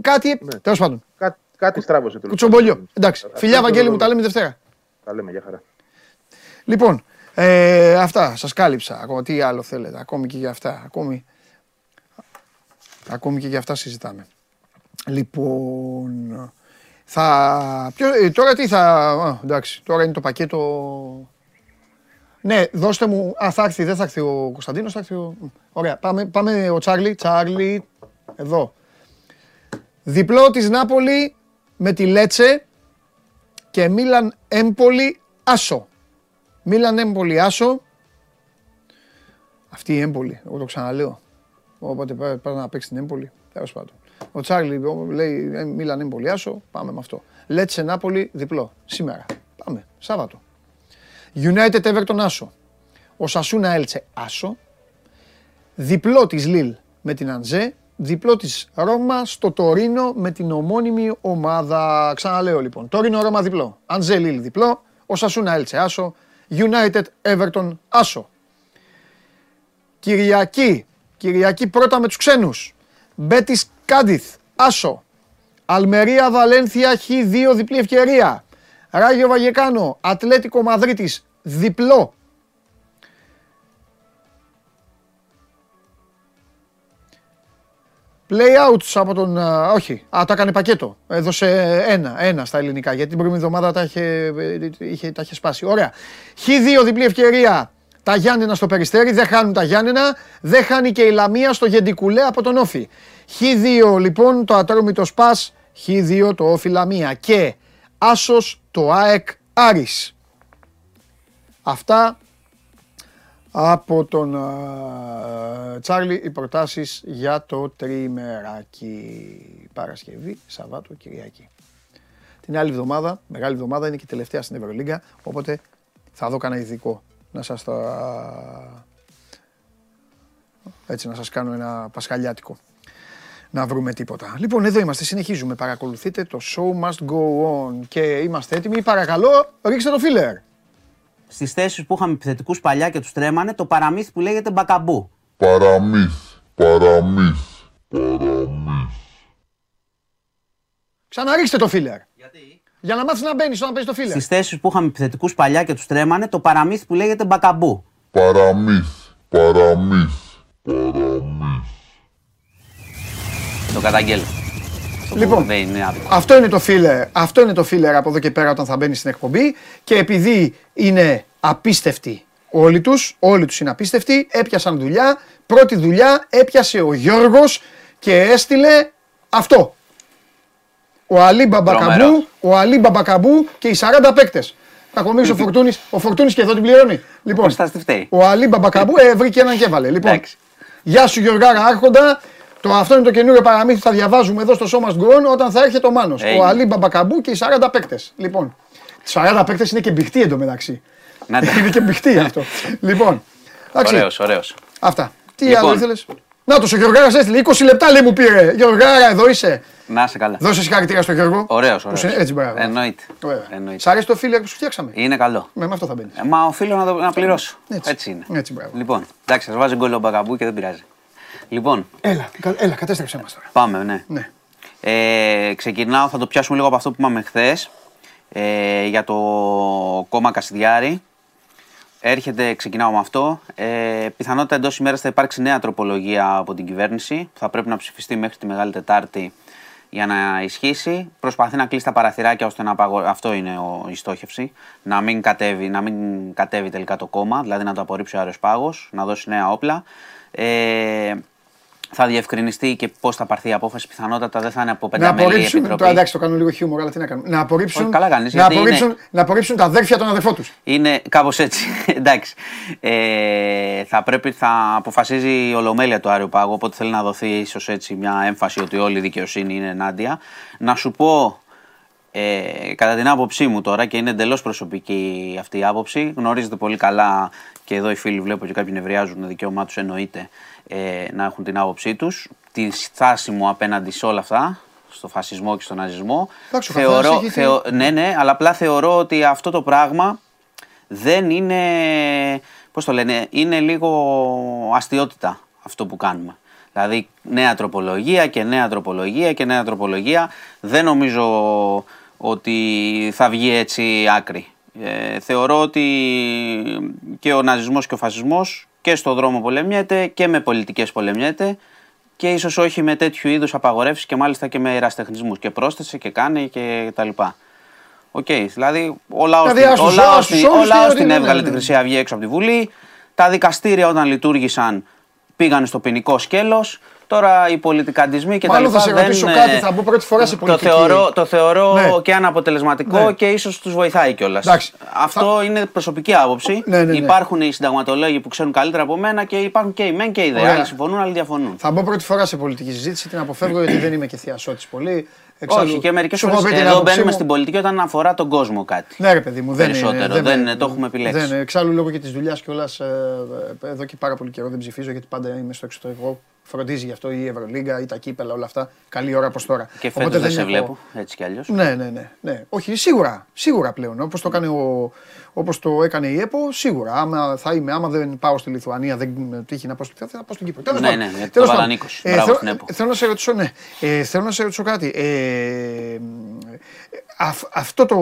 Κάτι. Ναι. Τέλος πάντων. Κά, κάτι στράβωσε. Κουτσομπολιό. Εντάξει. Φιλιά, Βαγγέλη μου, τα λέμε Δευτέρα. Τα λέμε, για χαρά. Λοιπόν, ε, αυτά σας κάλυψα. Ακόμα τι άλλο θέλετε. Ακόμη και για αυτά. Ακόμη, ακόμη και για αυτά συζητάμε. Λοιπόν, θα... Ποιο... Ε, τώρα τι θα... Α, εντάξει, τώρα είναι το πακέτο... Ναι, δώστε μου... Α, θα έρθει, δεν θα έρθει ο Κωνσταντίνος, θα έρθει ο... Ωραία, πάμε, πάμε ο Τσάρλι. Τσάρλι, εδώ. Διπλό της Νάπολη με τη Λέτσε και Μίλαν Έμπολη Άσο. Μίλαν Έμπολη Άσο. Αυτή η Έμπολη, εγώ το ξαναλέω. Οπότε πρέπει να παίξεις την Έμπολη. Τέλος πάντων. Ο Τσάρλι λέει «Ε, Μίλαν Εμπολιάσο, πάμε με αυτό. Λέτσε Νάπολη διπλό. Σήμερα. Πάμε. Σάββατο. United Everton Άσο. Ο Σασούνα Έλτσε Άσο. Διπλό της Λίλ με την Αντζέ. Διπλό της Ρώμα στο Τωρίνο με την ομώνυμη ομάδα. Ξαναλέω λοιπόν. Τωρίνο Ρώμα διπλό. Αντζέ Λίλ διπλό. Ο Σασούνα Έλτσε Άσο. United Everton Άσο. Κυριακή. Κυριακή πρώτα με τους ξένους. Μπέτης Κάντιθ, Άσο. Αλμερία Βαλένθια Χ2 διπλή ευκαιρία. Ράγιο Βαγεκάνο, Ατλέτικο Μαδρίτης, διπλό. Play outs από τον. όχι, α, το έκανε πακέτο. Έδωσε ένα, ένα στα ελληνικά. Γιατί την προηγούμενη εβδομάδα τα είχε, είχε, τα είχε σπάσει. Ωραία. Χ2 διπλή ευκαιρία. Τα Γιάννενα στο περιστέρι, δεν χάνουν τα Γιάννενα. Δεν χάνει και η Λαμία στο Γεντικουλέ από τον Όφη. Χ2 λοιπόν το ατρόμητο Σπάς, Χ2 το Όφη Λαμία και Άσος το ΑΕΚ Άρης. Αυτά από τον Τσάρλι οι προτάσεις για το τριμεράκι. Παρασκευή, Σαββάτο, Κυριακή. Την άλλη εβδομάδα, μεγάλη εβδομάδα, είναι και η τελευταία στην Ευρωλίγκα, οπότε θα δω κανένα ειδικό να σας τα... Έτσι να σας κάνω ένα πασχαλιάτικο να βρούμε τίποτα. Λοιπόν, εδώ είμαστε, συνεχίζουμε. Παρακολουθείτε το show must go on και είμαστε έτοιμοι. Παρακαλώ, ρίξτε το φίλερ. Στις θέσεις που είχαμε επιθετικούς παλιά και τους τρέμανε, το παραμύθι που λέγεται μπακαμπού. Παραμύθι, παραμύθι, παραμύθι. Ξαναρίξτε το φίλερ. Γιατί; Για να μάθεις να μπαίνεις όταν παίζεις το φίλερ. Στις θέσεις που είχαμε επιθετικούς παλιά και τους τρέμανε, το παραμύθι που λέγεται μπακαμπού. Παραμύθι, παραμύθι, παραμύθι. Το καταγγέλνω. Λοιπόν, αυτό είναι το φίλερ, αυτό είναι το φίλερ από εδώ και πέρα όταν θα μπαίνει στην εκπομπή και επειδή είναι απίστευτοι όλοι τους, όλοι τους είναι απίστευτοι, έπιασαν δουλειά, πρώτη δουλειά έπιασε ο Γιώργος και έστειλε αυτό. Ο Αλή Μπαμπακαμπού, ο Αλή Μπαμπακαμπού και οι 40 παίκτες. Κακομίρι ο Φορτούνης, ο Φορτούνης και εδώ την πληρώνει. Λοιπόν, ο Αλή Μπαμπακαμπού ε, βρήκε έναν και έβαλε. Λοιπόν, γεια σου Γιωργάρα Άρχοντα, το, αυτό είναι το καινούριο παραμύθι θα διαβάζουμε εδώ στο σώμα Γκρόν όταν θα έρχεται ο Μάνος. Ο Αλή Μπαμπακαμπού και οι 40 παίκτες. Λοιπόν, οι 40 παίκτες είναι και μπιχτή εντωμεταξύ. είναι και μπιχτή αυτό. λοιπόν. Ωραίος, ωραίος. Αυτά. Τι λοιπόν. άλλο ήθελες; Να το ο Γιωργάρας έστειλε 20 λεπτά λέει μου πήρε. Γιωργάρα, εδώ είσαι. Να είσαι καλά. Δώσε συγχαρητήρια στον Γιώργο. Ωραίος, ωραίος. Έτσι, μπράβο. Εννοείται. Σ' αρέσει το φίλο που σου φτιάξαμε. Είναι καλό. Ναι, με αυτό θα μπαίνεις. Ε, μα οφείλω να, το, να πληρώσω. Έτσι. Έτσι είναι. Έτσι, μπράβο. Λοιπόν, εντάξει, σα βάζει γκολ ο Μπαγκαμπού και δεν πειράζει. Λοιπόν. Έλα, έλα κατέστρεψε μας τώρα. Πάμε, ναι. ναι. Ε, ξεκινάω, θα το πιάσουμε λίγο από αυτό που είπαμε χθες ε, για το κόμμα Κασιδιάρη. Έρχεται, ξεκινάω με αυτό. Ε, πιθανότητα εντός ημέρας θα υπάρξει νέα τροπολογία από την κυβέρνηση που θα πρέπει να ψηφιστεί μέχρι τη Μεγάλη Τετάρτη για να ισχύσει. Προσπαθεί να κλείσει τα παραθυράκια ώστε να απαγορεύσει. Αυτό είναι ο, η στόχευση. Να μην, κατέβει, να μην κατέβει τελικά το κόμμα, δηλαδή να το απορρίψει ο Άριος Πάγος, να δώσει νέα όπλα. Ε, θα διευκρινιστεί και πώς θα πάρθει η απόφαση. Πιθανότατα δεν θα είναι από Να πενταμέλη απορρίψουν. επιτροπή. Τώρα εντάξει, το κάνω λίγο χιούμορ, αλλά τι να κάνουμε. Να απορρίψουν, Όχι, καλά κάνεις, να γιατί απορρίψουν, είναι- να απορρίψουν τα αδέρφια των αδερφών τους. Είναι κάπως έτσι. <laughs> Εντάξει. Ε, θα πρέπει, θα αποφασίζει η Ολομέλεια του Άριο Πάγου, οπότε θέλει να δοθεί ίσως έτσι μια έμφαση ότι όλη η δικαιοσύνη είναι ενάντια. Να σου πω, ε, κατά την άποψή μου τώρα, και είναι εντελώς προσωπική αυτή η άποψη, γνωρίζετε πολύ καλά και εδώ οι φίλοι βλέπω και κάποιοι νευριάζουν, δικαίωμά τους εννοείται ε, να έχουν την άποψή τους. Τη στάση μου απέναντι σε όλα αυτά, στο φασισμό και στον ναζισμό. Εντάξει, ο καθένας έχει τη- θεω- ναι, ναι, αλλά απλά θεωρώ ότι αυτό το πράγμα δεν είναι, πώς το λένε, είναι λίγο αστείωτητα αυτό που κάνουμε. Δηλαδή νέα τροπολογία και νέα τροπολογία και νέα τροπολογία. Δεν νομίζω ότι θα βγει έτσι άκρη. Ε, θεωρώ ότι και ο ναζισμός και ο φασισμός και στο δρόμο πολεμιέται και με πολιτικές πολεμιέται και ίσως όχι με τέτοιου είδους απαγορεύσεις και μάλιστα και με ερασιτεχνισμούς και πρόσθεσε και κάνει και τα λοιπά. Οκ, δηλαδή ο λαός, Δηλαδή, την- ας τους- ο λαός ας τους την- ο όλους λαός την- την ναι, έβγαλε ναι, την ναι. Χρυσή Αυγή έξω από τη Βουλή. Τα δικαστήρια όταν λειτουργήσαν πήγαν στο ποινικό σκέλος. Τώρα οι πολιτικαντισμοί και Μάλλον τα λοιπά θα σε δεν, ρωτήσω ε, κάτι, θα μπω πρώτη φορά σε το πολιτική. θεωρώ, το θεωρώ Ναι. και αναποτελεσματικό Ναι. και ίσως τους βοηθάει κιόλας. Εντάξει. Αυτό είναι προσωπική άποψη. Ναι, ναι, ναι. Υπάρχουν οι συνταγματολόγοι που ξέρουν καλύτερα από μένα και υπάρχουν και οι μεν και οι δε. Ωραία. Άλλοι συμφωνούν, άλλοι διαφωνούν. Θα μπω πρώτη φορά σε πολιτική συζήτηση, την αποφεύγω γιατί δεν είμαι και θειασότης πολύ. Όχι, και μερικές σου έχω φορές πει την εδώ άποψή μπαίνουμε μου. στην πολιτική όταν αφορά τον κόσμο κάτι. Ναι, ρε παιδί μου, δεν Περισσότερο, είναι. δεν είναι, το έχουμε επιλέξει. Δεν, εξάλλου λόγω και της δουλειάς κιόλας εδώ και πάρα πολύ καιρό δεν ψηφίζω γιατί πάντα είμαι στο εξωτερικό. Φροντίζει γι' αυτό η Ευρωλίγκα ή τα κύπελα, όλα αυτά. Καλή ώρα προς τώρα. Και Οπότε φέτος δεν σε έχω- βλέπω, έτσι κι αλλιώς. Ναι, ναι, ναι, ναι. Όχι, σίγουρα, σίγουρα πλέον. Όπως το, έκανε ο, όπως το έκανε η ΕΠΟ, σίγουρα. Άμα θα είμαι, άμα δεν πάω στη Λιθουανία, δεν με τύχει να πάω στη Λιθουανία, θα πάω στην Κύπρο. Τέλος Ναι, πάντων. ναι, γιατί Τέλος το πάντων. βάλαν 20. Μπράβο θέλω- στην ΕΠΟ. Θέλω να σε ρωτήσω, ναι. Ε, θέλω να σε ρωτήσω κάτι. Ε, αυ- αυτό το,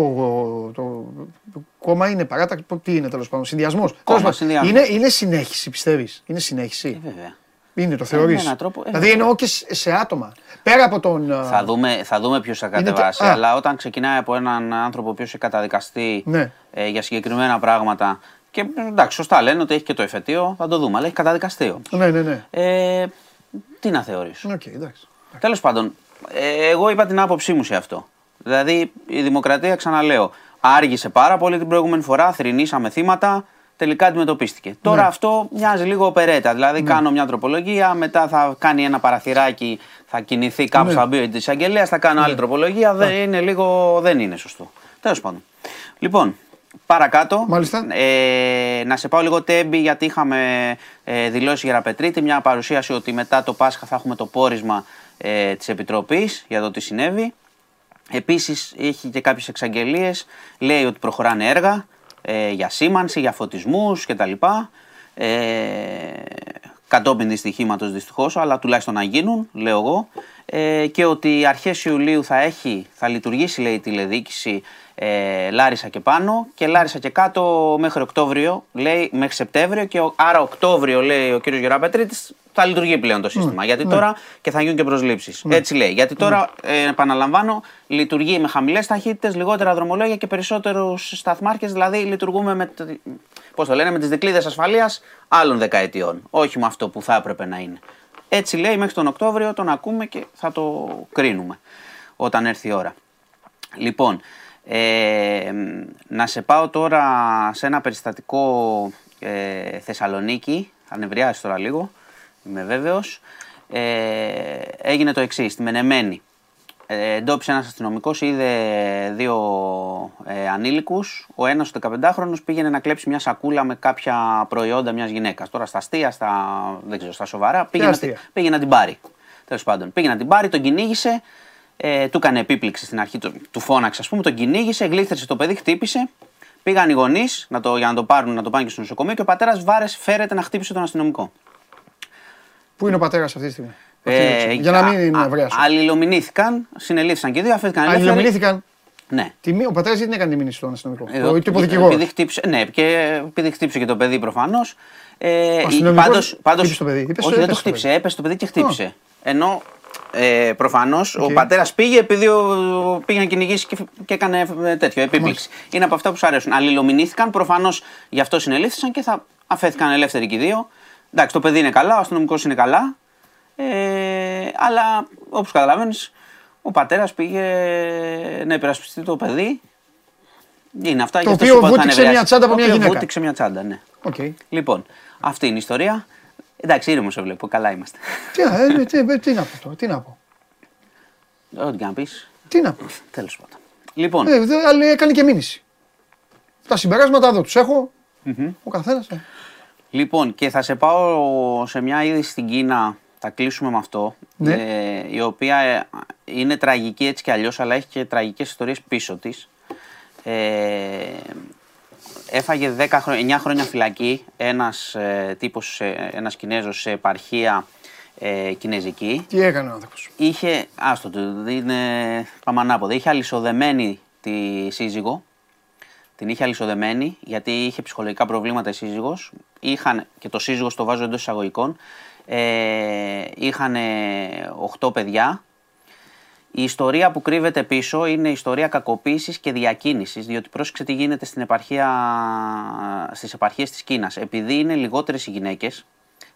το, το κόμμα είναι παράταξη, τι είναι τέλος πάντων, συνδυασμός. συνδυασμός. Είναι, είναι συνέχιση, πιστεύεις; Είναι συνέχιση; Ε, Βέβαια. Είναι, το θεωρεί. με έναν τρόπο, ε, δηλαδή βέβαια. εννοώ και σε, σε άτομα. Πέρα από τον. α, Θα δούμε, θα δούμε ποιος θα Είναι το- κατεβάσει. α. Αλλά όταν ξεκινάει από έναν άνθρωπο ο οποίος έχει καταδικαστεί Ναι. ε, για συγκεκριμένα πράγματα. Και εντάξει, σωστά λένε ότι έχει και το εφετείο, θα το δούμε. Αλλά έχει καταδικαστεί όμως. Ναι, ναι, ναι. Ε, τι να θεωρήσω. Οκ, εντάξει. Τέλος πάντων, ε, εγώ είπα την άποψή μου σε αυτό. Δηλαδή, η δημοκρατία, ξαναλέω, άργησε πάρα πολύ την προηγούμενη φορά, θρυνήσαμε θύματα, τελικά αντιμετωπίστηκε. Τώρα Ναι. αυτό μοιάζει λίγο οπερέτα. Δηλαδή, κάνω μια τροπολογία, μετά θα κάνει ένα παραθυράκι, θα κινηθεί κάπου Ναι. στα μπει της εισαγγελέας, θα κάνω άλλη τροπολογία. Δεν είναι λίγο, δεν είναι σωστό. Τέλος πάντων. Λοιπόν, παρακάτω. Μάλιστα. Ε, να σε πάω λίγο Τέμπη γιατί είχαμε ε, δηλώσει για Ραπετρίτη μια παρουσίαση ότι μετά το Πάσχα θα έχουμε το πόρισμα ε, της Επιτροπής για το τι συνέβη. Επίσης έχει και κάποιες εξαγγελίες, λέει ότι προχωράνε έργα ε, για σήμανση, για φωτισμούς κτλ. Ε, κατόπιν δυστυχήματος δυστυχώς, αλλά τουλάχιστον να γίνουν, λέω εγώ. Ε, και ότι αρχές Ιουλίου θα έχει, θα λειτουργήσει λέει η τηλεδίκηση ε, Λάρισα και πάνω και Λάρισα και κάτω μέχρι Οκτώβριο, λέει μέχρι Σεπτέμβριο και ο- άρα Οκτώβριο λέει ο κύριος Γεραπετρίτης θα λειτουργεί πλέον το σύστημα. Γιατί τώρα και θα γίνουν και προσλήψεις. Έτσι λέει. Γιατί τώρα, ε, επαναλαμβάνω, λειτουργεί με χαμηλές ταχύτητες, λιγότερα δρομολόγια και περισσότερους σταθμάρχες, δηλαδή λειτουργούμε με, το- πώς το λένε, με τις δικλείδες ασφαλείας άλλων δεκαετιών. Όχι με αυτό που θα έπρεπε να είναι. Έτσι λέει μέχρι τον Οκτώβριο, τον ακούμε και θα το κρίνουμε όταν έρθει η ώρα. Λοιπόν, ε, να σε πάω τώρα σε ένα περιστατικό ε, Θεσσαλονίκη. Θα νευριάσεις τώρα λίγο, είμαι βέβαιος. Ε, έγινε το εξής, στη Μενεμένη. Ε, εντόπισε ένας αστυνομικός, είδε δύο ε, ανήλικους. Ο ένας, ο 15χρονος, πήγαινε να κλέψει μια σακούλα με κάποια προϊόντα μιας γυναίκας. Τώρα στα αστεία, στα, δεν ξέρω, στα σοβαρά, πήγε, να, αστεία; τη- πήγε να την πάρει. Τέλος πάντων, πήγε να την πάρει, τον κυνήγησε, ε, του έκανε επίπληξη στην αρχή, του, του φώναξε, ας πούμε, τον κυνήγησε, γλίθερσε το παιδί, χτύπησε. Πήγαν οι γονείς να το, για να το πάρουν, να το πάνε και στο νοσοκομείο και ο πατέρας βάρες φέρεται να χτύπησε τον αστυνομικό. Πού είναι ο πατέρας αυτή τη στιγμή; Ε, Αυτή είναι η Για να μην είναι α- ευρέα σου. Αλληλομηνύθηκαν, συνελήφθηκαν και οι δύο, αφήθηκαν ελεύθεροι. Αλληλομηνύθηκαν. Ναι. Τι μη- Ο πατέρας δεν έκανε μήνυση στον αστυνομικό; Εδώ, Ο τύπο δικηγόρος. Επειδή χτύπησε, ναι, και επειδή χτύπησε και το παιδί προφανώς. Ε, αστυνομικός πάντως, πάντως, χτύπησε το παιδί. Είπες, όχι, δεν έπεσε το το χτύπησε. Έπεσε το παιδί και χτύπησε. Ενώ ε, προφανώς ο Οκ. πατέρας πήγε επειδή ο, πήγε να κυνηγήσει και, και έκανε ε, τέτοιο, επίπληξη. Είναι από αυτά που σου αρέσουν. Αλληλομηνύθηκαν, προφανώς γι' αυτό συνελήφθησαν και θα αφέθηκαν ελεύθεροι και οι δύο. Εντάξει, το παιδί είναι καλά, ο αστυνομικός είναι καλά. Ε, αλλά όπως καταλαβαίνεις, ο πατέρας πήγε να υπερασπιστεί το παιδί. Είναι αυτά Το γι' αυτό οποίο σου είπα ότι θα βούτηξε νευριάσει. μια τσάντα από Το μια οποίο γυναίκα. Βούτηξε μια τσάντα, ναι. Οκ. Λοιπόν, αυτή είναι η ιστορία. Εντάξει, ήρεμος σε βλέπω. Καλά είμαστε. Τι, ε, τι, ε, τι να πω τώρα, τι να πω. Ό,τι και να πεις. Τι να πω. Τέλος πάντων. Λοιπόν, Ε, δε- αλλά έκανε και μήνυση. Τα συμπεράσματα εδώ τους έχω. Ο καθένας. Λοιπόν, και θα σε πάω σε μια είδηση στην Κίνα, θα κλείσουμε με αυτό, Ναι. ε, η οποία ε, είναι τραγική έτσι κι αλλιώς, αλλά έχει και τραγικές ιστορίες πίσω της. Ε, έφαγε 10 χρόνια, 9 χρόνια φυλακή ένας ε, τύπος, ε, ένας Κινέζος σε επαρχία ε, κινέζικη. Τι έκανε ο άνθρωπος; Είχε, άστο του, είναι, πάμε ανάποδα, είχε αλυσοδεμένη τη σύζυγο, την είχε αλυσοδεμένη γιατί είχε ψυχολογικά προβλήματα η σύζυγος. Είχαν, και το σύζυγος το βάζω εντός εισαγωγικών, ε, είχαν 8 παιδιά. Η ιστορία που κρύβεται πίσω είναι η ιστορία κακοποίησης και διακίνησης, διότι πρόσεξε τι γίνεται στην επαρχία, στις επαρχίες της Κίνας. Επειδή είναι λιγότερες οι γυναίκες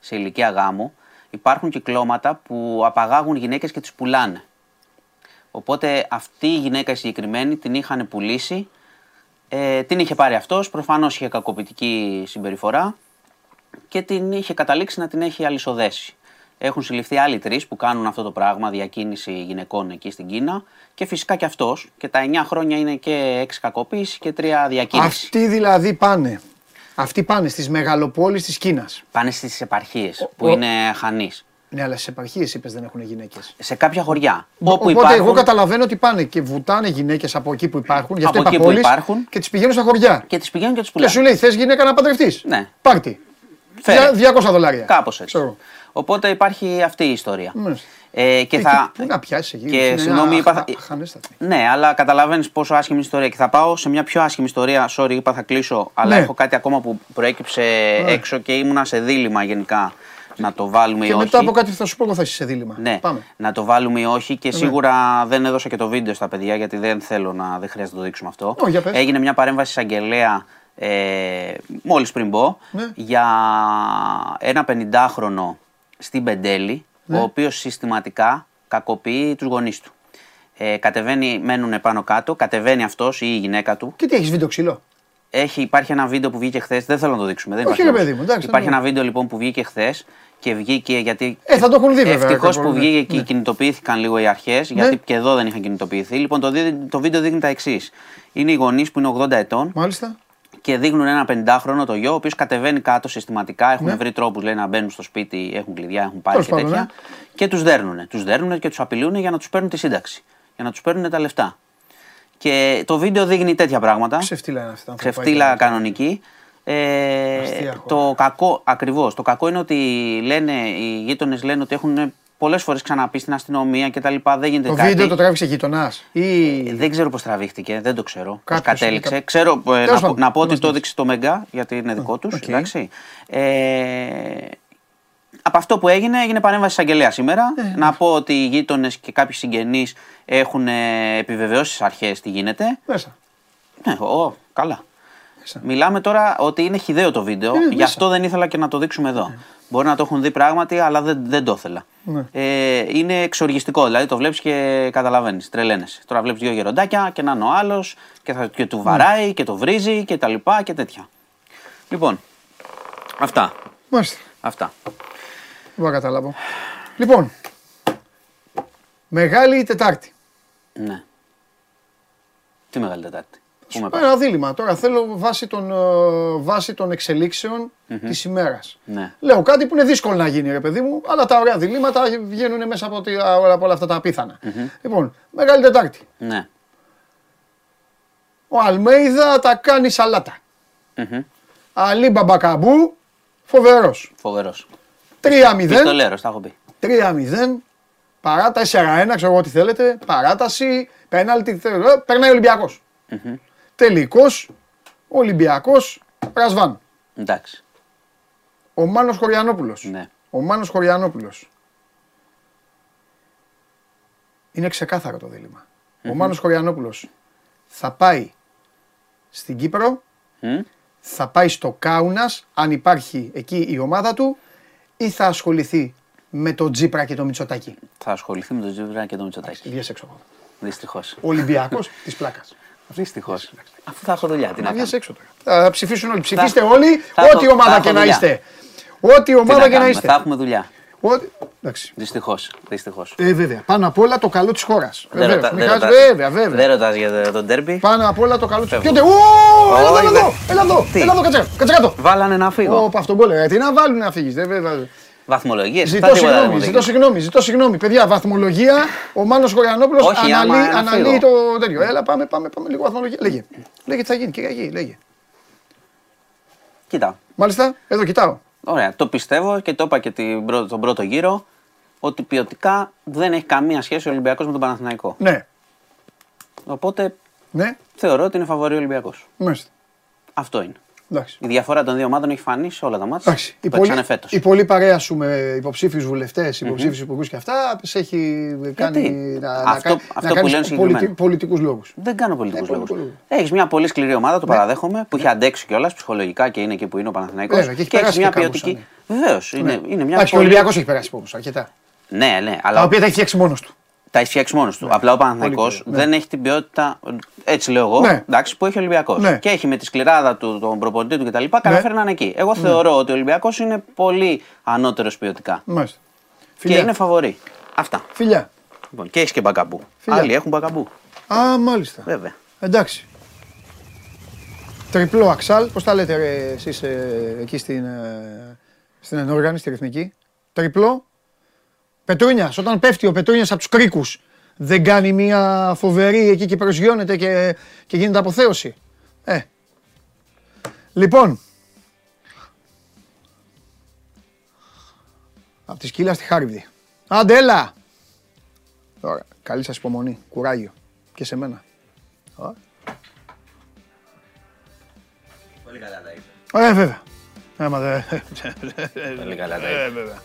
σε ηλικία γάμου, υπάρχουν κυκλώματα που απαγάγουν γυναίκες και τις πουλάνε. Οπότε αυτή η γυναίκα η συγκεκριμένη την είχαν πουλήσει, ε, την είχε πάρει αυτός, προφανώς είχε κακοποιητική συμπεριφορά και την είχε καταλήξει να την έχει αλυσοδέσει. Έχουν συλληφθεί άλλοι τρεις που κάνουν αυτό το πράγμα, διακίνηση γυναικών εκεί στην Κίνα. Και φυσικά και αυτός. Και τα 9 χρόνια είναι και 6 κακοποίηση και 3 διακίνηση. Αυτοί δηλαδή πάνε. Αυτοί πάνε στις μεγαλοπόλεις της Κίνας. Πάνε στις επαρχίες που ο- είναι χανείς. Ναι, αλλά στι επαρχίες είπες δεν έχουν γυναίκες. Σε κάποια χωριά. Οπότε όπου υπάρχουν, εγώ καταλαβαίνω ότι πάνε και βουτάνε γυναίκες από εκεί που υπάρχουν. Γι' αυτό Από είπα εκεί που πόλεις, υπάρχουν. Και τις πηγαίνουν στα χωριά. Και τις πηγαίνουν και τι Και πουλάνε. σου λέει θες γυναίκα να παντρευτείς; Ναι. Πάρτι. Φέρε. 200 δολάρια. Κάπως έτσι. Ξέρω. Οπότε υπάρχει αυτή η ιστορία. Μάλιστα. Ε, και Ε, θα. Πού να πιάσει εκεί; Και είναι συγγνώμη, είπα. αχα- θα- αχανέστατη. Ναι, αλλά καταλαβαίνεις πόσο άσχημη ιστορία. Και θα πάω σε μια πιο άσχημη ιστορία. Sorry, είπα θα κλείσω, αλλά Ναι. έχω κάτι ακόμα που προέκυψε έξω και ήμουνα σε δίλημα γενικά να το βάλουμε Και ή όχι. μετά από κάτι που θα σου πω, εγώ θα είσαι σε δίλημα. Ναι, Πάμε. να το βάλουμε ή όχι και σίγουρα δεν έδωσα και το βίντεο στα παιδιά γιατί δεν θέλω να, δεν χρειάζεται να το δείξουμε αυτό. Ω, για πες. Έγινε μια παρέμβαση εισαγγελέα ε, μόλις πριν πω Ναι. για ένα 50χρονο στην Πεντέλη Ναι. ο οποίος συστηματικά κακοποιεί τους γονείς του. Ε, κατεβαίνει, μένουν πάνω κάτω, κατεβαίνει αυτός ή η γυναίκα του Και τι έχεις βίντεο ξύλο; έχει, υπάρχει ένα βίντεο που βγήκε χθες. Δεν θέλω να το δείξουμε. Δεν Όχι, υπάρχει ρε λόγος. παιδί μου, εντάξει, Υπάρχει δεν ένα βίντεο λοιπόν που βγήκε χθες και βγήκε γιατί. Ε, θα το έχουν δει, βέβαια, Ευτυχώς κάποιοι, που ναι. βγήκε και Ναι. κινητοποιήθηκαν λίγο οι αρχές, γιατί και εδώ δεν είχαν κινητοποιηθεί. Λοιπόν, το, δι- το βίντεο δείχνει τα εξής. Είναι οι γονείς που είναι 80 ετών Μάλιστα. και δείχνουν ένα 50χρονο το γιο, ο οποίος κατεβαίνει κάτω συστηματικά. Έχουν Ναι. βρει τρόπους να μπαίνουν στο σπίτι, έχουν κλειδιά, έχουν πάρει Τέλος και πάντων, τέτοια. ναι. Και τους δέρνουν. Τους δέρνουν και τους απειλούν για να τους παίρνουν τη σύνταξη. Για να τους παίρνουν τα λεφτά. Και το βίντεο δείχνει τέτοια πράγματα. Ξεφτίλα είναι αυτά. Ξεφτίλα κανονική. Ε, Αστεία χώρα. το κακό, ακριβώς. Το κακό είναι ότι λένε, οι γείτονες λένε ότι έχουν πολλές φορές ξαναπεί στην αστυνομία και τα λοιπά. Δεν γίνεται Το κάτι. βίντεο το τράβηξε γείτονας. Ή. Δεν ξέρω πώς τραβήχτηκε, δεν το ξέρω. Πώς Κάποιος κατέληξε. είναι κα- Ξέρω, ε, Τέλος να, πω- πάντων, να πω ότι μας το πεις. έδειξε το Mega, γιατί είναι δικό τους. οκ. Εντάξει. Ε, από αυτό που έγινε, έγινε παρέμβαση εισαγγελέα σήμερα. Ε, να πω ότι οι γείτονες και κάποιοι συγγενείς έχουν ε, επιβεβαιώσεις στις αρχές τι γίνεται. Μέσα. Ναι, ω, καλά. Μέσα. Μιλάμε τώρα ότι είναι χιδαίο το βίντεο, Είναι γι' μέσα. αυτό δεν ήθελα και να το δείξουμε εδώ. Μπορεί να το έχουν δει πράγματι, αλλά δεν, δεν το ήθελα. Ναι. Ε, είναι εξοργιστικό, δηλαδή το βλέπεις και καταλαβαίνεις, τρελαίνεσαι. Τώρα βλέπεις δύο γεροντάκια και να είναι ο άλλος και, θα- και του βαράει και το βρίζει και τα λοιπά και τέτοια. Λοιπόν, αυτά. Μάλιστα. αυτά. Δεν μπορώ να καταλάβω. Λοιπόν. Μεγάλη Τετάρτη. Ναι. Τι μεγάλη Τετάρτη; Πού με Σου πας; πω Ένα δίλημα. Τώρα θέλω βάσει των, ε, βάσει των εξελίξεων της ημέρας. Ναι. Λέω κάτι που είναι δύσκολο να γίνει, ρε παιδί μου, αλλά τα ωραία διλήμματα βγαίνουν μέσα από, τη- από όλα αυτά τα απίθανα. Λοιπόν, Μεγάλη Τετάρτη. Ναι. Ο Αλμέιδα τα κάνει σαλάτα. Μμμ. Αλή Μπαμπακαμπού, φοβερός. Φοβερός. 3-0. Πιστολέρος, τα έχω πει. 3-0. Παρά 4-1, ξέρω εγώ τι θέλετε. Παράταση, πέναλτι, θε- ε, περνάει ο Ολυμπιακός. Τελικός, Ολυμπιακός, Ρασβάν. Εντάξει. Ο Μάνος Χωριανόπουλος. Ναι. Ο Μάνος Χωριανόπουλος. Είναι ξεκάθαρο το διλημα Ο Μάνος Χωριανόπουλος θα πάει στην Κύπρο, Μμ. θα πάει στο Κάουνας, αν υπάρχει εκεί η ομάδα του, ή θα ασχοληθεί με το Τζίπρα και το Μητσοτάκι. Θα ασχοληθεί με τον Τζίπρα και τον Μητσοτάκη. Βγες έξω. Δυστυχώς. Ολυμπιακός της πλάκας. Δυστυχώς. Αφού θα έχω δουλειά, τι να Να κάνω. βγες έξω τώρα. Θα ψηφίσουν όλοι. Ψηφίστε Θα- όλοι, θα ό,τι έχω- ομάδα θα και έχω να δουλειά. είστε. Ό,τι Τι ομάδα να και να κάνουμε, είστε. Θα έχουμε δουλειά. Ό,τι- Εντάξει. Δυστυχώς. Δυστυχώς. Ε, βέβαια. Πάνω απ' όλα το καλό της χώρας. Δεν ρωτά- δεν ρωτάς- Βέβαια, βέβαια. Δεν ρωτάς για το ντέρμπι. Πάνω απ' όλα το καλό τη χώρα. Φεύγω. Ποιο Ω, έλα εδώ, Όχι, έλα εδώ, δεν- έλα εδώ, Τι; έλα εδώ, κάτσε, κάτσε κάτω. Βάλανε να φύγω. Ω, αυτό γκολ, ε, τι να βάλουν να φύγεις. Βέβαια. Βαθμολογίες. Ζητώ συγγνώμη, ζητώ συγγνώμη, ζητώ συγγνώμη. Παιδιά, βαθμολογία. Ο Μάνος Χωριανόπουλος Όχι, άμα αναλύει, να αναλύει φύγω. το τέτοιο. Έλα, πάμε, πάμε, πάμε λίγο βαθμολογία. Λέγε. Λέγε τι θα γίνει, Κυριακή, λέγε. Κοίτα. Μάλιστα, εδώ κοιτάω. Ωραία. Το πιστεύω και το είπα και την πρω- τον πρώτο γύρο ότι ποιοτικά δεν έχει καμία σχέση ο Ολυμπιακός με τον Παναθηναϊκό. Ναι, Οπότε ναι, θεωρώ ότι είναι φαβορή ο Ολυμπιακός. μάλιστα. Αυτό είναι. Εντάξει. Η διαφορά των δύο ομάδων έχει φανεί σε όλα τα μάτια Εντάξει. Η που πολλή, παίξανε φέτος. η πολλή παρέα σου με υποψήφιους βουλευτές, υποψήφιους υπουργούς και αυτά σε έχει κάνει να, Αυτό- να, αυτό να που λένε κάνεις συγκεκριμένα. πολιτικούς λόγους. Δεν κάνω πολιτικούς Ε, λόγους. πολιτικούς Έχεις μια πολύ σκληρή ομάδα, το παραδέχομαι, που έχει αντέξει κιόλας ψυχολογικά και είναι εκεί που είναι ο Παναθηναϊκός Βέβαια, και έχει έχεις περάσει μια και κάπως, ποιοτική. Βεβαίως. Είναι, είναι μια Εντάξει, και ο πολύ- Ολυμπιακός έχει περάσει από όμως, αρκετά. Ναι, ναι, Τα αλλά οποία τα έχει φτιάξει μόνος του. Τα έχει φτιάξει μόνος του. Απλά ο Παναθηναϊκός πολύ Ναι. δεν έχει την ποιότητα, έτσι λέω εγώ, Ναι. εντάξει, που έχει ο Ολυμπιακός. Ναι. Και έχει με τη σκληράδα του, τον προπονητή του κτλ. καταφέρει να είναι εκεί. Εγώ θεωρώ ότι ο Ολυμπιακός είναι πολύ ανώτερος ποιοτικά. Μάλιστα. Και Φιλιά. είναι φαβορή. Αυτά. Φιλιά. Λοιπόν, και έχεις και μπακαμπού. Φιλιά. Άλλοι έχουν μπακαμπού. Α, μάλιστα. Βέβαια. Εντάξει. Τριπλό αξάλ, πώς τα λέτε ρε, εσείς ε, εκεί στην, ε, στην ενόργανη, στη ρυθμική; Τριπλό. Πετρούνιας, όταν πέφτει ο Πετρούνιας από τους κρίκους, δεν κάνει μια φοβερή εκεί και προσγειώνεται και, και γίνεται αποθέωση. Ε. Λοιπόν. Από τη σκύλα στη Χάρβδη. Άντε, έλα! Τώρα, καλή σας υπομονή, κουράγιο. Και σε μένα. Ωραία. Πολύ καλά τα είπες. Ε, βέβαια. Άμα δεν... <laughs> Πολύ καλά τα Ε, είπε. βέβαια.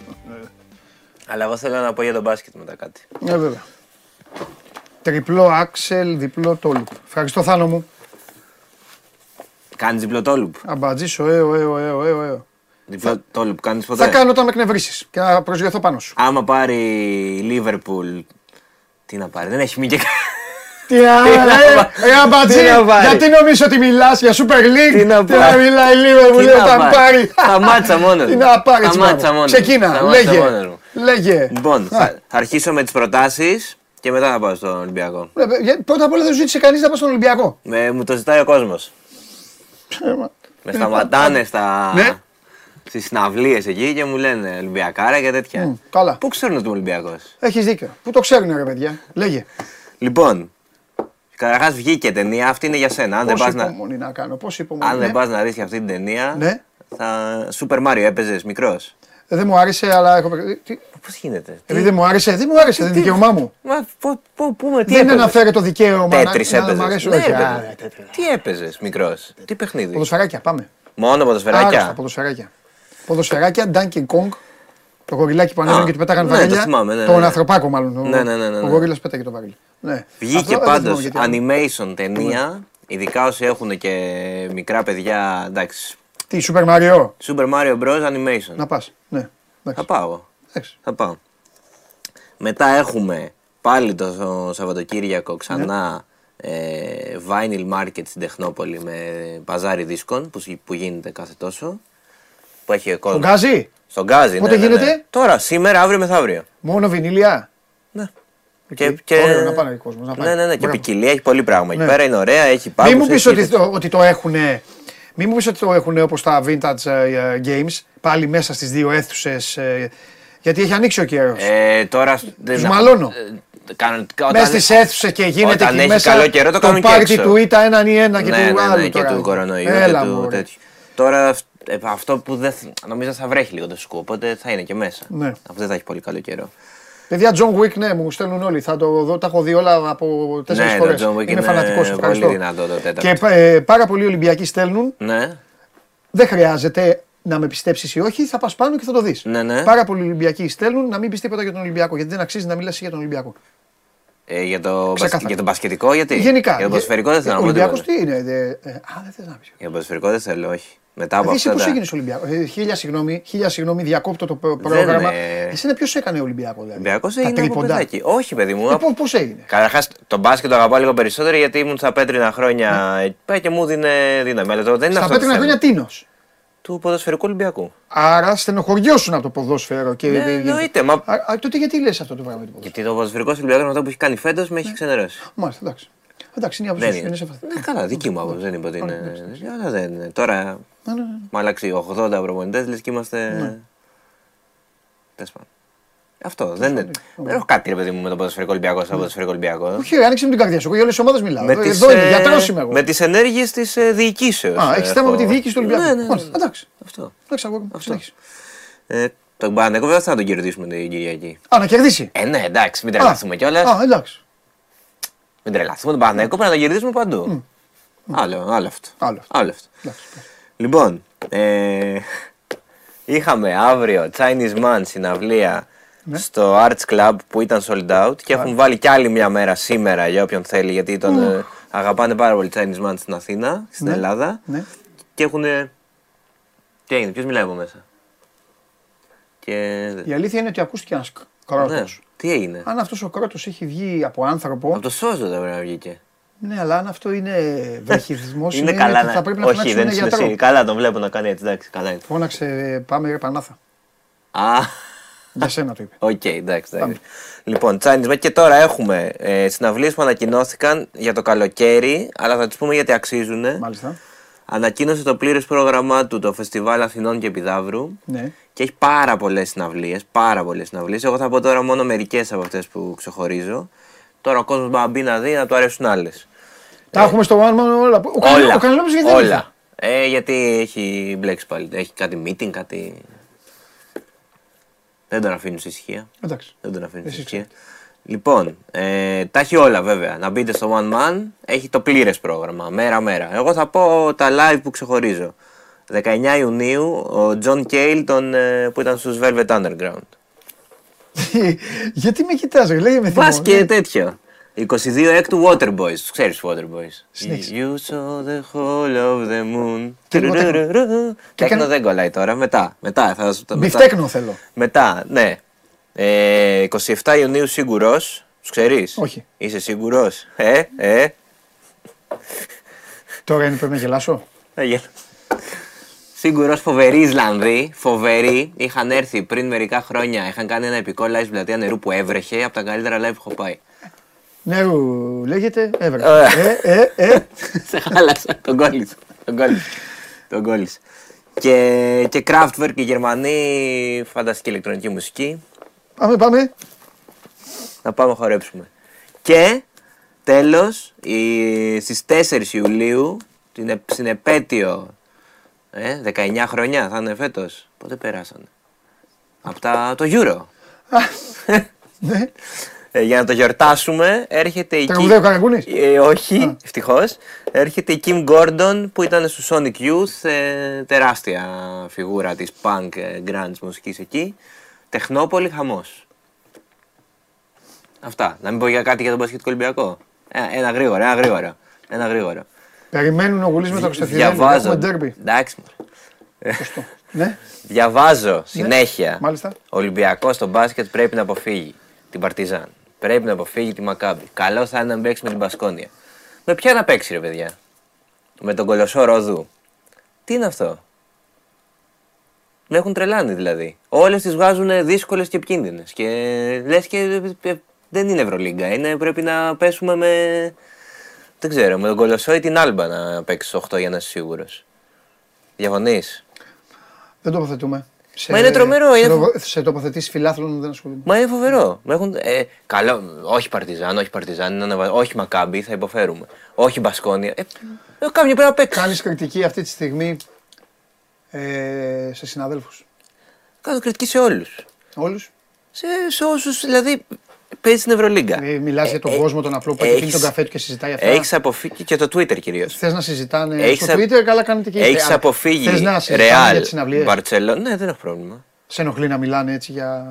Αλλά εγώ θέλω να πω για τον μπάσκετ μετά κάτι. Ε, βέβαια. Τριπλό άξελ, διπλό τόλουπ. Ευχαριστώ Θάνο μου. Κάνεις διπλό τόλουπ. Αμπατζής, ωέ, ωέ, ωέ, ωέ, ωέ. Διπλό τόλουπ κάνεις ποτέ; Θα κάνω όταν με εκνευρίσεις και να προσγειωθώ πάνω σου. Άμα πάρει η Λίβερπουλ. Τι να πάρει, δεν έχει μείνει και. Τι να ε, ε, αμπατζή, Τι να πάρει. γιατί νομίζω ότι μιλάς για Super League; Τι να πάρει. μιλάει λίγο, μου Τι λέει να όταν πάρει. πάρει. Σταμάτησα μόνος Τι μου. να πάρει, έτσι Σταμάτησα μπράβο. μόνος μου. Ξεκίνα, Σταμάτησα λέγε. μόνος μου. Λέγε. Λοιπόν, Α. θα, θα αρχίσω με τις προτάσεις και μετά θα πάω στον Ολυμπιακό. Ε, για- Πρώτα απ' όλα δεν σου ζήτησε κανείς να πας στον Ολυμπιακό. Ε, μου το ζητάει ο κόσμος. Ε, μα- Με σταματάνε στα... Ναι. στις συναυλίες εκεί και μου λένε Ολυμπιακάρα και τέτοια. Μμ, καλά. Πού ξέρουν ότι είμαι Ολυμπιακός; Έχεις δίκιο. Πού το ξέρουν ρε παιδιά. Λέγε. Λοιπόν, καταρχάς βγήκε ταινία, αυτή είναι για σένα. Αν δεν Πόση πας να, υπομονή να κάνω, πόση υπομονή. αν δεν ναι. πας να δει αυτή την ταινία. Ναι. Θα... Super Mario έπαιζες μικρός. Ε, Δεν μου άρεσε, αλλά έχω. τι- Πώς γίνεται. Επειδή δεν μου άρεσε, δεν μου άρεσε, δεν είναι δικαίωμά μου. Μα πού, πού, πού, με, τι Δεν έπαιζες; αναφέρει το δικαίωμα να, Τέτρις να μ' έπαιζες. αρέσουν. Ναι, όχι. έπαιζες. Α, τέτρις. Τι έπαιζες μικρός, τι παιχνίδι; Ποδοσφαιράκια, πάμε. Μόνο Άρρωστα, ποδοσφαιράκια. ποδοσφαιράκια. Ποδοσφαιράκια, Donkey Kong. Το γοριλάκι που ανέβαινε Α, και του πέταγαν ναι, βαρέλια. το θυμάμαι, ναι, ναι, Τον ναι. ανθρωπάκο μάλλον. Ο- Ναι, ναι, ναι, ναι, Ο ναι. γορίλας πέταγε το βαρέλι. Ναι. Βγήκε Αυτό δεν πάντως θυμάμαι γιατί. animation ταινία, ειδικά όσοι έχουν και μικρά παιδιά. Εντάξει. Τι, Super Mario; Super Mario Bros. Animation. Να πας. Ναι. Θα Εντάξει. πάω. Εντάξει. Θα πάω. Μετά έχουμε πάλι το Σαββατοκύριακο ξανά ε, Vinyl Market στην Τεχνόπολη με παζάρι δίσκων που, που γίνεται κάθε τόσο. Που έχει κόσμο. Τον Γκάζι; Στον Γκάζι, Πότε ναι, ναι, ναι. γίνεται; Τώρα, σήμερα, αύριο μεθαύριο. Μόνο βινίλια; Ναι. Εκεί. Ωραίο, να πάνε ο κόσμος, να πάνε. Ναι, ναι, ναι. Και Μπράβο. ποικιλία έχει πολύ πράγμα. Εκεί Ναι. πέρα είναι ωραία, έχει πάγους, Μην μου πεις έχει ότι το, ότι το έχουν. Μην μου πεις ότι το έχουν όπως τα vintage ε, games, πάλι μέσα στις δύο αίθουσες, ε, γιατί έχει ανοίξει ο καιρός. Ε, τώρα. Τους μαλώνω. Ε, κανονικά, Μέσα όταν- στις αίθουσες και γίνεται όταν εκεί έχει μέσα καλό καιρό, το κάνουν και πάρτι έξω. του ΙΤΑ έναν ή ένα και ναι, του ναι, άλλου ναι, και τώρα. του κορονοϊού Έλα, και του μωρέ. τέτοιου. Τώρα ε, αυτό που δεν. θ- Νομίζω θα βρέχει λίγο το σκου, οπότε θα είναι και μέσα. Ναι. Αυτό δεν θα έχει πολύ καλό καιρό. Παιδιά, John Wick, ναι, μου στέλνουν όλοι. Θα το δω, τα έχω δει όλα από τέσσερις ναι, φορές. το John Wick Είμαι είναι φανατικός, ευχαριστώ. πολύ δυνατό το τέταρτο. Και ε, πάρα πολλοί Ολυμπιακοί στέλνουν. Ναι, Δεν χρειάζεται να με πιστέψεις ή όχι, θα πας πάνω και θα το δεις. Ναι, ναι. Πάρα πολλοί Ολυμπιακοί στέλνουν να μην πεις τίποτα για τον Ολυμπιακό. Γιατί δεν αξίζει να μιλάς για τον Ολυμπιακό. Ε, για, το, Ξεκάθαρα. για τον μπασκετικό, γιατί; Γενικά. Για τον ποδοσφαιρικό δεν θέλω να πω. Ολυμπιακός τίποτα. τι είναι. δε- ε, Α, δεν θες να πεις. Για τον ποδοσφαιρικό δεν θέλω, όχι. Μετά από Δηλαδή εσύ αυτά. πώς τα- έγινες Ολυμπιακός; Ε, χίλια συγγνώμη, χίλια συγγνώμη, διακόπτω το προ- πρόγραμμα. ε, Εσένα ποιος έκανε Ολυμπιακός δηλαδή; Ολυμπιακός Τα έγινε από τρίποντα. παιδάκι. Όχι, παιδί μου. Ε, από- πώς- Πώς έγινε; Καταρχάς, τον μπάσκετ το αγαπάω λίγο περισσότερο γιατί ήμουν στα πέτρινα χρόνια εκεί πέρα και μου δίνει δύναμη. Αλλά το δεν είναι Στα αυτό. το πέτρινα θέμα. χρόνια τίνος. Του ποδοσφαιρικού Ολυμπιακού. Άρα στενοχωριώσουν από το ποδόσφαιρο. Και... Ναι, εννοείται. Μα... Α, α, τότε γιατί λες αυτό το πράγμα του ποδόσφαιρου. Γιατί το ποδοσφαιρικό Ολυμπιακό με αυτό που έχει κάνει φέτος με έχει ξενερώσει. Μάλιστα, εντάξει. Εντάξει, είναι η άποψή Δεν σου. είναι. Είναι σε αυτή. Ναι, καλά, δική μου άποψη. Δεν είπα ότι είναι. Αλλά δεν είναι. Τώρα Ναι, ναι, ναι. μου αλλάξει 80 προπονητές, λες και είμαστε. Τέλος πάντων. Αυτό δεν είναι. Δεν έχω κάτι ρε παιδί μου με το ποδοσφαιρικό Ολυμπιακό σαν ποδοσφαιρικό Ολυμπιακό. Όχι, ρε, άνοιξε με την καρδιά σου. Εγώ για όλες τις ομάδες μιλάω. Με Εδώ τις, εδώ είναι, ε, γιατρός είμαι εγώ. Με τις ενέργειες της ε, διοικήσεως. Α, έχεις θέμα με τη διοίκηση του Ολυμπιακού. Ναι, ναι, ναι. Μάλιστα, εντάξει. Αυτό. Εντάξει, αγόρι μου, Αυτό. συνέχισε. Ε, τον Παναγενικό βέβαια θα τον κερδίσουμε την Κυριακή. Α, να κερδίσει. Ε, ναι, εντάξει, μην Α, τρελαθούμε κιόλας. Α, εντάξει. Μην τρελαθούμε τον Παναγενικό πρέπει να τον κερδίσουμε παντού. Άλλο, άλλο αυτό. Άλλο αυτό. Άλλο αυτό. Εντάξει. Λοιπόν, ε, είχαμε αύριο Chinese Man συναυλία Ναι. στο Arts Club που ήταν sold out και έχουν βάλει κι άλλη μια μέρα σήμερα για όποιον θέλει γιατί τον ε, αγαπάνε πάρα πολύ Chinese Man στην Αθήνα, στην Ναι. Ελλάδα Ναι. και έχουν... Τι έγινε, ποιος μιλάει από μέσα; Και... Η αλήθεια είναι ότι ακούστηκε ένας Ναι, κρότος. τι έγινε; Αν αυτός ο κρότος έχει βγει από άνθρωπο, Από το σώζο δεν πρέπει να βγήκε. ναι, αλλά αν αυτό είναι βραχυδισμός, Είναι σημαίνει καλά ότι να... θα πρέπει να Όχι, φωνάξουν δεν ένα είναι γιατρό. εσύ. Καλά τον βλέπω να κάνει έτσι, εντάξει, καλά είναι. Φώναξε, πάμε ρε Πανάθα. Α, Για σένα το είπε. Οκ, εντάξει, εντάξει. Λοιπόν, Chinese Man και τώρα έχουμε ε, συναυλίες που ανακοινώθηκαν για το καλοκαίρι, αλλά θα τις πούμε γιατί αξίζουν. Μάλιστα. Ανακοίνωσε το πλήρες πρόγραμμά του το Φεστιβάλ Αθηνών και Επιδαύρου Ναι. και έχει πάρα πολλές συναυλίες, πάρα πολλές συναυλίες. Εγώ θα πω τώρα μόνο μερικές από αυτές που ξεχωρίζω. Τώρα ο κόσμος μπορεί να μπει να δει να του αρέσουν άλλες. Τα έχουμε στο One Man όλα. Ο Κανελόπουλος- όλα, Ο Κανελόπουλος γιατί δεν ήρθε; όλα. Ε, γιατί έχει μπλέξει πάλι, έχει κάτι meeting, κάτι... Δεν τον αφήνουν σε ησυχία. Εντάξει. Δεν τον αφήνεις Εσύ στην ησυχία. Λοιπόν, ε, τα έχει όλα βέβαια. Να μπείτε στο One Man, έχει το πλήρες πρόγραμμα, μέρα-μέρα. Εγώ θα πω τα live που ξεχωρίζω. 19 Ιουνίου, ο John Cale τον, ε, που ήταν στους Velvet Underground. <laughs> Γιατί με κοιτάς, ρε, λέγε με θυμό. Πας και ναι. τέτοιο. 22 έκτου Waterboys. Τους ξέρεις τους Waterboys. Συνέχισε. You saw the whole of the moon. Και λίγο τέκνο. Τουρουρουρου. Και Τέκνο έκανε- δεν κολλάει τώρα. Μετά. Μετά. Θα σου το μετά. Μπιφτέκνο θέλω. Μετά, ναι. Ε, 27 Ιουνίου σίγουρος. Τους ξέρεις; Όχι. Είσαι σίγουρος; Ε, ε. Τώρα είναι πρέπει να γελάσω. Σίγουρος φοβεροί Ισλανδοί, φοβεροί. Είχαν έρθει πριν μερικά χρόνια, είχαν κάνει ένα επικό live στην πλατεία νερού που έβρεχε από τα καλύτερα live που έχω πάει. Νερού λέγεται, έβρε. Ωραία. Ε, ε, ε. <laughs> Σε χάλασα, τον κόλλησε. Τον κόλλησε. Τον κόλλησε. Και, και Kraftwerk, οι Γερμανοί, φανταστική ηλεκτρονική μουσική. Πάμε, πάμε. Να πάμε να χορέψουμε. Και τέλος, η, στις 4 Ιουλίου, την, επ- στην επέτειο, ε, 19 χρονιά θα είναι φέτος. Πότε περάσανε; Από τα, το Euro. <laughs> Ναι. Ε, για να το γιορτάσουμε, έρχεται η Τραγουδάει ο Καραγκούνης; Ε, όχι, ευτυχώς. Έρχεται η Kim Gordon που ήταν στο Sonic Youth, ε, τεράστια φιγούρα της punk ε, grunge μουσικής εκεί. Τεχνόπολη, χαμός. Αυτά. Να μην πω για κάτι για τον μπασκετικό Ολυμπιακό. Ε, ένα γρήγορα, ένα γρήγορα. Ένα γρήγορα. Περιμένουν ο Γουλής με το Κωνσταντινίδη. Διαβάζω. Έχουμε ντέρμπι. Εντάξει. μωρέ. Ναι, <laughs> Διαβάζω συνέχεια. μάλιστα. Ο Ολυμπιακός στο μπάσκετ πρέπει να αποφύγει την Παρτιζάν. Πρέπει να αποφύγει τη Μακάμπη. Καλό θα είναι να παίξει με την Πασκόνια. Με ποια να παίξει, ρε παιδιά; Με τον κολοσσό Ροδού. Τι είναι αυτό; Με έχουν τρελάνει δηλαδή. Όλες τις βγάζουν δύσκολες και επικίνδυνες. Και λες και ε, δεν είναι Ευρωλίγκα. Είναι, πρέπει να πέσουμε με. Δεν ξέρω, με τον κολοσσό ή την άλμπα να παίξει 8 για να είσαι σίγουρος. Διαφωνείς; Δεν τοποθετούμε. Σε, Μα είναι τρομερό, Σε, είναι- τοπο- σε τοποθετήσεις φιλάθλων δεν ασχολούμαι. Μα είναι φοβερό. Με έχουν, ε, καλό, όχι Παρτιζάν, όχι Παρτιζάν, είναι αναβα- όχι Μακάμπι, θα υποφέρουμε. Όχι Μπασκόνια. Ε, ε, κάποιο πρέπει να παίξει. Κάνεις κριτική αυτή τη στιγμή ε, σε συναδέλφους. Κάνω κριτική σε όλους. Όλους; Σε, σε όσους δηλαδή παίζεις στην Ευρωλίγκα. Ε, μιλάς για τον κόσμο τον απλό που έχει πίνει τον καφέ του και συζητάει αυτά. Έχεις αποφύγει και το Twitter κυρίως. Θες να συζητάνε Έχεις στο α- Twitter, καλά κάνετε και Έχεις Α, αποφύγει Θες να συζητάνε για τις Real, συναυλίες. Μπαρτσελόνα. Ναι, δεν έχω πρόβλημα. Σε ενοχλεί να μιλάνε έτσι για.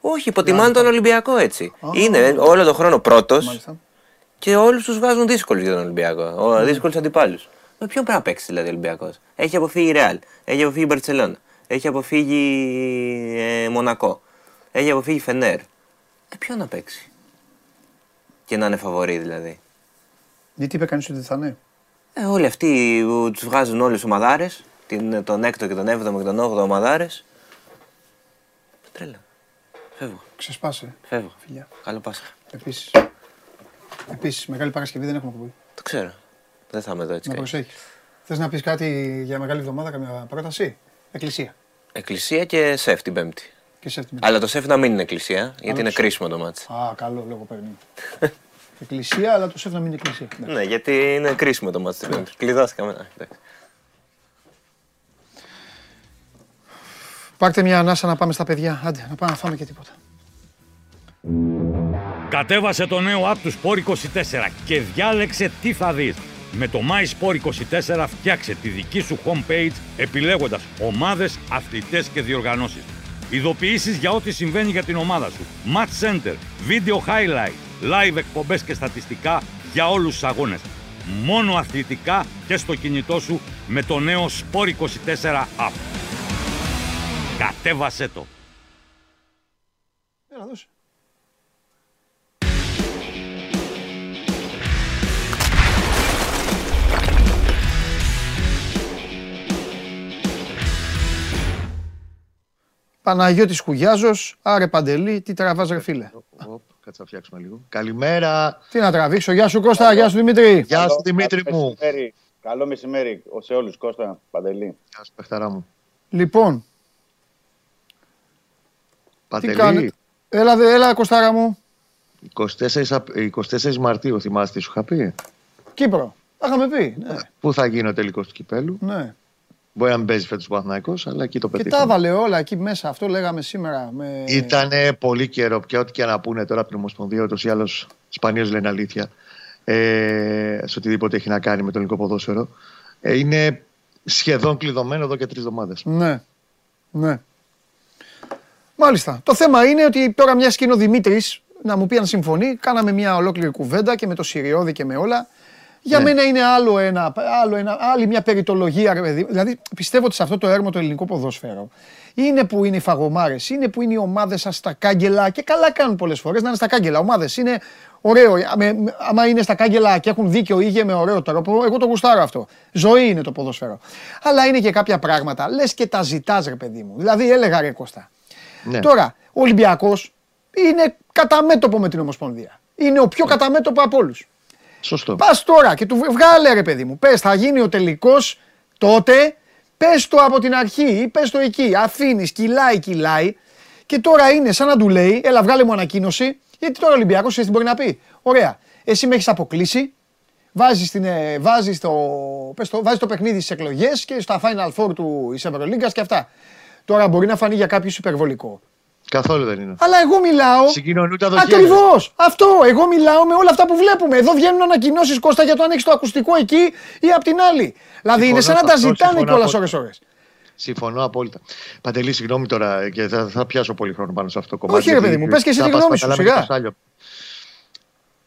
Όχι, υποτιμάνε τον Ολυμπιακό έτσι. Είναι όλο τον χρόνο πρώτος Μάλιστα. και όλους τους βγάζουν δύσκολους για τον Ολυμπιακό. Mm. Δύσκολους αντιπάλους. Με ποιον πρέπει να παίξει δηλαδή ο Ολυμπιακός; Έχει αποφύγει η Ρεάλ, έχει αποφύγει η Μπαρσελόνα, έχει αποφύγει ε, Μονακό, έχει αποφύγει η Φενέρ. Με ποιον να παίξει; Και να είναι φαβορή δηλαδή. Γιατί είπε κανείς ότι δεν θα είναι; Ε, όλοι αυτοί που τους βγάζουν όλε τι ομαδάρες, τον 6ο και τον 7ο και τον 8ο ομαδάρες. Τρέλα. Φεύγω. Ξεσπάσε. Φεύγω. Φιλιά. Καλό Πάσχα. Επίσης. Επίσης, Μεγάλη Παρασκευή δεν έχουμε εκπομπή. Το ξέρω. Δεν θα είμαι εδώ έτσι. Να κι αλλιώς. προσέχεις. Θες να πεις κάτι για Μεγάλη Εβδομάδα, καμιά πρόταση; Εκκλησία. Εκκλησία και σεφ την Πέμπτη. Και σε αυτή. Αλλά το σεφ να μην είναι εκκλησία, γιατί είναι το κρίσιμο το μάτι. Α, καλό λόγο παίρνει. <laughs> εκκλησία, αλλά το σεφ να μην είναι εκκλησία. Εντάξει. Ναι, γιατί είναι κρίσιμο το μάτι την Πέμπτη. Κλειδώθηκαμε. Α, εντάξει. Πάρτε μια ανάσα να πάμε στα παιδιά. Άντε, να πάμε να φάμε και τίποτα. Κατέβασε το νέο app του Sport 24 και διάλεξε τι θα δεις. Με το My Sport 24 φτιάξε τη δική σου homepage επιλέγοντας ομάδες, αθλητές και διοργανώσεις. Ειδοποιήσεις για ό,τι συμβαίνει για την ομάδα σου. Match Center, Video Highlight, Live εκπομπές και στατιστικά για όλους τους αγώνες. Μόνο αθλητικά και στο κινητό σου με το νέο Sport 24 app. Κατέβασέ το! Έλα, δώσε. Παναγιώτης Κουγιάζος, άρε Παντελή, τι τραβάς ρε φίλε. Οπ, Κάτσε να φτιάξουμε λίγο. Καλημέρα. Τι να τραβήξω, γεια σου Κώστα, γεια σου Δημήτρη. Γεια σου Δημήτρη Καλό μου. μεσημέρι. Καλό μεσημέρι σε όλους, Κώστα, Παντελή. Γεια σου παιχταρά μου. Λοιπόν, τι Παντελή, κάνετε. Έλα, δε, έλα Κωστάρα μου, 24, Απ- 24 Μαρτίου θυμάστε τι σου είχα πει; Κύπρο. Τα είχαμε πει, ναι. Πού θα γίνει ο τελικός του κυπέλου; ναι. Μπορεί να μην παίζει φέτος ο Παναθηναϊκός, αλλά εκεί το Και τα πετύχαμε. έβαλε όλα εκεί μέσα, αυτό λέγαμε σήμερα. Με... Ήταν πολύ καιρό και ό,τι και να πούνε τώρα από την Ομοσπονδία, ούτως ή άλλως σπανίως λένε αλήθεια. Ε, σε οτιδήποτε έχει να κάνει με το ελληνικό ποδόσφαιρο. Ε, είναι σχεδόν κλειδωμένο εδώ και τρεις εβδομάδες. Ναι. Ναι. Μάλιστα. Το θέμα είναι ότι τώρα μια και είναι ο Δημήτρης να μου πει αν συμφωνεί, κάναμε μια ολόκληρη κουβέντα και με το Συριώδη και με όλα. Για Ναι. μένα είναι άλλο ένα, άλλο ένα, άλλη μια περιτολογία. ρε παιδί. Δηλαδή πιστεύω ότι σε αυτό το έργο το ελληνικό ποδόσφαιρο είναι που είναι οι φαγωμάρε, είναι που είναι οι ομάδες σα στα κάγκελα και καλά κάνουν πολλές φορές να είναι στα κάγκελα. Ομάδες είναι ωραίο. Με- με- άμα είναι στα κάγκελα και έχουν δίκιο ή με ωραίο τρόπο, εγώ το γουστάρω αυτό. Ζωή είναι το ποδόσφαιρο. Αλλά είναι και κάποια πράγματα. Λες και τα ζητάς, ρε παιδί μου. Δηλαδή έλεγα ρε Κώστα. Ναι. Τώρα, ο Ολυμπιακός είναι κατά μέτωπο με την Ομοσπονδία. Είναι ο πιο κατά μέτωπο από όλους. Σωστό. Πας τώρα και του βγάλε ρε παιδί μου. Πες, θα γίνει ο τελικός τότε. Πες το από την αρχή ή πες το εκεί. Αφήνεις, κυλάει, κυλάει. Και τώρα είναι σαν να του λέει, έλα βγάλε μου ανακοίνωση. Γιατί τώρα ο Ολυμπιακός τι μπορεί να πει. Ωραία, εσύ με έχεις αποκλείσει. Βάζεις, την, ε, βάζεις, το, πες το, βάζεις το παιχνίδι στις εκλογές και στα Final Four του της Ευρωλίγκας και αυτά. Τώρα μπορεί να φανεί για κάποιους υπερβολικό. Καθόλου δεν είναι. Αλλά εγώ μιλάω. Συγκοινωνούν τα δοχεία. Ακριβώς. Αυτό. Εγώ μιλάω με όλα αυτά που βλέπουμε. Εδώ βγαίνουν ανακοινώσεις Κώστα για το αν έχει το ακουστικό εκεί ή απ' την άλλη. Δηλαδή είναι σαν να τα σε αυτό, ζητάνε συμφωνώ κιόλας απόλυτα. ώρε-ώρε. Συμφωνώ απόλυτα. Παντελή, συγγνώμη τώρα και θα, θα πιάσω πολύ χρόνο πάνω σε αυτό το κομμάτι. Όχι, ρε γιατί παιδί μου, πες και εσύ θα τη πας γνώμη σου, παταλάμε σιγά.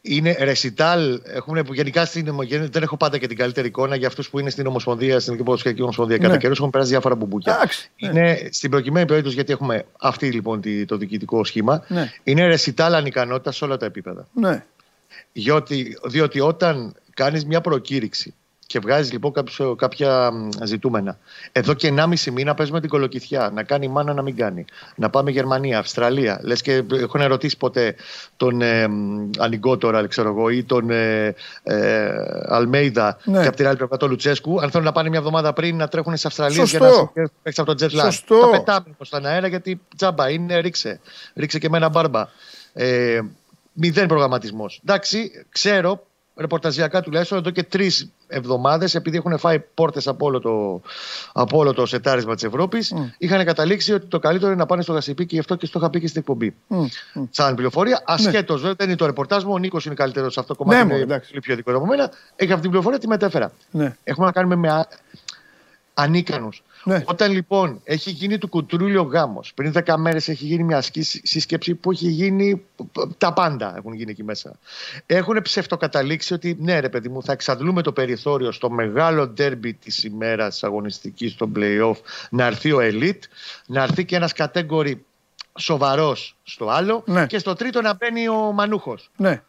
Και το σάλιο. Είναι ρεσιτάλ. Έχουμε, γενικά στην, ομογένεια- δεν έχω πάντα και την καλύτερη εικόνα για αυτούς που είναι στην Ομοσπονδία, στην Ελληνική Ποδοσφαιρική Ομοσπονδία. Κατά Ναι. καιρούς έχουν περάσει διάφορα μπουμπούκια. Εντάξει, ναι. Είναι στην προκειμένη περίπτωση, γιατί έχουμε αυτή λοιπόν τη- το διοικητικό σχήμα, Ναι. είναι ρεσιτάλ ανικανότητα σε όλα τα επίπεδα. Ναι. Διότι, διότι όταν κάνεις μια προκήρυξη και βγάζεις λοιπόν κάποιο, κάποια μ, ζητούμενα, εδώ και 1,5 μήνα παίζουμε την κολοκυθιά, να κάνει μάνα να μην κάνει. Να πάμε Γερμανία, Αυστραλία. Λες και έχουν ερωτήσει ποτέ τον ε, μ, Ανιγκό τώρα, ξέρω εγώ, ή τον ε, ε, Αλμέιδα Ναι. και από την άλλη πλευρά τον Λουτσέσκου, αν θέλουν να πάνε μια εβδομάδα πριν να τρέχουν σε Αυστραλία Σωστό. για να παίξει από τον jet lag. Σωστό. Τα πετάμε όμως στον αέρα γιατί τζάμπα είναι, ρίξε. Ρίξε και με ένα μπάρμπα. Ε, μηδέν προγραμματισμός. Εντάξει, ξέρω, ρεπορταζιακά τουλάχιστον εδώ και τρεις εβδομάδες, επειδή έχουν φάει πόρτες από, όλο το- από όλο το σετάρισμα της Ευρώπης, είχαν καταλήξει ότι το καλύτερο είναι να πάνε στο Γασιπί και γι' αυτό και στο είχα πει και στην εκπομπή. Μμ, μμ. Σαν πληροφορία, ασχέτως βέβαια, δεν είναι το ρεπορτάζ μου. Ο Νίκος είναι καλύτερος σε αυτό το κομμάτι. Ναι, είναι μωρέ, εντάξει. πολύ πιο δικό από μένα. Έχει αυτή την πληροφορία, τη μετέφερα. Ναι. Έχουμε να κάνουμε με α... ανίκανους. Ναι. Όταν λοιπόν έχει γίνει του κουτρούλιο γάμος, πριν 10 μέρες έχει γίνει μια ασκή- σύσκεψη που έχει γίνει. Τα πάντα έχουν γίνει εκεί μέσα. Έχουν ψευτοκαταλήξει ότι ναι, ρε παιδί μου, θα εξαντλούμε το περιθώριο στο μεγάλο ντέρμπι της ημέρας αγωνιστικής, στο playoff, να έρθει ο Elite, να έρθει και ένας κατέγκορη σοβαρός στο άλλο Ναι. και στο τρίτο να μπαίνει ο Μανούχος. Ναι.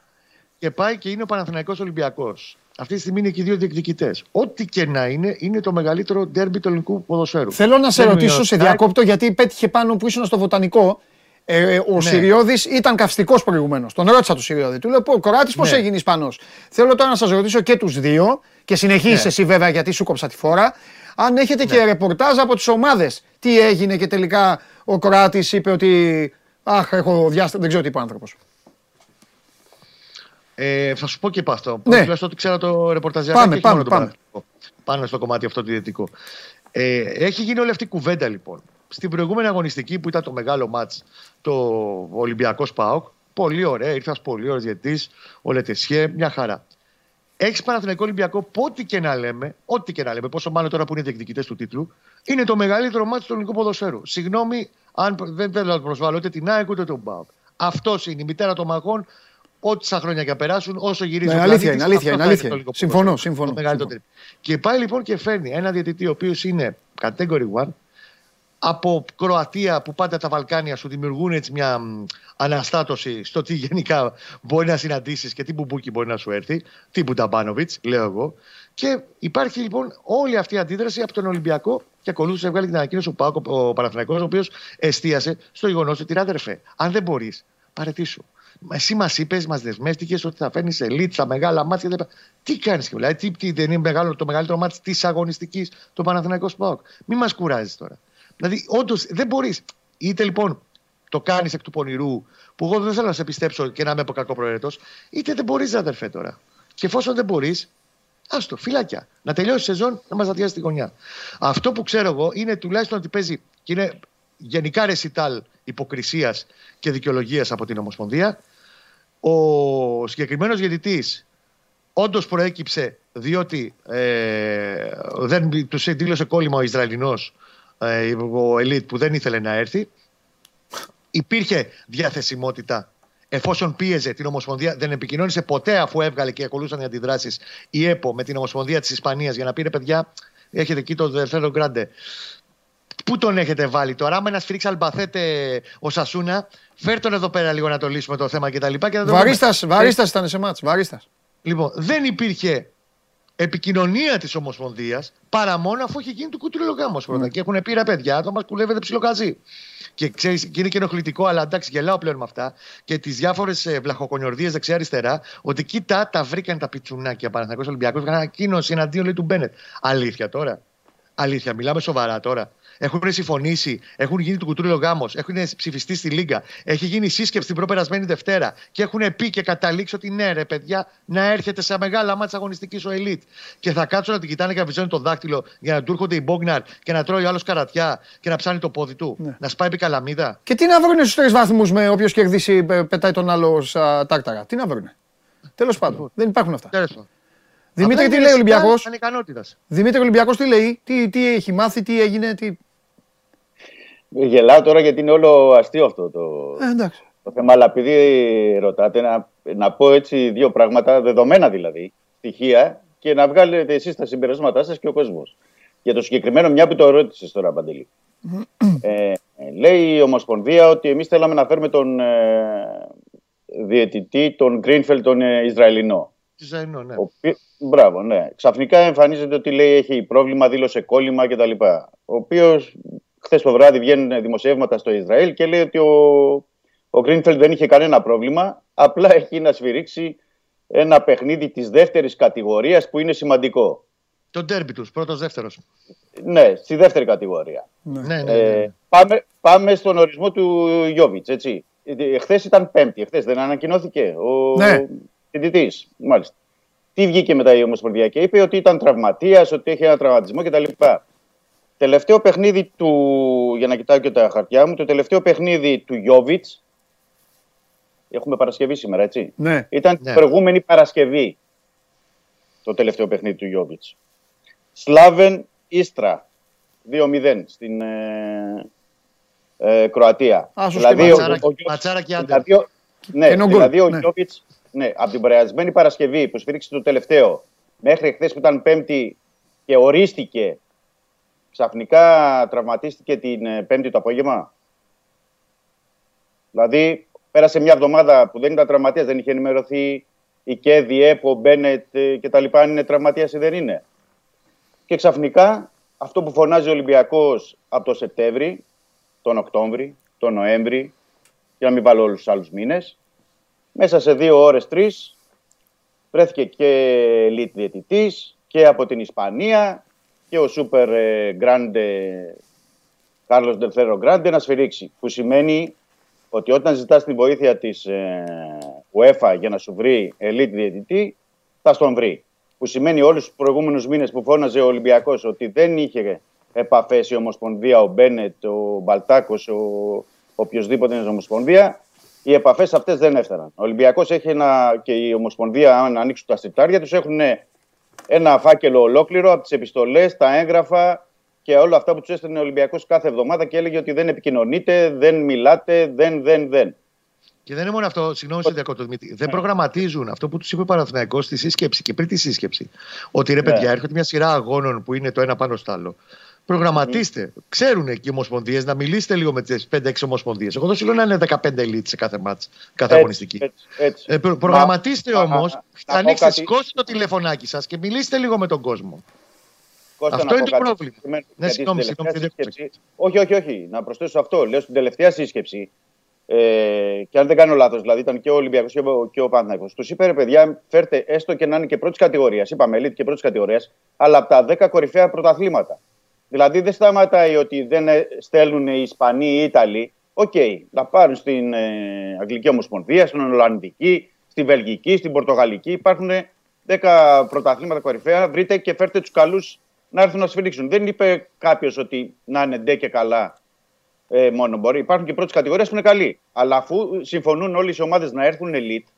Και πάει και είναι ο Παναθηναϊκός Ολυμπιακός. Αυτή τη στιγμή είναι και οι δύο διεκδικητές. Ό,τι και να είναι, είναι το μεγαλύτερο ντέρμπι του ελληνικού ποδοσφαίρου. Θέλω να σε Δεν ρωτήσω, είναι ο σε Στάκ, διακόπτω, γιατί πέτυχε πάνω που ήσουν στο βοτανικό. Ε, ο Ναι. Συριώδης ήταν καυστικός προηγουμένως. Τον ρώτησα του Συριώδη. Του λέω: Πω, Κοράτης, πώς Ναι. έγινες Ισπανό. Θέλω τώρα να σας ρωτήσω και τους δύο, και συνεχίζεις Ναι. εσύ βέβαια γιατί σου κόψα τη φόρα, αν έχετε και ρεπορτάζ από τις ομάδες. Τι έγινε και τελικά ο Κοράτης είπε ότι. Αχ, έχω διάστα... δεν ξέρω τι είπε ο άνθρωπος. Ε, θα σου πω και από αυτό. Ναι. Ναι. ότι ξέρω το ρεπορταζιάκι Πάμε, και πάμε, μόνο το πάμε. παραθυρικό. Πάνω στο κομμάτι αυτό το ιδιωτικό. Ε, έχει γίνει όλη αυτή η κουβέντα λοιπόν. Στην προηγούμενη αγωνιστική που ήταν το μεγάλο μάτς το Ολυμπιακός ΠΑΟΚ, πολύ ωραία, ήρθες ένα πολύ ωραίος διαιτή, ο Λετεσιέ, μια χαρά. Έχεις Παναθηναϊκό Ολυμπιακό, που ό,τι και να λέμε, ό,τι και να λέμε, πόσο μάλλον τώρα που είναι διεκδικητές του τίτλου, είναι το μεγαλύτερο μάτι του ελληνικού ποδοσφαίρου. Συγγνώμη, αν δεν θέλω να προσβάλλω ούτε την ΑΕΚ ούτε τον ΠΑΟΚ. Αυτός είναι η μητέρα των μαγών, ό,τι σαν χρόνια και περάσουν, όσο γυρίζει Ναι, ο αλήθεια πλανήτης, είναι, αλήθεια αυτό είναι, θα αλήθεια το είναι. ελληνικό Συμφωνώ, ποδόσφαιρο. συμφωνώ, Το μεγαλύτερο συμφωνώ. τρίπ. Και πάει λοιπόν και φέρνει ένα διαιτητή ο οποίος είναι category 1 από Κροατία που πάντα τα Βαλκάνια σου δημιουργούν έτσι μια μ, αναστάτωση στο τι γενικά μπορεί να συναντήσεις και τι μπουμπούκι μπορεί να σου έρθει. Τύπου Νταμπάνοβιτς, λέω εγώ. Και υπάρχει λοιπόν όλη αυτή η αντίδραση από τον Ολυμπιακό και ακολούθησε βγάλει την ανακοίνωση ο, Πάκο, ο Παναθηναϊκός, ο οποίος εστίασε στο γεγονός ότι ρε αδερφέ, αν δεν μπορείς, παραιτήσου. Μα Εσύ μας είπες, μας δεσμεύτηκες ότι θα φέρνεις ελίτ στα μεγάλα μάτια. δεν- Τι κάνεις και δηλαδή, τι, τι, δεν είναι μεγάλο, το μεγαλύτερο μάτι της αγωνιστικής το Παναθηναϊκός ΠΑΟΚ. Μη μας κουράζεις τώρα. Δηλαδή, όντως δεν μπορείς. Είτε λοιπόν το κάνεις εκ του πονηρού, που εγώ δεν θέλω να σε πιστέψω και να είμαι από κακό προαίρετο, είτε δεν μπορείς, αδερφέ τώρα. Και εφόσον δεν μπορείς, άστο, φυλάκια. Να τελειώσει η σεζόν, να μας αδειάσει τη γωνιά. Αυτό που ξέρω εγώ είναι τουλάχιστον ότι παίζει και είναι γενικά ρεσιτάλ υποκρισίας και δικαιολογίας από την Ομοσπονδία. Ο συγκεκριμένος διαιτητής όντως προέκυψε διότι ε, δεν τους δήλωσε κόλλημα ο Ισραηλινός ε, ο Ελίτ που δεν ήθελε να έρθει. Υπήρχε διαθεσιμότητα εφόσον πίεζε την Ομοσπονδία, δεν επικοινώνησε ποτέ αφού έβγαλε και ακολούθησαν οι αντιδράσεις η ΕΠΟ με την Ομοσπονδία της Ισπανίας για να πει ρε παιδιά, έχετε εκεί το Δερφέρο Γκράντε. Πού τον έχετε βάλει τώρα, άμα ένας σφίριξ αλμπαθέτε ο Σασούνα, φέρ τον εδώ πέρα λίγο να το λύσουμε το θέμα κτλ. Και, θα το Βαρίστας δούμε. βαρίστας ήταν σε μάτς. Βαρίστας. Λοιπόν, δεν υπήρχε επικοινωνία της Ομοσπονδίας παρά μόνο αφού είχε γίνει του κουτρίλο γάμος πρώτα. Και έχουν πει ρε παιδιά, το μας κουλεύετε ψιλοκαζί. Και, ξέρεις, και είναι και ενοχλητικό, αλλά εντάξει, γελάω πλέον με αυτά. Και τις διάφορες βλαχοκονιορδίες δεξιά-αριστερά, ότι κοίτα, τα βρήκαν τα πιτσουνάκια Παναθανικό Ολυμπιακός. Βγάλαν ανακοίνωση εναντίον λέει, του Μπένετ. Αλήθεια τώρα. Αλήθεια, μιλάμε σοβαρά τώρα. Έχουν συμφωνήσει, έχουν γίνει του κουτρίλο γάμος, έχουν ψηφιστεί στη Λίγκα, έχει γίνει σύσκεψη την προπερασμένη Δευτέρα και έχουν πει και καταλήξει ότι ναι, ρε παιδιά, να έρχεται σε μεγάλα μάτια αγωνιστικής ο Ελίτ. Και θα κάτσουν να την κοιτάνε και να βυζώνουν το δάκτυλο για να του έρχονται οι Μπόγναρ και να τρώει ο άλλος καρατιά και να ψάνει το πόδι του. Ναι. Να σπάει επί καλαμίδα. Και τι να βρούνε στους τρεις βαθμούς με όποιος κερδίσει ε, πετάει τον άλλο σαν τάκταρα. Τι να βρούνε. Τέλος πάντων, δεν υπάρχουν αυτά. Τέλος πάντων. Δημήτρη, Απλά τι είναι λέει ο ρεσιτάλ Ολυμπιακός; ανικανότητας. Δημήτρη Ολυμπιακός, τι λέει, τι, τι έχει μάθει, τι έγινε, τι. Γελάω τώρα γιατί είναι όλο αστείο αυτό το, Ε, εντάξει. το θέμα. Αλλά επειδή ρωτάτε, να, να πω έτσι δύο πράγματα, δεδομένα δηλαδή, στοιχεία, και να βγάλετε εσείς τα συμπεράσματά σας και ο κόσμος. Για το συγκεκριμένο, μια που το ρώτησες τώρα, Παντελή. <clears throat> ε, λέει η Ομοσπονδία ότι εμείς θέλαμε να φέρουμε τον ε, διαιτητή, τον Γκρίνφελ, τον ε, Ισραηλινό. Ισραηλινό, ναι. Ο οποί- Μπράβο, ναι. Ξαφνικά εμφανίζεται ότι λέει έχει πρόβλημα, δήλωσε κόλλημα κτλ. Ο οποίος χθες το βράδυ βγαίνουν δημοσιεύματα στο Ισραήλ και λέει ότι ο, ο Γκρίνφελντ δεν είχε κανένα πρόβλημα. Απλά έχει να σφυρίξει ένα παιχνίδι της δεύτερης κατηγορίας που είναι σημαντικό. Το ντέρμπι τους, πρώτο-δεύτερο. Ναι, στη δεύτερη κατηγορία. Ναι, ναι, ναι. Ε, πάμε, πάμε στον ορισμό του Γιώβιτς, έτσι. Εχθέ ήταν Πέμπτη, εχθέ δεν ανακοινώθηκε ο Ναι. διαιτητή. Μάλιστα. Τι βγήκε μετά η Ομοσπονδία και είπε ότι ήταν τραυματίας, ότι έχει ένα τραυματισμό κτλ. Τελευταίο παιχνίδι του, για να κοιτάω και τα χαρτιά μου, το τελευταίο παιχνίδι του Γιώβιτς. Έχουμε Παρασκευή σήμερα, έτσι; Ναι. Ήταν Ναι. την προηγούμενη Παρασκευή το τελευταίο παιχνίδι του Γιώβιτς. Σλάβεν Ίστρα. 2-0 στην ε, ε, Κροατία. Α, σωστή, δηλαδή, Ματσάρα, ο, ο, ματσάρα και άντερ. δηλαδή, ο- ναι, Ενώ γκολ, δηλαδή ο ναι. Γιώβιτς, ναι, από την περασμένη Παρασκευή που σφίριξε το τελευταίο μέχρι χθες που ήταν Πέμπτη και ορίστηκε, ξαφνικά τραυματίστηκε την ε, Πέμπτη το απόγευμα. Δηλαδή, πέρασε μια εβδομάδα που δεν ήταν τραυματίας, δεν είχε ενημερωθεί η Κέδη, η ΕΠΟ, ο Μπένετ ε, κτλ. Αν είναι τραυματίας ή δεν είναι. Και ξαφνικά αυτό που φωνάζει ο Ολυμπιακός από το Σεπτέμβρη, τον Οκτώβρη, τον Νοέμβρη, για να μην βάλω όλους τους άλλους μήνες, μέσα σε δύο ώρες, τρεις, βρέθηκε και elite διαιτητής και από την Ισπανία και ο Super ε, Grande Κάρλο Ντελφέρο Γκράντε να σφυρίξει. Που σημαίνει ότι όταν ζητάς τη βοήθεια της ε, UEFA για να σου βρει elite διαιτητή, θα στον βρει. Που σημαίνει όλους τους προηγούμενους μήνες που φώναζε ο Ολυμπιακός ότι δεν είχε επαφές η Ομοσπονδία, ο Μπένετ, ο Μπαλτάκος, ο οποιοδήποτε είναι στην Ομοσπονδία, οι επαφές αυτές δεν έφταναν. Ο Ολυμπιακός έχει ένα, και η Ομοσπονδία, αν ανοίξουν τα συρτάρια τους, έχουν ένα φάκελο ολόκληρο από τις επιστολές, τα έγγραφα και όλα αυτά που τους έστελνε ο Ολυμπιακός κάθε εβδομάδα και έλεγε ότι δεν επικοινωνείτε, δεν μιλάτε, δεν, δεν, δεν. Και δεν είναι μόνο αυτό, συγγνώμη σε διακόπτω Δημήτρη. Δεν προγραμματίζουν αυτό που τους είπε ο Παναθηναϊκός στη σύσκεψη και πριν τη σύσκεψη. Ότι ρε Ναι. παιδιά, έρχεται μια σειρά αγώνων που είναι το ένα πάνω στο άλλο. Προγραμματίστε. Ξέρουν και οι ομοσπονδίες να μιλήσετε λίγο με τις 5-6 ομοσπονδίες. Εγώ δεν σου λέω να είναι 15 ελίτ σε κάθε μάτς, κάθε αγωνιστική. Έτσι, έτσι. Ε, προ- προγραμματίστε Μα- όμως, να- θα να πω ανοίξετε, κάτι. σηκώστε το τηλεφωνάκι σας και μιλήστε λίγο με τον κόσμο. Κώστα, Αυτό να είναι πω το κάτι πρόβλημα. συγκεκριμένο. Ναι, Γιατί συγγνώμη, στην συγγνώμη, τελευταία δεν σύσκεψη- Όχι, όχι, όχι. Να προσθέσω σε αυτό. Λέω στην τελευταία σύσκεψη, ε, και αν δεν κάνω λάθος, δηλαδή ήταν και ο Ολυμπιακός και ο, και ο Παναθηναϊκός. Τους είπε ρε παιδιά, φέρτε έστω και να είναι και πρώτης κατηγορίας. Είπαμε elite και πρώτης κατηγορίας, αλλά από τα 10 κορυφαία πρωταθλήματα. Δηλαδή δεν σταματάει ότι δεν ε, στέλνουν οι Ισπανοί ή οι Ιταλοί. Οκ, να πάρουν στην ε, Αγγλική Ομοσπονδία, στην Ολλανδική, στη Βελγική, στην Πορτογαλική. Υπάρχουν 10 πρωταθλήματα κορυφαία. Βρείτε και φέρτε τους καλούς να έρθουν να σφυρίξουν. Δεν είπε κάποιος ότι να είναι ντε και καλά ε, μόνο. Μπορεί. Υπάρχουν και πρώτες κατηγορίες που είναι καλοί. Αλλά αφού συμφωνούν όλες οι ομάδες να έρθουν elite,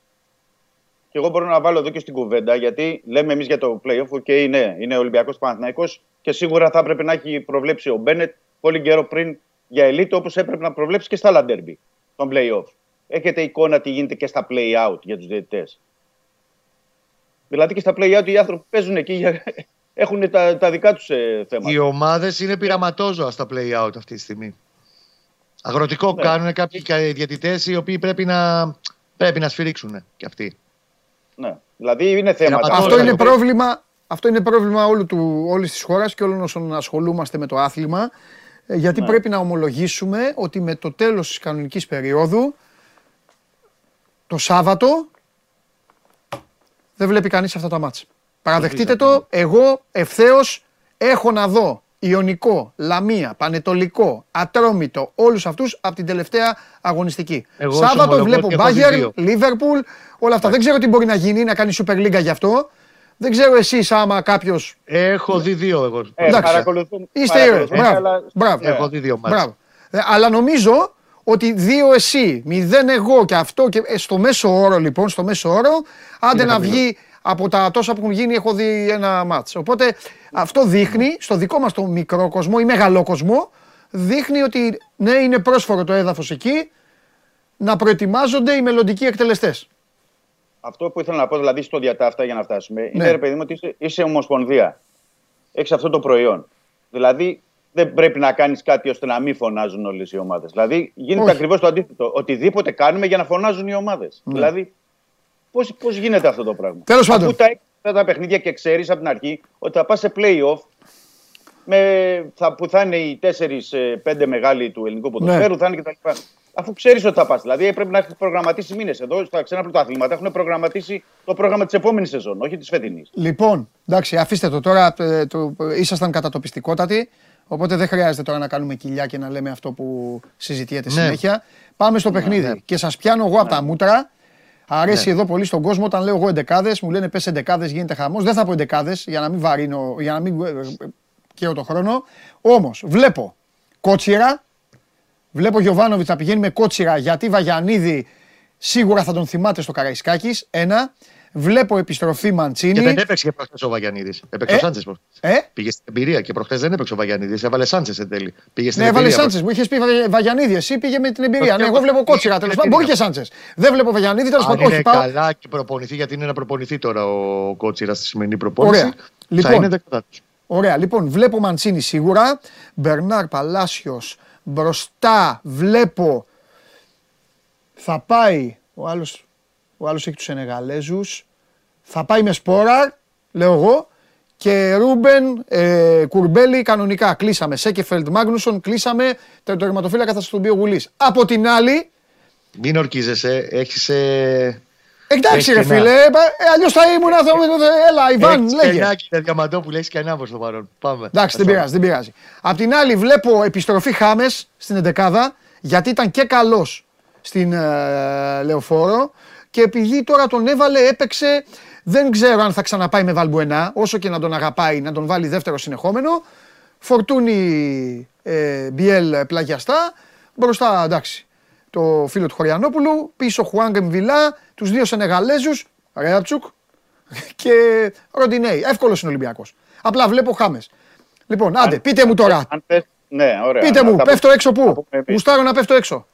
και εγώ μπορώ να βάλω εδώ και στην κουβέντα, γιατί λέμε εμείς για το playoff, και ναι, είναι Ολυμπιακός Παναθυναϊκό και σίγουρα θα έπρεπε να έχει προβλέψει ο Μπένετ πολύ καιρό πριν για elite, όπως έπρεπε να προβλέψει και στα άλλα derby των playoff. Έχετε εικόνα τι γίνεται και στα play out για τους διαιτητές. Δηλαδή και στα play out οι άνθρωποι παίζουν εκεί, για... <laughs> έχουν τα, τα δικά τους ε, θέματα. Οι ομάδες είναι πειραματόζωα στα play out αυτή τη στιγμή. Αγροτικό Ναι. κάνουν κάποιοι διαιτητές οι οποίοι πρέπει να, πρέπει να σφυρίξουν κι αυτοί. Ναι. Δηλαδή είναι θέματα. Αυτό Αυτό είναι είναι πρόβλημα, αυτό είναι πρόβλημα όλου του, όλης της χώρας και όλων όσων ασχολούμαστε με το άθλημα. ε, Γιατί Ναι. πρέπει να ομολογήσουμε ότι με το τέλος της κανονικής περίοδου, το Σάββατο, δεν βλέπει κανείς αυτά τα μάτς. Παραδεχτείτε το, εγώ ευθέως έχω να δω Ιωνικό, Λαμία, Πανετολικό, Ατρόμητο, όλους αυτούς από την τελευταία αγωνιστική. Εγώ σου Σάββατο ομολογώ βλέπω ότι έχω δει Μπάγερ, δύο. Λίβερπουλ, όλα αυτά. Δεν ξέρω τι μπορεί να γίνει, να κάνει Super League γι' αυτό. Δεν ξέρω εσείς άμα κάποιο. Έχω δει δύο εγώ. Ε, Εντάξει. παρακολουθούμε- Είστε ήρωες. παρακολουθούμε, Μπράβο. αλλά- Μπράβο. Ναι. Έχω δει δύο μάτς. Μπράβο. Ε, αλλά νομίζω ότι δύο εσύ, μηδέν εγώ και αυτό και ε, στο μέσο όρο λοιπόν, στο μέσο όρο, άντε να βγει από τα τόσα που έχουν γίνει, έχω δει ένα μάτς. Οπότε αυτό δείχνει, στο δικό μας το μικρό κόσμο ή μεγαλό κόσμο, δείχνει ότι ναι, είναι πρόσφορο το έδαφος εκεί, να προετοιμάζονται οι μελλοντικοί εκτελεστές. Αυτό που ήθελα να πω, δηλαδή στο διατάφτα για να φτάσουμε, Ναι. είναι ρε παιδί μου ότι είσαι, είσαι ομοσπονδία. Έχεις αυτό το προϊόν. Δηλαδή δεν πρέπει να κάνεις κάτι ώστε να μην φωνάζουν όλες οι ομάδες. Δηλαδή γίνεται Όχι. ακριβώς το αντίθετο. Οτιδήποτε κάνουμε για να φωνάζουν οι ομάδες. Δηλαδή πώς πώς γίνεται αυτό το πράγμα; Ναι. Τέλος πάντων. Αφού τα έχεις αυτά τα παιχνίδια και ξέρεις από την αρχή ότι θα πας σε playoff με, θα, που θα είναι οι 4-5 μεγάλοι του ελληνικού ποδοσφαίρου, Ναι. θα είναι κτλ. Αφού ξέρεις ότι θα πας. Δηλαδή πρέπει να έχεις προγραμματίσει μήνες. Εδώ στα ξένα πρωταθλήματα έχουν προγραμματίσει το πρόγραμμα της επόμενης σεζόν, όχι της φετινής. Λοιπόν, εντάξει, αφήστε το τώρα. ε, το, ήσασταν κατατοπιστικότατοι. Οπότε δεν χρειάζεται τώρα να κάνουμε κοιλιά και να λέμε αυτό που συζητιέται Ναι. συνέχεια. Πάμε στο παιχνίδι. Και σας πιάνω εγώ από τα μούτρα. Αρέσει εδώ πολύ στον κόσμο όταν λέω εγώ εντεκάδες. Μου λένε πες εντεκάδες, γίνεται χαμός. Δεν θα πω εντεκάδες για να μην βαρύνω, για να μην ε, ε, καίω το χρόνο. Όμως βλέπω κότσιρα. Βλέπω Γιωβάνοβιτς να πηγαίνει με κότσιρα γιατί Βαγιανίδη σίγουρα θα τον θυμάται στο Καραϊσκάκης. Ένα. Βλέπω επιστροφή Μαντσίνη. Και δεν έπαιξε και προχθές ο Βαγιανίδης. Έπαιξε Ε, ο Σάντσες προχθές. Ε, Πήγε στην εμπειρία και προχθές δεν έπαιξε ο Βαγιανίδης. Έβαλε Σάντσες εν τέλει. Πήγε στην ναι, έβαλε εμπειρία. Σάντσες. Μου είχες πει Βα- Βαγιανίδη. Εσύ πήγε με την εμπειρία. Όχι, Ναι, εγώ όχι, βλέπω όχι, κότσιρα όχι, τέλος όχι, πάντων. Μπορεί όχι. και Σάντσες. Δεν βλέπω Βαγιανίδη, τέλος Αν πάντων. είναι Όχι, πάω. καλά και προπονηθεί, γιατί είναι να προπονηθεί τώρα ο Κότσιρας στη σημερινή προπόνηση. Ωραία. Θα Λοιπόν. είναι δεκατάτος. Ωραία, λοιπόν, βλέπω Μαντσίνη σίγουρα. Μπερνάρ Παλάσιος μπροστά. Βλέπω. Θα πάει. Ο άλλος ο άλλος έχει τους Σενεγαλέζους. Θα πάει με σπόρα, λέω εγώ. Και Ρούμπεν ε, Κουρμπέλη κανονικά. Κλείσαμε. Σέκεφελντ Μάγνουσον, κλείσαμε. Το τερματοφύλακα θα στον πει ο Γουλής. Από την άλλη, Μην ορκίζεσαι. Έχεις. Ε... εντάξει Έχει ρε κενά. φίλε, ε, αλλιώς θα ήμουν. Θα... Έλα, Ιβάν, έχεις λέγε. κενά, κύριε Διαμαντόπουλε, έχεις κενά προς το παρόν. Πάμε. Εντάξει, δεν πειράζει, δεν πειράζει. Απ' την άλλη, βλέπω επιστροφή Χάμες στην Εντεκάδα, γιατί ήταν και καλός στην ε, Λεωφόρο. Και επειδή τώρα τον έβαλε, έπαιξε. Δεν ξέρω αν θα ξαναπάει με Βαλμπουενά, όσο και να τον αγαπάει, να τον βάλει δεύτερο συνεχόμενο. Φορτούνι ε, Μπιέλ πλαγιαστά. Μπροστά, εντάξει, το φίλο του Χωριανόπουλου. Πίσω Χουάνγκ Εμβιλά, τους δύο Σενεγαλέζους, Ρέατσουκ <laughs> και Ροντινέη. Εύκολος είναι ο Ολυμπιακός. Απλά βλέπω Χάμες. Λοιπόν, άντε, πείτε μου τώρα. Αν θες, ναι, ωραία. Πείτε Να μου, τα πέφτω πούμε- έξω τα πού. πούμε εμείς. Γουστάρω να πέφτω έξω.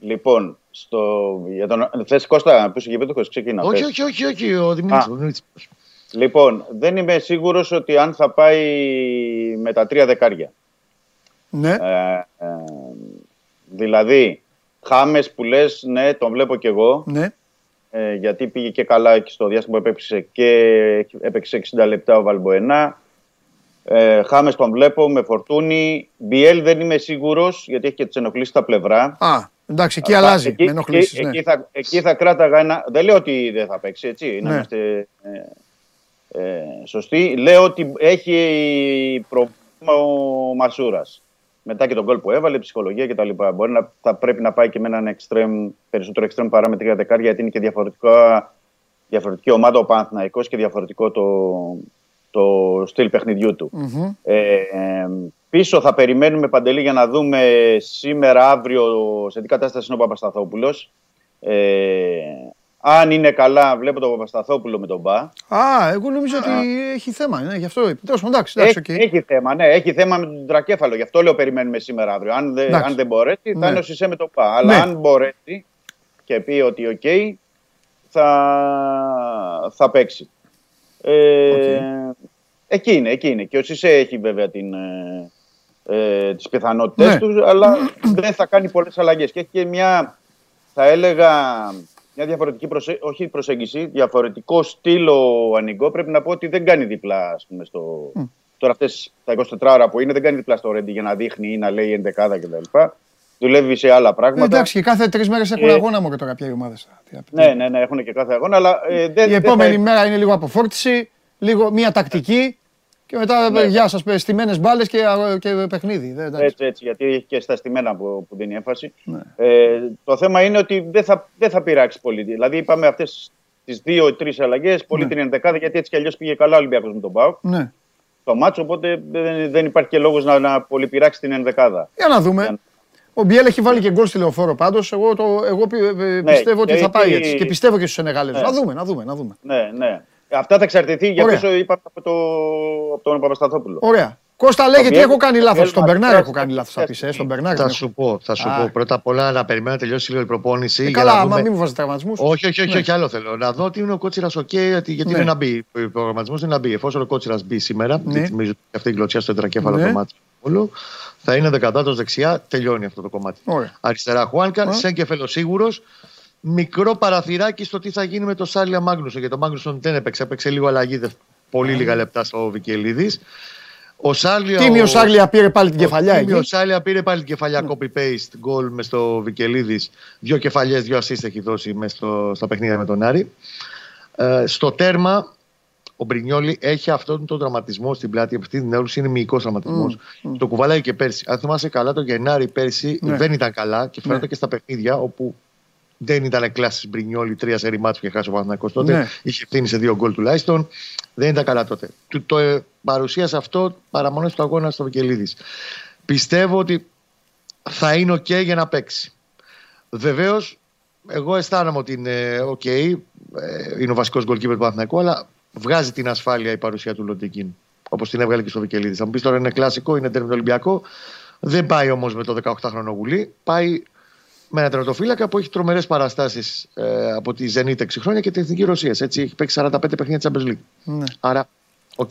Λοιπόν, στο, για τον, θες Κώστα να πεις γηπέδικος, ξεκίνα. Όχι, πες. όχι, όχι, όχι, ο Δημήτρης. Α. ο Δημήτρης. Λοιπόν, δεν είμαι σίγουρος ότι αν θα πάει με τα τρία δεκάρια. Ναι. Ε, ε, δηλαδή, Χάμες που λες, ναι, τον βλέπω κι εγώ. Ναι. ε, γιατί πήγε και καλά και στο διάστημα που έπαιξε και έπαιξε 60 λεπτά ο Βαλμποενά. Ε, Χάμες τον βλέπω με φορτούνη. Μπιέλ δεν είμαι σίγουρος γιατί έχει και τις ενοχλήσεις στα πλευρά. Α, εντάξει, εκεί Θα- αλλάζει. Εκεί, με ενοχλήσεις, εκεί, ναι. εκεί θα, εκεί θα κράταγα ένα. Δεν λέω ότι δεν θα παίξει, έτσι. Να Ναι. είμαστε ε, ε, σωστοί. Λέω ότι έχει πρόβλημα ο Μασούρας. Μετά και τον γκολ που έβαλε, ψυχολογία κτλ. Μπορεί να θα πρέπει να πάει και με έναν extreme, περισσότερο extreme παρά με τρία δεκάρια, γιατί είναι και διαφορετικά, διαφορετική ομάδα ο Παναθηναϊκός και διαφορετικό το, το στυλ παιχνιδιού του. Μμμ. Ε, ε, πίσω θα περιμένουμε παντελή για να δούμε σήμερα, αύριο σε τι κατάσταση είναι ο Παπασταθόπουλος. Ε, αν είναι καλά, βλέπω τον Παπασταθόπουλο με τον Μπα. Α, εγώ νομίζω ότι έχει θέμα. Ναι, γι' αυτό είπε. Τέλος πάντων, εντάξει, εντάξει, Έχει, οκ. έχει θέμα, ναι, έχει θέμα με τον τετρακέφαλο. Γι' αυτό λέω περιμένουμε σήμερα, αύριο. Αν, δεν- Εντάξει. αν δεν μπορέσει, θα Ναι. είναι ο Σισε με τον Μπα. Αλλά Ναι. αν μπορέσει και πει ότι οκ, θα, θα παίξει. Ε, Εκεί είναι, εκεί είναι. Και ο Σισε έχει βέβαια την, ε, ε, τις πιθανότητες Ναι. τους, αλλά δεν θα κάνει πολλές αλλαγές. Και έχει και μια, θα έλεγα, μια διαφορετική προσε... όχι προσέγγιση, διαφορετικό στήλο ανοιγό. Πρέπει να πω ότι δεν κάνει διπλά, ας πούμε, στο... Τώρα αυτές τα 24 ώρα που είναι, δεν κάνει διπλά στο Ρέντι για να δείχνει ή να λέει εντεκάδα κτλ. Δουλεύει σε άλλα πράγματα. Εντάξει, και κάθε τρεις μέρες έχουν Ε, αγώνα μου και τώρα πια οι ομάδες. Ναι, ναι, ναι, έχουν και κάθε αγώνα, αλλά ε, δεν, Η δεν επόμενη θα- μέρα είναι λίγο αποφόρτιση, λίγο μία τακτική και μετά Ναι. γεια σας, στημένες μπάλες και, και παιχνίδι. Δεν- εντάξει. Έτσι, έτσι, γιατί έχει και στα στημένα που, που δίνει έμφαση. Ναι. Ε, το θέμα είναι ότι δεν θα, δεν θα πειράξει πολύ. Δηλαδή, είπαμε αυτές τις δύο-τρει αλλαγές, πολύ Ναι. την ενδεκάδα, γιατί έτσι κι αλλιώς πήγε καλά ο Ολυμπιακός με τον Πάουκ. Ναι. Το μάτσο, οπότε δεν, δεν υπάρχει και λόγος να, να πολύ πειράξει την ενδεκάδα. Για να δούμε. Ο Μπιέλ έχει βάλει και γκολ στη λεωφόρο πάντως. Εγώ, το, εγώ πι- ε, πιστεύω ότι και θα πάει εκεί- έτσι. Και πιστεύω και στους Σενεγάλες. Ναι. Να δούμε, να δούμε, να δούμε. Ναι, ναι. Αυτά θα εξαρτηθεί, για Ωραία. αυτό είπα από, το, από τον Παπασταθόπουλο. Ωραία. Κώστα λέγε τι Βιέλ- έχω κάνει λάθος. Βιέλ Στον Μαρτίνez, Μπερνάρ έχω κάνει λάθος. Θα πεις. Ε, στον Μπερνάρ. Θα δεν σου έχω. πω, θα σου Α. πω. Πρώτα απ' όλα να περιμένω να τελειώσει λίγο η προπόνηση. Ε, για Καλά, να άμα δούμε... μην μου βάζεις τραυματισμούς. Όχι, όχι, όχι, Ναι. όχι, άλλο θέλω. Να δω ότι είναι ο Κότσιρας οκ, γιατί, γιατί Ναι. είναι να μπει. Ο προγραμματισμός είναι να μπει. Εφόσον ο Κότσιρας μπει σήμερα, Ναι. γιατί νομίζω ότι αυτή η γλωτσιά στο τετρακέφαλο Ναι. το μάτι όλο, θα είναι δεκατάτος δεξιά, τελειώνει αυτό το κομμάτι. Ωραία. Αριστερά Χουάνκα, Ε. σαν κεφαλό σίγουρος. Μικρό παραθυράκι στο τι θα γίνει με το Σάλια Μάγνουσον. Γιατί ο Μάγνουσον δεν έπαιξε, έπαιξε λίγο αλλαγή, δε- πολύ λίγα λεπτά στο Βικελίδης. Ο Σάλια. Τίμιο Σάγλια πήρε πάλι την κεφαλιά Ο εκεί. Σάλια πήρε πάλι την κεφαλιά copy-paste γκολ μες στο Βικελίδης. Δύο κεφαλιές, δύο assist έχει δώσει μέσα στο, στα παιχνίδια με τον Άρη. Ε, στο τέρμα, ο Μπρινιόλη έχει αυτόν τον τραυματισμό στην πλάτη. Αυτή την έλλειψη είναι μυϊκός τραυματισμός. Το κουβαλάει και πέρσι. Αν θυμάσαι καλά, το Γενάρη πέρσι Ναι. δεν ήταν καλά και φαίνεται Ναι. και στα παιχνίδια όπου δεν ήταν κλάσει Μπρινιόλη, τρία σερή μάτς που είχε χάσει ο Παναθηναϊκός τότε. Ναι. Είχε ευθύνη σε δύο γκολ τουλάχιστον. Δεν ήταν καλά τότε. Του το ε, παρουσίασε αυτό παραμονές του αγώνα στο Βικελίδης. Πιστεύω ότι θα είναι οκ για να παίξει. Βεβαίως εγώ αισθάνομαι ότι είναι οκ. ε, είναι ο βασικός γκολκίπερ του Παναθηναϊκού, αλλά βγάζει την ασφάλεια η παρουσία του Λοντίγκιν. Όπως την έβγαλε και στο Βικελίδης. Θα μου πεις τώρα είναι κλασικό, είναι ντέρμπι με Ολυμπιακό. Δεν πάει όμως με το 18χρονο γουλί. Πάει με ένα τερματοφύλακα που έχει τρομερές παραστάσεις ε, από τη Zenit 6 χρόνια και την Εθνική Ρωσίας. Έτσι έχει παίξει 45 παιχνίδια Champions League. Ναι. Άρα, οκ.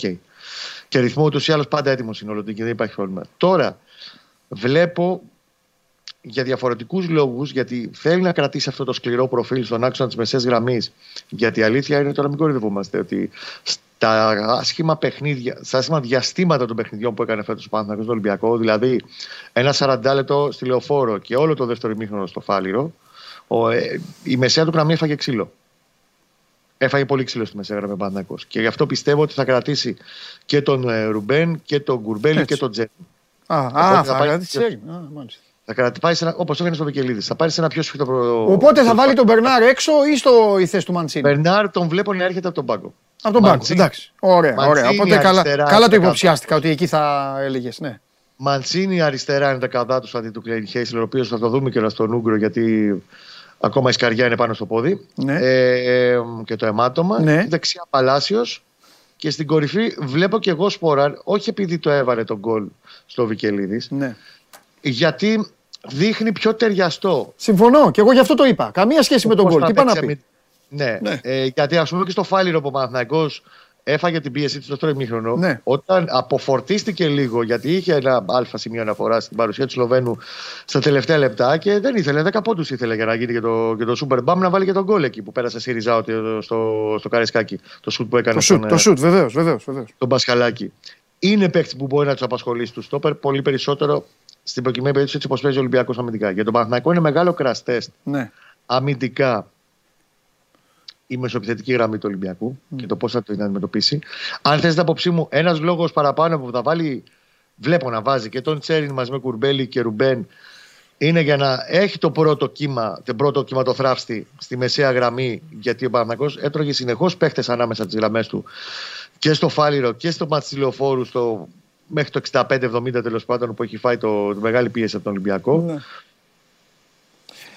Και ρυθμό ούτως ή άλλως πάντα έτοιμος είναι ο Λοντίγκιν, δεν υπάρχει πρόβλημα. Τώρα, βλέπω για διαφορετικούς λόγους, γιατί θέλει να κρατήσει αυτό το σκληρό προφίλ στον άξονα της μεσαίας γραμμής. Γιατί η αλήθεια είναι τώρα μην κοροϊδευόμαστε ότι στα άσχημα παιχνίδια, στα άσχημα διαστήματα των παιχνιδιών που έκανε φέτος ο Παναθηναϊκός στο Ολυμπιακό, δηλαδή ένα 40 λεπτό στη λεωφόρο και όλο το δεύτερο ημίχρονο στο Φάληρο, ο, ε, η μεσαία του γραμμή έφαγε ξύλο. Έφαγε πολύ ξύλο στη μεσαία γραμμή ο Παναθηναϊκός. Και γι' αυτό πιστεύω ότι θα κρατήσει και τον ε, Ρουμπέν και τον Γκουρμπέλη Έτσι. και τον Τζέρι. Α, Οπότε α, θα θα πάει- κρατήσει τσέρι. Α, μάλιστα. Θα κρατήσει ένα, όπως το έκανε στο Βικελίδης. Θα πάρει σε ένα πιο σφιχτό προ... Οπότε θα βάλει τον Μπερνάρ έξω ή στο η θέση του Μαντσίνη; Μπερνάρ τον βλέπω να έρχεται από τον πάγκο. Από τον πάγκο. Μαντσίνη- Εντάξει. Ωραία, Μαντσίνη ωραία. Οπότε καλά, αριστερά, καλά το δεκάδα. υποψιάστηκα ότι εκεί θα έλεγες. Ναι. Μαντσίνη αριστερά είναι τα καδά τους αντί του Κλέιν Χέισλερ, ο οποίος θα το δούμε και στον Ούγκρο γιατί ακόμα η σκαριά είναι πάνω στο πόδι. Ναι. Ε, ε, και το αιμάτωμα. Ναι. Δεξιά Παλάσιος. Και στην κορυφή βλέπω και εγώ σποράρ, όχι επειδή το έβαλε τον γκολ στο Βικελίδης, ναι. Γιατί δείχνει πιο ταιριαστό. Συμφωνώ και εγώ γι' αυτό το είπα. Καμία σχέση με τον Πώς γκολ. θα Τι είπα να παίξει πει; αμυ- Ναι, Ναι. Ε, γιατί ας πούμε και στο Φάληρο που ο Παναθηναϊκός έφαγε την πίεση του στο δεύτερο ημίχρονο. Ναι. Όταν αποφορτίστηκε λίγο, γιατί είχε ένα αλφα σημείο αναφορά στην παρουσία του Σλοβαίνου στα τελευταία λεπτά και δεν ήθελε, 10 πόντους ήθελε για να γίνει και το, και το Super Bam να βάλει και τον γκολ εκεί που πέρασε Σιριζά ότι στο, στο Καρεσκάκι. Το σουτ που έκανε Το σουτ, στον, το ε, σουτ, βεβαίως, βεβαίως. τον Πασχαλάκη. Είναι παίκτης που μπορεί να τους απασχολήσει του στόπερ πολύ περισσότερο στην προκειμένη περίπτωση έτσι όπως παίζει ο Ολυμπιακός αμυντικά. Για τον Παναθηναϊκό είναι μεγάλο crash test Ναι. αμυντικά η μεσοεπιθετική γραμμή του Ολυμπιακού και το πώς θα το αντιμετωπίσει. Αν θες την άποψή μου, ένας λόγος παραπάνω που θα βάλει, βλέπω να βάζει και τον Τσέριν μαζί με Κουρμπέλη και Ρουμπέν, είναι για να έχει το πρώτο κύμα, το πρώτο κυματοθράφστη στη μεσαία γραμμή, γιατί ο Παναγιώ έτρωγε συνεχώς παίχτες ανάμεσα τι γραμμές του και στο Φάληρο και στο Ματσιλοφόρου, στο μέχρι το 65-70 τέλος πάντων που έχει φάει το, το μεγάλη πίεση από τον Ολυμπιακό. Ναι.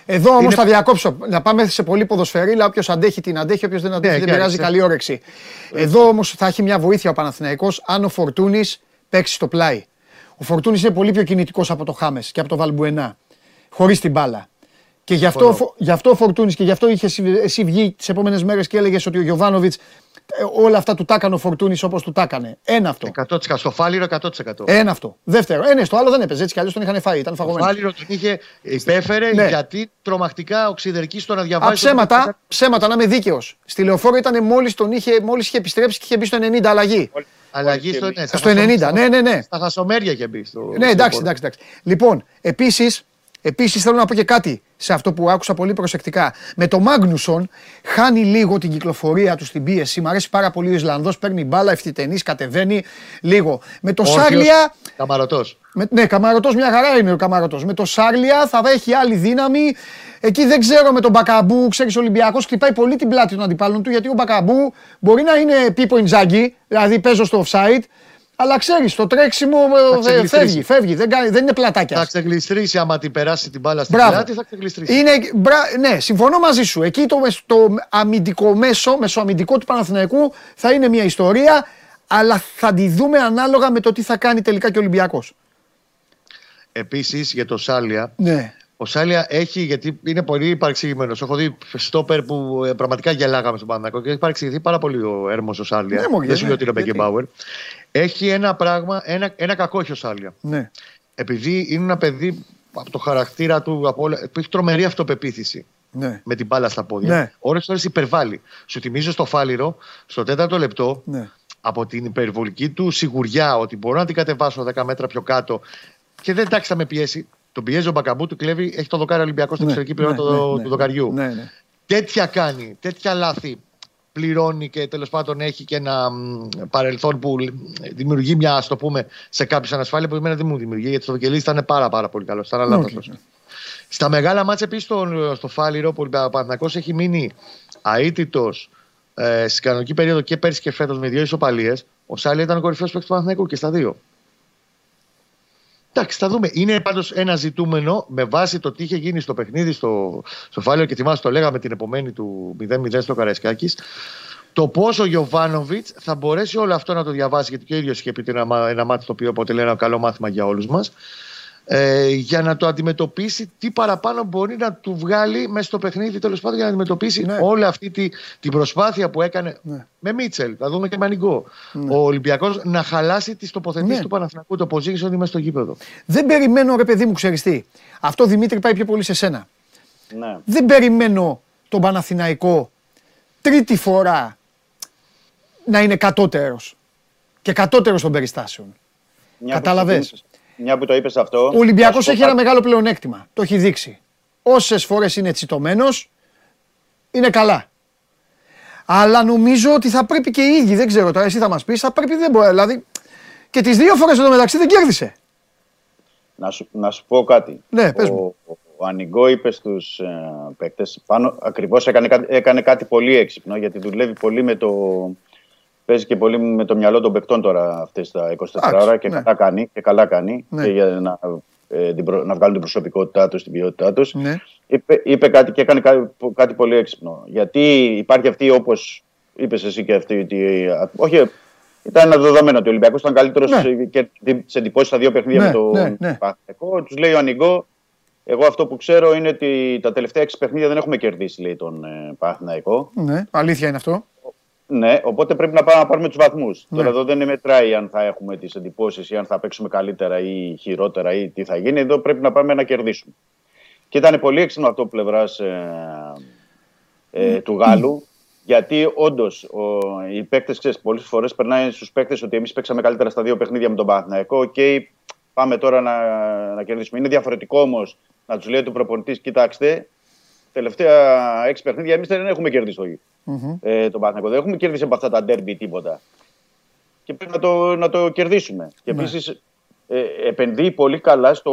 Εδώ όμως Είναι- θα διακόψω. Να πάμε σε πολύ ποδοσφαιρίλα. Όποιος αντέχει την αντέχει, όποιος δεν αντέχει Ναι, δεν και πειράζει. σε- Καλή όρεξη. Εδώ όμως θα έχει μια βοήθεια ο Παναθηναϊκός αν ο Φορτούνης παίξει στο πλάι. Ο Φορτούνης είναι πολύ πιο κινητικός από το Χάμες και από το Βαλμπουενά. Χωρίς την μπάλα. Και γι' αυτό, ο Φο- γι αυτό ο Φορτούνη και γι' αυτό είχες εσύ, εσύ βγει τις επόμενες μέρες και έλεγες ότι ο Γιωβάνοβιτς όλα αυτά του τα έκανε ο Φορτούνης όπως του τα έκανε. Ένα αυτό. 100% στο Φάληρο 100%. Ένα αυτό. Δεύτερο. Ένα στο άλλο δεν έπαιζε έτσι κι αλλιώς τον είχαν φάει. Ήταν Ο φαγωμένος. Φάληρο τον είχε υπέφερε Ναι. γιατί τρομακτικά οξυδερκή στο να Α, διαβάζει. ψέματα, ψέματα, να είμαι δίκαιος. Στη λεωφόρο ήταν μόλις τον είχε, μόλις είχε επιστρέψει και είχε μπει στο 90 αλλαγή. Αλλαγή στο, ναι, στα Στο χασο- 90, ναι, ναι, ναι. Στα χασομέρια είχε μπει. Στο, Ναι, εντάξει, εντάξει, εντάξει. Λοιπόν, επίσης, επίσης θέλω να πω και κάτι σε αυτό που άκουσα πολύ προσεκτικά. Με το Μάγνουσον χάνει λίγο την κυκλοφορία του στην πίεση. Μ' αρέσει πάρα πολύ ο Ισλανδός, παίρνει μπάλα, ευθυτενής, κατεβαίνει λίγο. Με το Όρθιος, Σάρλια. Καμαρωτός. Με, ναι, Καμαρωτός, μια χαρά είναι ο Καμαρωτός. Με το Σάρλια θα έχει άλλη δύναμη. Εκεί δεν ξέρω με τον Μπακαμπού. Ξέρεις, ο Ολυμπιακός χτυπάει πολύ την πλάτη των αντιπάλων του γιατί ο Μπακαμπού μπορεί να είναι πίπο Ιντζάγκη, δηλαδή παίζω στο offside. Αλλά ξέρεις, το τρέξιμο ε, ξεγλιστρήσει. φεύγει, φεύγει. Δεν, κάνει- δεν είναι πλατάκια. Θα ξεγλιστρήσει άμα την περάσει την μπάλα στην Μπράβο. πλάτη, θα ξεγλιστρήσει. Είναι, μπρα- ναι, συμφωνώ μαζί σου. Εκεί το, μεσ- το αμυντικό μέσο, μεσοαμυντικό του Παναθηναϊκού θα είναι μια ιστορία, αλλά θα τη δούμε ανάλογα με το τι θα κάνει τελικά και ο Ολυμπιακός. Επίσης για το Σάλια. Ναι. Ο Σάλια έχει, γιατί είναι πολύ παρεξηγημένος. Έχω δει στόπερ που ε, πραγματικά γελάγαμε στον Παναγιώτο και έχει παρεξηγηθεί πάρα πολύ ο έρμος ο Σάλια. Ναι, μωρέ, Δεν σου ναι, λέω ότι είναι γιατί; Μπέκεμπάουερ. Έχει ένα πράγμα, ένα, ένα κακό έχει ο Σάλια. Ναι. Επειδή είναι ένα παιδί από το χαρακτήρα του, από όλα, που έχει τρομερή αυτοπεποίθηση Ναι. με την μπάλα στα πόδια. Ναι. Ώρες ώρες υπερβάλλει. Σου θυμίζω στο Φάληρο, στο τέταρτο λεπτό, Ναι. από την υπερβολική του σιγουριά ότι μπορώ να την κατεβάσω 10 μέτρα πιο κάτω και δεν εντάξει θα με πιέσει. Τον πιέζει ο Μπακαμπού, του κλέβει, έχει το δοκάρι Ολυμπιακός στην Ναι, εξωτερική πλευρά ναι, του, ναι, του δοκαριού. Ναι, ναι. Τέτοια κάνει, τέτοια λάθη πληρώνει και τέλος πάντων έχει και ένα μ, παρελθόν που λ- δημιουργεί μια, ας το πούμε, σε κάποιους ανασφάλεια που εμένα δεν μου δημιουργεί, γιατί στο Βικελίδη ήταν πάρα, πάρα πολύ καλός. Ήταν Οκ, αλάθαστος. ναι. Στα μεγάλα ματς επίσης στο, στο Φάληρο που ο Παναθηναϊκός έχει μείνει αήττητος ε, στην κανονική περίοδο και πέρσι και φέτος με δύο ισοπαλίες. Ο Σάλια ήταν ο κορυφαίος παίκτης του Παναθηναϊκού και στα δύο. Εντάξει, θα δούμε. Είναι πάντως ένα ζητούμενο με βάση το τι είχε γίνει στο παιχνίδι στο, στο Φάλιο και θυμάσαι το λέγαμε την επομένη του 0-0 στο Καραϊσκάκης. Το πόσο ο Γιωβάνοβιτς θα μπορέσει όλο αυτό να το διαβάσει, γιατί και ο ίδιος είχε πει ότι είναι ένα, ένα μάτι το οποίο αποτελεί ένα καλό μάθημα για όλους μας. Ε, για να το αντιμετωπίσει, τι παραπάνω μπορεί να του βγάλει μέσα στο παιχνίδι, τέλος πάντων, για να αντιμετωπίσει Ναι. όλη αυτή τη, την προσπάθεια που έκανε Ναι. με Μίτσελ. Θα δούμε και με Ανιγκό. Ο Ολυμπιακός να χαλάσει τις τοποθετήσεις Ναι. του Παναθηνακού, το πώ ότι μέσα στο γήπεδο. Δεν περιμένω, ρε παιδί μου, ξέρεις τι. Αυτό Δημήτρη πάει πιο πολύ σε σένα. Ναι. Δεν περιμένω τον Παναθηναϊκό τρίτη φορά να είναι κατώτερος και κατώτερος των περιστάσεων. Μια που Κατάλαβες. ξεκίνησες- Μια που το είπες αυτό. Ο Ολυμπιακός θα σου πω έχει ένα κάτι. μεγάλο πλεονέκτημα. Το έχει δείξει. Όσες φορές είναι τσιτωμένος, είναι καλά. Αλλά νομίζω ότι θα πρέπει και οι ίδιοι, δεν ξέρω τώρα, εσύ θα μας πεις, θα πρέπει, δεν μπορεί, δηλαδή, και τις δύο φορές εδώ μεταξύ δεν κέρδισε. Να σου, να σου πω κάτι. Ναι, πες ο, μου. ο Ανιγκό είπε στους ε, παίκτες πάνω, ακριβώς έκανε, κάτι- έκανε κάτι πολύ έξυπνο γιατί δουλεύει πολύ με το. Παίζει και πολύ με το μυαλό των παικτών τώρα αυτές τα 24 Εντάξει, ώρα και ναι. καλά κάνει. Και καλά κάνει Ναι. και για να, ε, την προ- να βγάλουν την προσωπικότητά τους, την ποιότητά τους. Ναι. Είπε, είπε κάτι και έκανε κάτι, κάτι πολύ έξυπνο. Γιατί υπάρχει αυτή, όπως είπες εσύ και αυτή. Τη, όχι, ήταν ένα δεδομένο ότι ο Ολυμπιακός ήταν καλύτερος Ναι. και σε εντυπώσεις στα δύο παιχνίδια Ναι, με το ναι, ναι. Παναθηναϊκό. Τους λέει ο Ανιγκό, εγώ αυτό που ξέρω είναι ότι τα τελευταία έξι παιχνίδια δεν έχουμε κερδίσει, λέει τον ε, Παναθηναϊκό. Ναι, αλήθεια είναι αυτό. Ναι, οπότε πρέπει να πάμε να πάρουμε τους βαθμούς. Ναι. Τώρα εδώ δεν μετράει αν θα έχουμε τις εντυπώσεις ή αν θα παίξουμε καλύτερα ή χειρότερα ή τι θα γίνει. Εδώ πρέπει να πάμε να κερδίσουμε. Και ήταν πολύ έξυπνο αυτό πλευράς ε, ε, του Γάλλου. Γιατί όντως οι παίκτες, ξέρεις, πολλές φορές περνάει στους παίκτες ότι εμείς παίξαμε καλύτερα στα δύο παιχνίδια με τον Παναθηναϊκό. Οκ, πάμε τώρα να, να κερδίσουμε. Είναι διαφορετικό όμως να τους λέει ο προπονητής, κοιτάξτε, τελευταία έξι παιχνίδια εμείς δεν έχουμε κερδίσει το γη ε, τον Παναθηναϊκό. Δεν έχουμε κερδίσει από αυτά τα ντέρμπι τίποτα. Και πρέπει να το, να το κερδίσουμε. Και Ναι. επίσης ε, επενδύει πολύ καλά στο,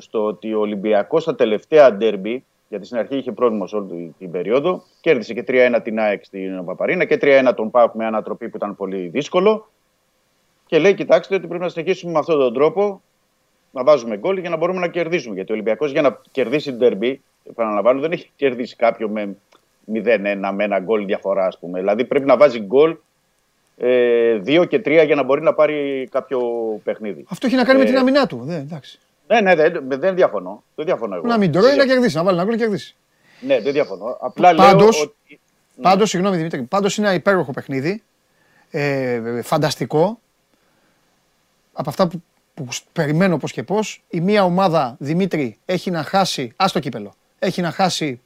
στο ότι ο Ολυμπιακός στα τελευταία ντέρμπι, γιατί στην αρχή είχε πρόβλημα σε όλη την- την περίοδο, κέρδισε και 3-1 την ΑΕΚ στην Παπαρίνα και 3-1 τον ΠΑΟΚ με ανατροπή που ήταν πολύ δύσκολο. Και λέει: Κοιτάξτε, ότι πρέπει να συνεχίσουμε με αυτόν τον τρόπο να βάζουμε γκολ για να μπορούμε να κερδίσουμε. Γιατί ο Ολυμπιακός για να κερδίσει την τερμπή, επαναλαμβάνω, δεν έχει κερδίσει κάποιο με 0-1 με ένα γκολ διαφορά, ας πούμε. Δηλαδή πρέπει να βάζει γκολ ε, 2 και 3 για να μπορεί να πάρει κάποιο παιχνίδι. Αυτό έχει να κάνει με Ε, την αμυνά του. Δεν, εντάξει. Ναι, ναι, δεν, δεν διαφωνώ. Δεν διαφωνώ εγώ. Να μην τρώει, να κερδίσει. Να βάλει ένα γκολ να κερδίσει. Ναι, δεν διαφωνώ. Απλά Πάντως- λέω ότι. Πάντως, συγγνώμη Δημήτρη, πάντως είναι ένα υπέροχο παιχνίδι. Ε, φανταστικό. Από αυτά που, που σ- περιμένω πώς και πώς. Η μία ομάδα, Δημήτρη, έχει να χάσει. Α το κύπελο. Έχει να χάσει.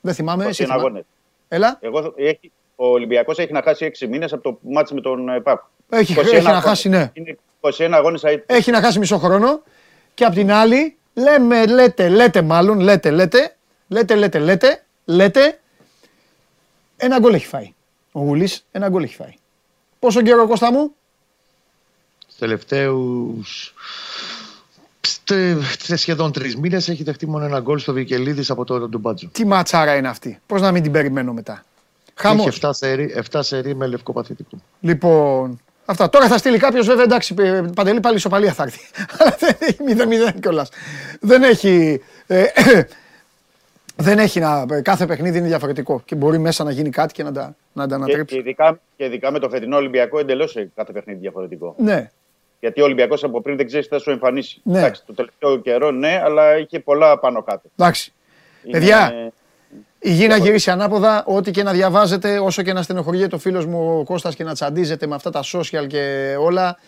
Δεν θυμάμαι. Εσύ 21 θυμά- αγώνες. Έλα. Εγώ, θα- έχει, ο Ολυμπιακός έχει να χάσει 6 μήνες από το μάτι με τον ε, ΠΑΠ. Έχει- 21 έχει να αγώνες. χάσει, ναι. Είναι 21 αγώνες Έχει να χάσει μισό χρόνο. Και απ' την άλλη, λέμε, λέτε, λέτε μάλλον, λέτε, λέτε, λέτε, λέτε, λέτε, λέτε, ένα γκολ έχει φάει. Ο Γουλής ένα γκολ έχει φάει. Πόσο καιρό, Κώστα μου; τελευταίους σχεδόν τρεις μήνες έχει δεχτεί μόνο ένα γκολ στο Βικελίδης από το Ντουμπάτζο. Τι ματσάρα είναι αυτή; Πώς να μην την περιμένω μετά; Χαμός. Έχει 7 σερί, 7 σερί με λευκό παθητικό. Λοιπόν, αυτά. Τώρα θα στείλει κάποιος, βέβαια εντάξει, ε, παντελή πάλι ισοπαλία θα έρθει. <laughs> Αλλά δεν έχει 0-0 κιόλας. Δεν έχει. ε, <coughs> δεν έχει να. Κάθε παιχνίδι είναι διαφορετικό και μπορεί μέσα να γίνει κάτι και να τα, να τα Και, ανατρέψει. και, ειδικά, και ειδικά με το φετινό Ολυμπιακό εντελώς κάθε παιχνίδι διαφορετικό. Ναι, Γιατί ο Ολυμπιακός από πριν δεν ξέρει τι θα σου εμφανίσει. Ναι. Εντάξει, το τελευταίο καιρό ναι, αλλά είχε πολλά πάνω κάτω. εντάξει. Είναι- Παιδιά, η γη να γυρίσει ανάποδα, ό,τι και να διαβάζετε, όσο και να στενοχωριέται ο φίλος μου ο Κώστας και να τσαντίζετε με αυτά τα social και όλα,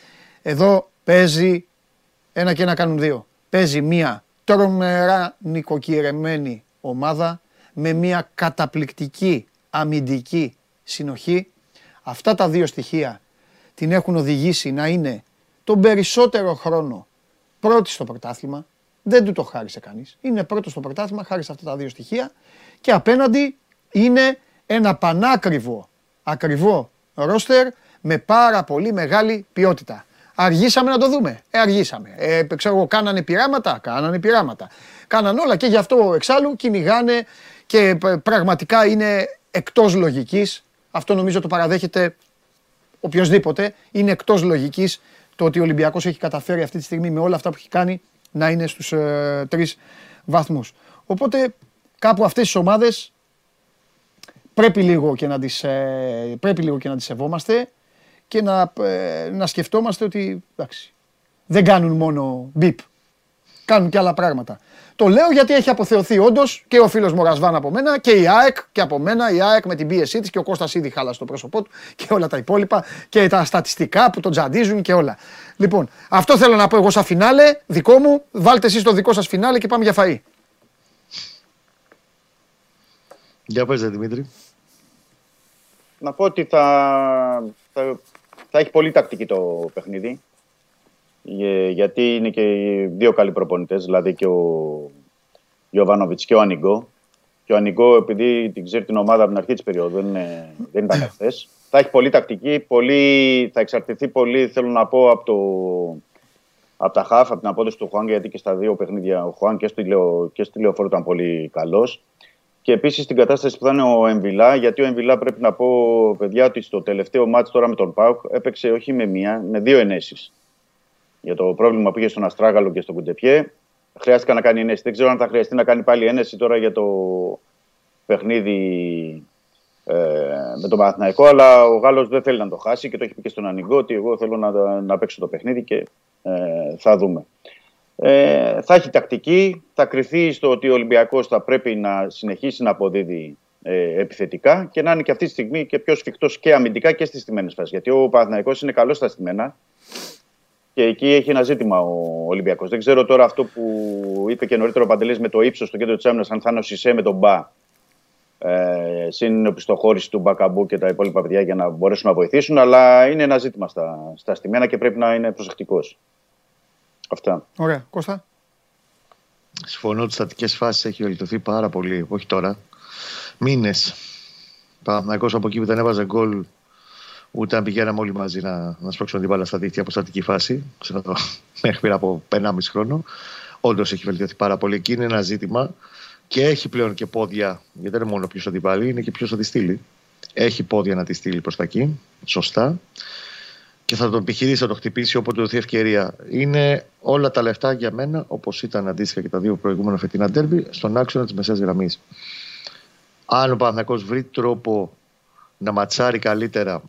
εδώ παίζει ένα και ένα κάνουν δύο. Παίζει μία τρομερά νοικοκυρεμένη ομάδα με μία καταπληκτική αμυντική συνοχή. Αυτά τα δύο στοιχεία την έχουν οδηγήσει να είναι τον περισσότερο χρόνο πρώτη στο πρωτάθλημα. Δεν του το χάρισε κανείς. Είναι πρώτος στο πρωτάθλημα χάρη σε αυτά τα δύο στοιχεία. Και απέναντι είναι ένα πανάκριβο, ακριβό ρόστερ με πάρα πολύ μεγάλη ποιότητα. Αργήσαμε να το δούμε. Ε, αργήσαμε. Ε, ξέρω εγώ, κάνανε πειράματα. Κάνανε πειράματα. Κάνανε όλα και γι' αυτό εξάλλου κυνηγάνε και π- πραγματικά είναι εκτός λογικής. Αυτό νομίζω το παραδέχεται οποιοδήποτε. Είναι εκτός λογικής το ότι ο Ολυμπιακός έχει καταφέρει αυτή τη στιγμή με όλα αυτά που έχει κάνει να είναι στους ε, τρεις βαθμούς. Οπότε κάπου αυτές τις ομάδες πρέπει λίγο και να τις, ε, πρέπει λίγο και να τις σεβόμαστε και να, ε, να σκεφτόμαστε ότι εντάξει, δεν κάνουν μόνο μπιπ. Κάνουν και άλλα πράγματα. Το λέω γιατί έχει αποθεωθεί όντως και ο φίλος μου Ρασβάν από μένα και η ΑΕΚ και από μένα. Η ΑΕΚ με την πίεσή της και ο Κώστας ήδη χάλασε το πρόσωπό του και όλα τα υπόλοιπα και τα στατιστικά που τον τζαντίζουν και όλα. Λοιπόν, αυτό θέλω να πω εγώ σαν φινάλε, δικό μου. Βάλτε εσείς το δικό σας φινάλε και πάμε για φαΐ. Για πες, Δημήτρη. Να πω ότι θα, θα, θα έχει πολύ τακτική το παιχνίδι. Ε, γιατί είναι και οι δύο καλοί προπονητές, δηλαδή και ο Ιωβάνοβιτ και ο Ανιγκό. Και ο Ανιγκό, επειδή την ξέρει την ομάδα από την αρχή της περίοδου, δεν, είναι, δεν ήταν χθε. θα έχει πολύ τακτική, πολύ, θα εξαρτηθεί πολύ, θέλω να πω, από, το, από τα χάφ, από την απόδοση του Χουάν, γιατί και στα δύο παιχνίδια ο Χουάν και, στο, και στη λεωφόρο ήταν πολύ καλός. Και επίσης την κατάσταση που θα είναι ο Εμβιλά, γιατί ο Εμβιλά πρέπει να πω, παιδιά, ότι στο τελευταίο μάτι τώρα με τον Πάουκ έπαιξε όχι με μία, με δύο ενέσεις για το πρόβλημα που είχε στον Αστράγαλο και στον Κουντεπιέ. Χρειάστηκε να κάνει ενέση. Δεν ξέρω αν θα χρειαστεί να κάνει πάλι ενέση τώρα για το παιχνίδι ε, με τον Παναθηναϊκό, αλλά ο Γάλλος δεν θέλει να το χάσει και το έχει πει και στον Ανοιγό ότι εγώ θέλω να, να παίξω το παιχνίδι και ε, θα δούμε. Ε, θα έχει τακτική, θα κρυθεί στο ότι ο Ολυμπιακός θα πρέπει να συνεχίσει να αποδίδει ε, επιθετικά και να είναι και αυτή τη στιγμή και πιο σφιχτός και αμυντικά και στις στιμένες φάσεις. Γιατί ο Παναθηναϊκός είναι καλός στα στιμένα, και εκεί έχει ένα ζήτημα ο Ολυμπιακός. Δεν ξέρω τώρα αυτό που είπε και νωρίτερα ο Παντελής με το ύψος στο κέντρο της άμυνας, αν θα είναι ο Σισε με τον Μπα. Ε, συν οπισθοχώρηση του Μπακαμπού και τα υπόλοιπα παιδιά για να μπορέσουν να βοηθήσουν. Αλλά είναι ένα ζήτημα στα, στα στημένα και πρέπει να είναι προσεκτικός. Αυτά. Ωραία. Κώστα; Συμφωνώ ότι στατικές φάσεις έχει βελτιωθεί πάρα πολύ. Όχι τώρα. Μήνες. Παναγικό από εκεί που δεν έβαζε γκολ Ούτε αν πηγαίναμε όλοι μαζί να, να σπρώξουμε την μπάλα στα δίκτυα από στατική φάση, μέχρι πριν από 1,5 χρόνο. Όντως έχει βελτιωθεί πάρα πολύ. Εκεί είναι ένα ζήτημα και έχει πλέον και πόδια, γιατί δεν είναι μόνο ποιος θα την βάλει, είναι και ποιος θα τη στείλει. Έχει πόδια να τη στείλει προς τα εκεί, σωστά. Και θα τον επιχειρήσει, να το χτυπήσει όποτε δοθεί ευκαιρία. Είναι όλα τα λεφτά για μένα, όπως ήταν αντίστοιχα και τα δύο προηγούμενα φετινά τέρμπι, στον άξονα της μεσαίας γραμμής. Αν ο Παναθηναϊκός βρει τρόπο να ματσάρει καλύτερα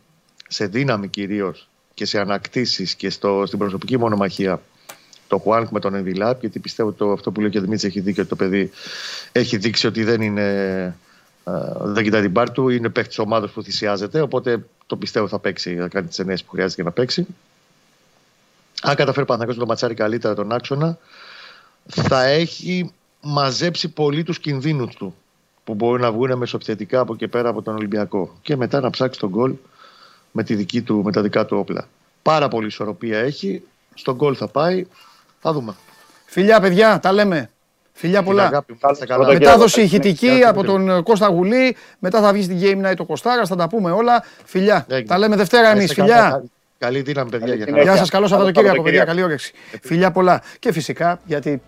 σε δύναμη κυρίως και σε ανακτήσεις και στο, στην προσωπική μονομαχία το Χουάνκ με τον Ενδιλάπ, γιατί πιστεύω ότι αυτό που λέει και ο Δημήτρης έχει δίκιο ότι το παιδί έχει δείξει ότι δεν είναι. δεν κοιτάει την πάρ του, είναι παίχτης ομάδα που θυσιάζεται. Οπότε το πιστεύω θα παίξει, θα κάνει τις ενέε που χρειάζεται για να παίξει. Αν καταφέρει ο να το ματσάρει καλύτερα τον άξονα, θα έχει μαζέψει πολύ τους κινδύνους του που μπορεί να βγουν μεσοπιθετικά από και πέρα από τον Ολυμπιακό. Και μετά να ψάξει τον γκολ με, τη δική του, με τα δικά του όπλα. Πάρα πολύ ισορροπία έχει. Στον γκολ θα πάει. Θα δούμε. Φιλιά, παιδιά, τα λέμε. Φιλιά πολλά. Μετάδοση ηχητική από τον Κώστα Γουλή. Μετά θα βγει στην Game Night ο Κωστάρας. Θα τα πούμε όλα. Φιλιά. Τα λέμε Δευτέρα εμείς. Φιλιά. Καλή δύναμη, παιδιά. Γεια σας. Καλό Σαββατοκύριακο, παιδιά. Καλή όρεξη. Φιλιά πολλά. Και φυσικά γιατί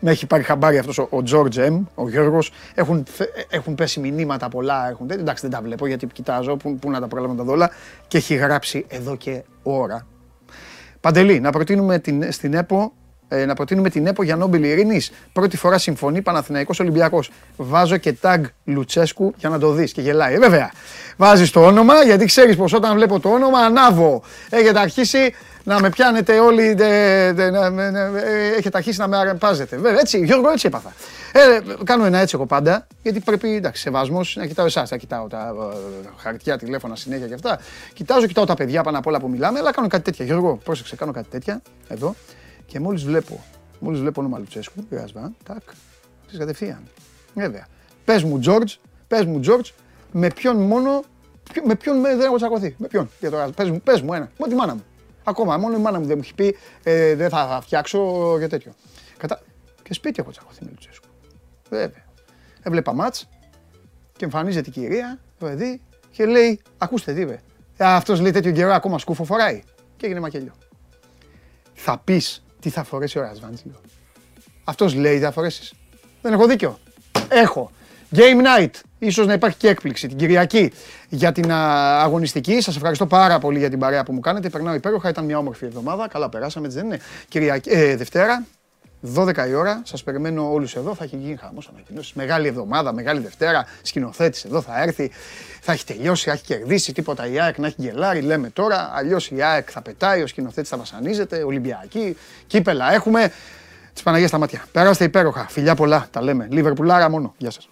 με έχει πάρει χαμπάρι αυτός ο Τζόρτζ Εμ, ο Γιώργος. Έχουν, έχουν πέσει μηνύματα πολλά. Έχουν, εντάξει, δεν τα βλέπω γιατί κοιτάζω. Πού, πού να τα προλάβω τα δόλα. Και έχει γράψει εδώ και ώρα. Παντελή, να προτείνουμε την, στην ΕΠΟ ε, να προτείνουμε την ΕΠΟ για Νόμπελ Ειρήνης. Πρώτη φορά συμφωνεί Παναθηναϊκός Ολυμπιακός. Βάζω και tag Λουτσέσκου για να το δεις και γελάει. Ε, βέβαια. Βάζεις το όνομα γιατί ξέρεις πως όταν βλέπω το όνομα ανάβω. Έχετε αρχίσει να με πιάνετε όλοι, δε, δε, να, ε, έχετε αρχίσει να με αρπάζετε. Βέβαια, έτσι, Γιώργο, έτσι έπαθα. Ε, κάνω ένα έτσι εγώ πάντα, γιατί πρέπει, εντάξει, σεβασμός να κοιτάω εσάς, να κοιτάω τα ε, χαρτιά, τηλέφωνα συνέχεια και αυτά. Κοιτάζω, κοιτάω τα παιδιά πάνω απ' όλα που μιλάμε, αλλά κάνω κάτι τέτοια. Γιώργο, πρόσεξε, κάνω κάτι τέτοια, εδώ, και μόλις βλέπω, μόλις βλέπω όνομα Λουτσέσκου, Ρασβάν, τάκ, της κατευθείαν. Βέβαια. Πες μου, Τζόρτζ, πες μου, Τζόρτζ, με ποιον μόνο, με ποιον δεν έχω τσακωθεί. Με ποιον, για το πες μου, πες μου ένα, με τη μάνα μου. Ακόμα, μόνο η μάνα μου δεν μου έχει πει ε, δεν θα φτιάξω για τέτοιο. Κατά... Και σπίτι έχω τσακωθεί με Λουτσέσκου. Βέβαια. Έβλεπα μάτς και εμφανίζεται η κυρία, το παιδί, και λέει, ακούστε τι είπε. Ε, αυτός λέει τέτοιο καιρό ακόμα σκούφο φοράει. Και έγινε μακελιό. Θα πεις τι θα φορέσει ο Ρασβάντζιλο. Αυτός λέει τι θα φορέσεις. Δεν έχω δίκιο. Έχω. Game night. Ίσως να υπάρχει και έκπληξη την Κυριακή για την α, αγωνιστική. Σας ευχαριστώ πάρα πολύ για την παρέα που μου κάνετε. Περνάω υπέροχα. Ήταν μια όμορφη εβδομάδα. Καλά περάσαμε, έτσι δεν είναι. Κυριακή, ε, Δευτέρα, 12 η ώρα. Σας περιμένω όλους εδώ. Θα έχει γίνει χαμός ανακοινώσεις. Μεγάλη εβδομάδα, μεγάλη Δευτέρα. Σκηνοθέτης εδώ θα έρθει. Θα έχει τελειώσει, θα έχει κερδίσει. Τίποτα η ΑΕΚ να έχει γελάρει. Λέμε τώρα. Αλλιώς η ΑΕΚ θα πετάει. Ο σκηνοθέτης θα βασανίζεται. Ολυμπιακή. Κύπελα έχουμε. Τη Παναγία στα μάτια. Περάστε υπέροχα. Φιλιά πολλά. Τα λέμε. Λίβερπουλάρα μόνο. Γεια σας.